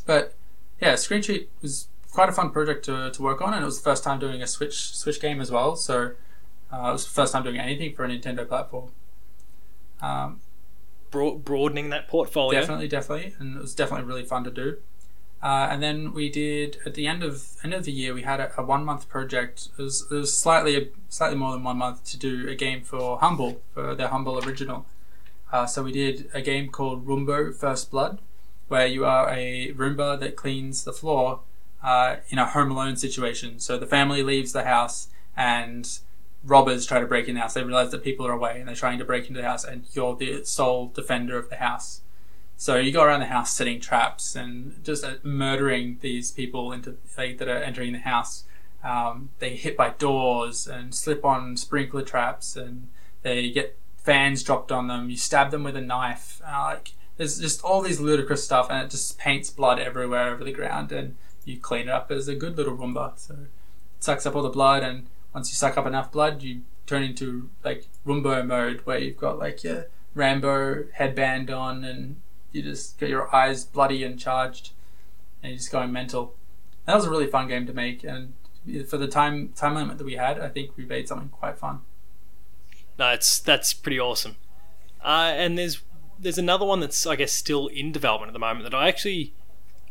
But yeah, Screen Cheat was quite a fun project to, to work on, and it was the first time doing a Switch Switch game as well. So uh, it was the first time doing anything for a Nintendo platform. Um, Broad- broadening that portfolio. Definitely, definitely, and it was definitely really fun to do. Uh, and then we did at the end of end of the year, we had a, a one month project. It was, it was slightly slightly more than one month to do a game for Humble for their Humble original. Uh, so we did a game called Roombo First Blood, where you are a Roomba that cleans the floor uh, in a Home Alone situation. So the family leaves the house and robbers try to break in the house. They realize that people are away and they're trying to break into the house, and you're the sole defender of the house. So you go around the house setting traps and just uh, murdering these people into like, that are entering the house. Um, they hit by doors and slip on sprinkler traps, and they get fans dropped on them. You stab them with a knife. Uh, like there's just all these ludicrous stuff, and it just paints blood everywhere over the ground, and you clean it up as a good little Roomba. So it sucks up all the blood, and once you suck up enough blood, you turn into like Roombo mode, where you've got like your Rambo headband on, and you just got your eyes bloody and charged, and you're just going mental. That was a really fun game to make, and for the time time limit that we had, I think we made something quite fun. No, it's that's pretty awesome. Uh, and there's there's another one that's I guess still in development at the moment that I actually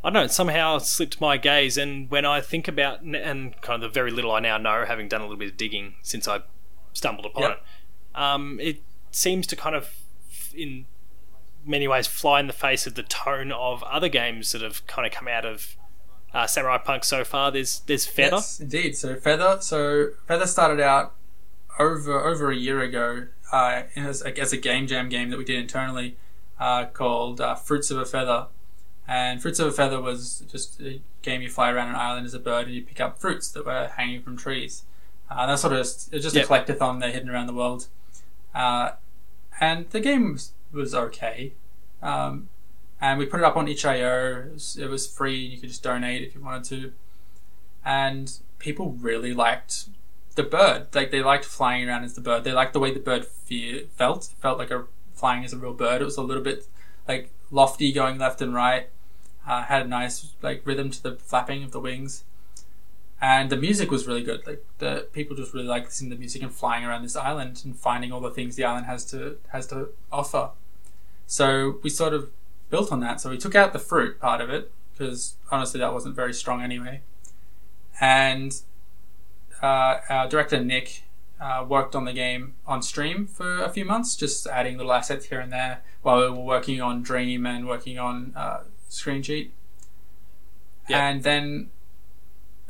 I don't know it somehow slipped my gaze. And when I think about and kind of the very little I now know, having done a little bit of digging since I stumbled upon Yep. it, um, it seems to kind of in many ways fly in the face of the tone of other games that have kind of come out of uh, Samurai Punk so far. There's there's Feather. Yes, indeed. So Feather. So Feather started out over over a year ago uh, as, as a game jam game that we did internally uh, called uh, Fruits of a Feather. And Fruits of a Feather was just a game you fly around an island as a bird and you pick up fruits that were hanging from trees. Uh, that's sort of just, it's just Yep. a collectathon they're hidden around the world. Uh, and the game was, was okay. Um, and we put it up on itch.io. It was, it was free. You could just donate if you wanted to. And people really liked the bird. Like they liked flying around as the bird. They liked the way the bird fe- felt. It felt like a flying as a real bird. It was a little bit like lofty, going left and right. Uh, had a nice like rhythm to the flapping of the wings, and the music was really good. Like the people just really liked to the music and flying around this island and finding all the things the island has to has to offer. So we sort of built on that. So we took out the fruit part of it because honestly that wasn't very strong anyway, and uh, our director Nick uh, worked on the game on stream for a few months, just adding little assets here and there while we were working on Dream and working on uh, Screen Cheat. Yeah. And then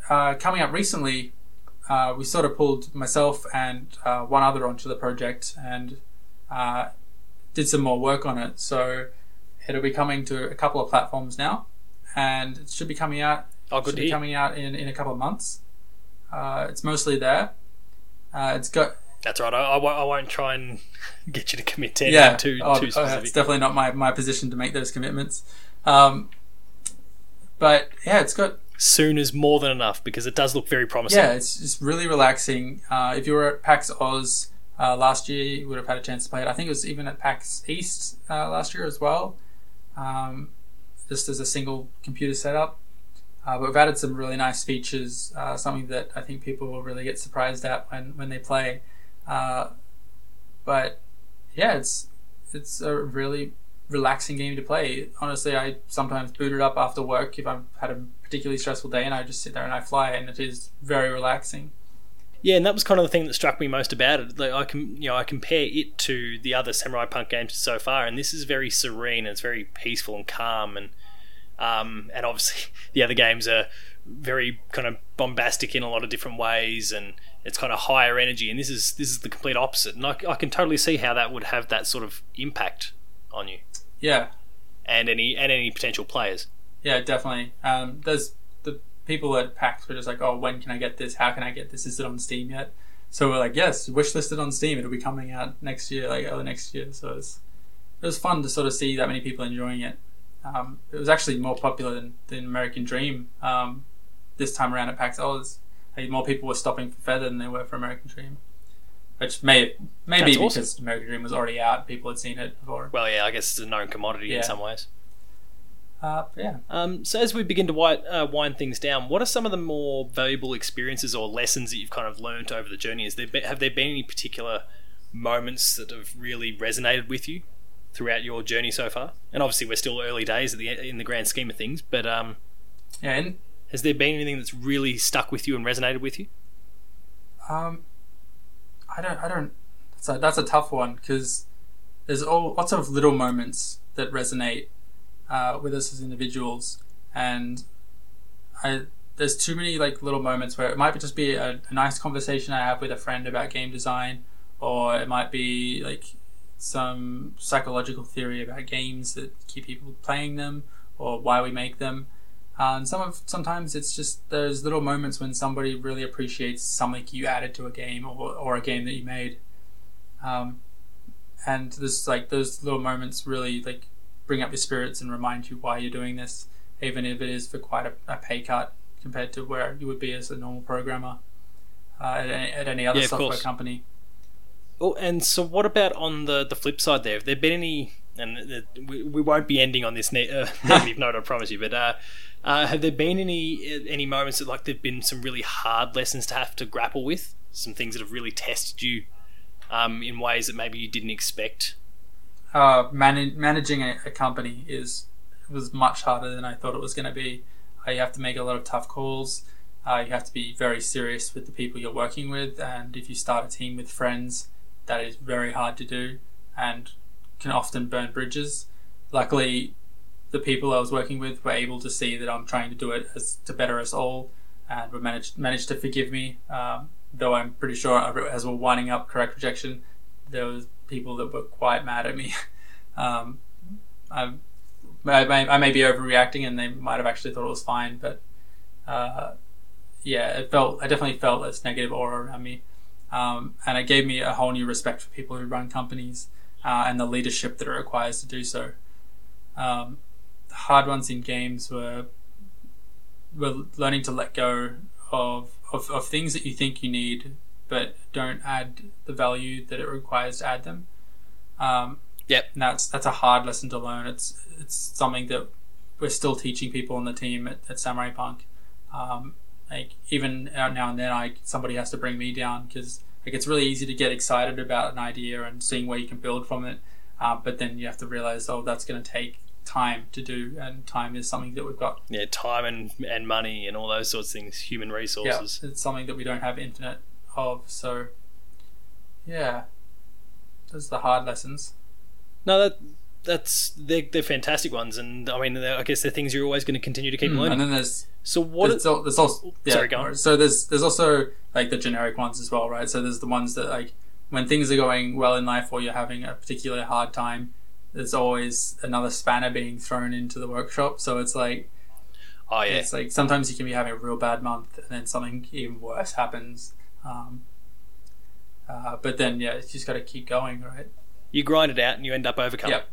uh, coming up recently, uh, we sort of pulled myself and uh, one other onto the project and uh, did some more work on it. So it'll be coming to a couple of platforms now, and it should be coming out Oh, good should be coming out in, in a couple of months. Uh, it's mostly there. Uh, it's got That's right. I, I, won't, I won't try and get you to commit to anything yeah, too oh, too oh, specific. it's definitely not my, my position to make those commitments. Um, but yeah, it's got Soon is more than enough because it does look very promising. yeah, it's just really relaxing. Uh, if you were at PAX Aus uh, last year, you would have had a chance to play it. I think it was even at PAX East uh, last year as well, um, just as a single computer setup. Uh, but we've added some really nice features, uh, something that I think people will really get surprised at when, when they play. Uh, but yeah, it's it's a really relaxing game to play. Honestly, I sometimes boot it up after work if I've had a particularly stressful day, and I just sit there and I fly, and it is very relaxing. Yeah, and that was kind of the thing that struck me most about it. Like I can, you know, I compare it to the other Samurai Punk games so far, and this is very serene it's very peaceful and calm, and um, and obviously the other games are very kind of bombastic in a lot of different ways, and it's kind of higher energy. And this is this is the complete opposite, and I, I can totally see how that would have that sort of impact on you Yeah, and any and any potential players. yeah, definitely. Um, there's the people at PAX were just like, "Oh, when can I get this? How can I get this? Is it on Steam yet?" So we're like, "Yes, wishlisted on Steam. It'll be coming out next year, like early next year." So it's it was fun to sort of see that many people enjoying it. Um, it was actually more popular than, than American Dream um, this time around at PAX. Aus. Like, more people were stopping for Feather than they were for American Dream, which may maybe That's awesome. American Dream was already out, people had seen it before. Well, yeah, I guess it's a known commodity Yeah. in some ways. Uh, yeah, Um, so as we begin to wi- uh, wind things down, what are some of the more valuable experiences or lessons that you've kind of learned over the journey? Has there been, have there been any particular moments that have really resonated with you throughout your journey so far? And obviously, we're still early days at the, in the grand scheme of things, but um, and has there been anything that's really stuck with you and resonated with you? Um, I don't. I don't. That's a, that's a tough one because there's all lots of little moments that resonate uh, with us as individuals, and I there's too many like little moments where it might just be a, a nice conversation I have with a friend about game design, or it might be like some psychological theory about games that keep people playing them or why we make them. Uh, and some of sometimes it's just those little moments when somebody really appreciates something you added to a game or, or a game that you made. Um, and this like those little moments really like bring up your spirits and remind you why you're doing this, even if it is for quite a, a pay cut compared to where you would be as a normal programmer uh, at, any, at any other Yeah, software course. company. Oh, and so what about on the the flip side there? Have there been any? And uh, we, we won't be ending on this ne- uh, negative note, I promise you. But uh, uh, have there been any any moments that like there've been some really hard lessons to have to grapple with? Some things that have really tested you um, in ways that maybe you didn't expect. uh, man- managing a, a company is was much harder than I thought it was going to be. Uh, you have to make a lot of tough calls. Uh, you have to be very serious with the people you're working with, and if you start a team with friends, that is very hard to do and can often burn bridges. Luckily, the people I was working with were able to see that I'm trying to do it as to better us all, and were managed managed to forgive me. Um, though I'm pretty sure as we're winding up correct rejection, there was people that were quite mad at me. um, I, I, may, I may be overreacting, and they might have actually thought it was fine, but uh, yeah, it felt I definitely felt this negative aura around me, um, and it gave me a whole new respect for people who run companies uh, and the leadership that it requires to do so. Um, the hard ones in games were were learning to let go of, of, of things that you think you need but don't add the value that it requires to add them. Um, Yep. and that's that's a hard lesson to learn. It's it's something that we're still teaching people on the team at, at Samurai Punk. Um, like even now and then, I somebody has to bring me down because like it's really easy to get excited about an idea and seeing where you can build from it, uh, but then you have to realize oh that's going to take time to do, and time is something that we've got. Yeah, time and and money and all those sorts of things, human resources. Yeah, it's something that we don't have infinite of. So yeah, those are the hard lessons. No, that that's they're, they're fantastic ones, and I mean, I guess they're things you're always going to continue to keep Mm, learning. and then there's so what? there's, al- there's also yeah, Sorry, go on. So there's there's also like the generic ones as well, right? So there's the ones that like when things are going well in life or you're having a particularly hard time, there's always another spanner being thrown into the workshop. So it's like oh yeah, it's like sometimes you can be having a real bad month and then something even worse happens. Um, uh, but then yeah, it's just got to keep going, right? you grind it out and you end up overcoming. Yep.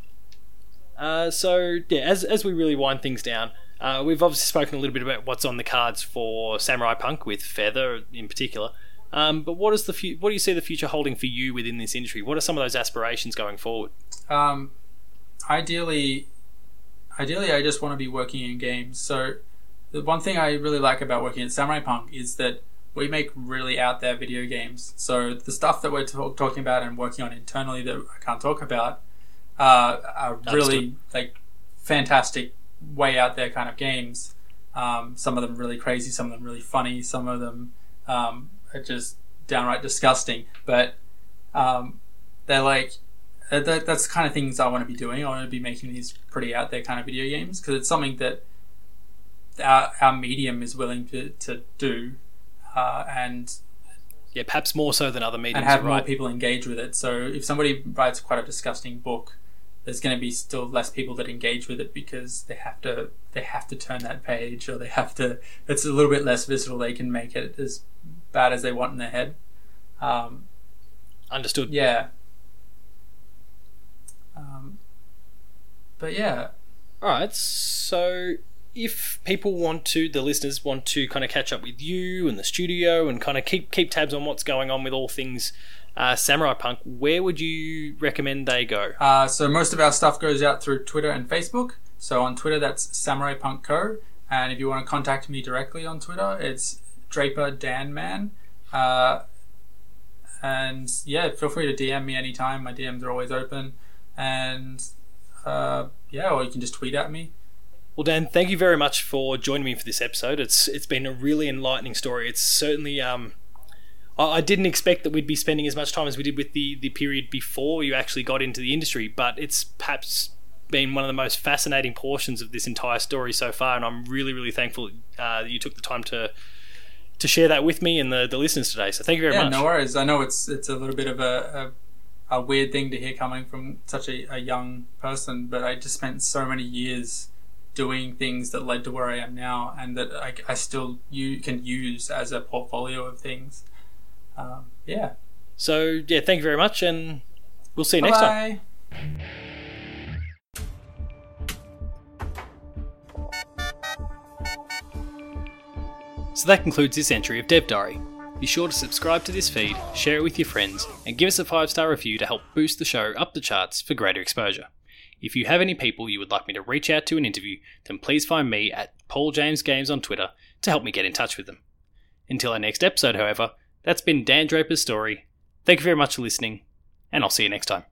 Uh, so yeah, as as we really wind things down, uh, we've obviously spoken a little bit about what's on the cards for Samurai Punk with Feather in particular. Um, but what is the fu- what do you see the future holding for you within this industry? What are some of those aspirations going forward? Um, ideally, ideally, I just want to be working in games. So, the one thing I really like about working at Samurai Punk is that we make really out there video games. So the stuff that we're talk- talking about and working on internally that I can't talk about, uh, are really like fantastic, way out there kind of games. Um, some of them really crazy, some of them really funny, some of them um, are just downright disgusting. But um, they're like that, that's the kind of things I want to be doing. I want to be making these pretty out there kind of video games because it's something that our, our medium is willing to, to do, uh, and yeah, perhaps more so than other mediums. and have right. more people engage with it. So if somebody writes quite a disgusting book, there's going to be still less people that engage with it because they have to they have to turn that page or they have to. It's a little bit less visceral. They can make it as bad as they want in their head. Um, Understood. yeah. Um, but yeah, All right. So, if people want to, the listeners want to kind of catch up with you and the studio and kind of keep keep tabs on what's going on with all things uh, Samurai Punk, where would you recommend they go? Uh, so most of our stuff goes out through Twitter and Facebook. So on Twitter, that's Samurai Punk Co. And if you want to contact me directly on Twitter, it's Draper Dan Man. Uh, and yeah, feel free to DM me anytime. My DMs are always open. And uh, yeah, or you can just tweet at me. Well, Dan, thank you very much for joining me for this episode. It's it's been a really enlightening story. It's certainly um, I, didn't expect that we'd be spending as much time as we did with the the period before you actually got into the industry, but it's perhaps been one of the most fascinating portions of this entire story so far, and I'm really really thankful uh, that you took the time to to share that with me and the, the listeners today. So thank you very yeah, much. no worries. I know it's it's a little bit of a, a, a weird thing to hear coming from such a, a young person, but I just spent so many years doing things that led to where I am now, and that I, I still you can use as a portfolio of things. Um, yeah. So yeah, thank you very much, and we'll see you next time. Bye. So that concludes this entry of Dev Diary. Be sure to subscribe to this feed, share it with your friends, and give us a 5 star review to help boost the show up the charts for greater exposure. If you have any people you would like me to reach out to and interview, then please find me at Paul James Games on Twitter to help me get in touch with them. Until our next episode, however, that's been Dan Draper's story. Thank you very much for listening, and I'll see you next time.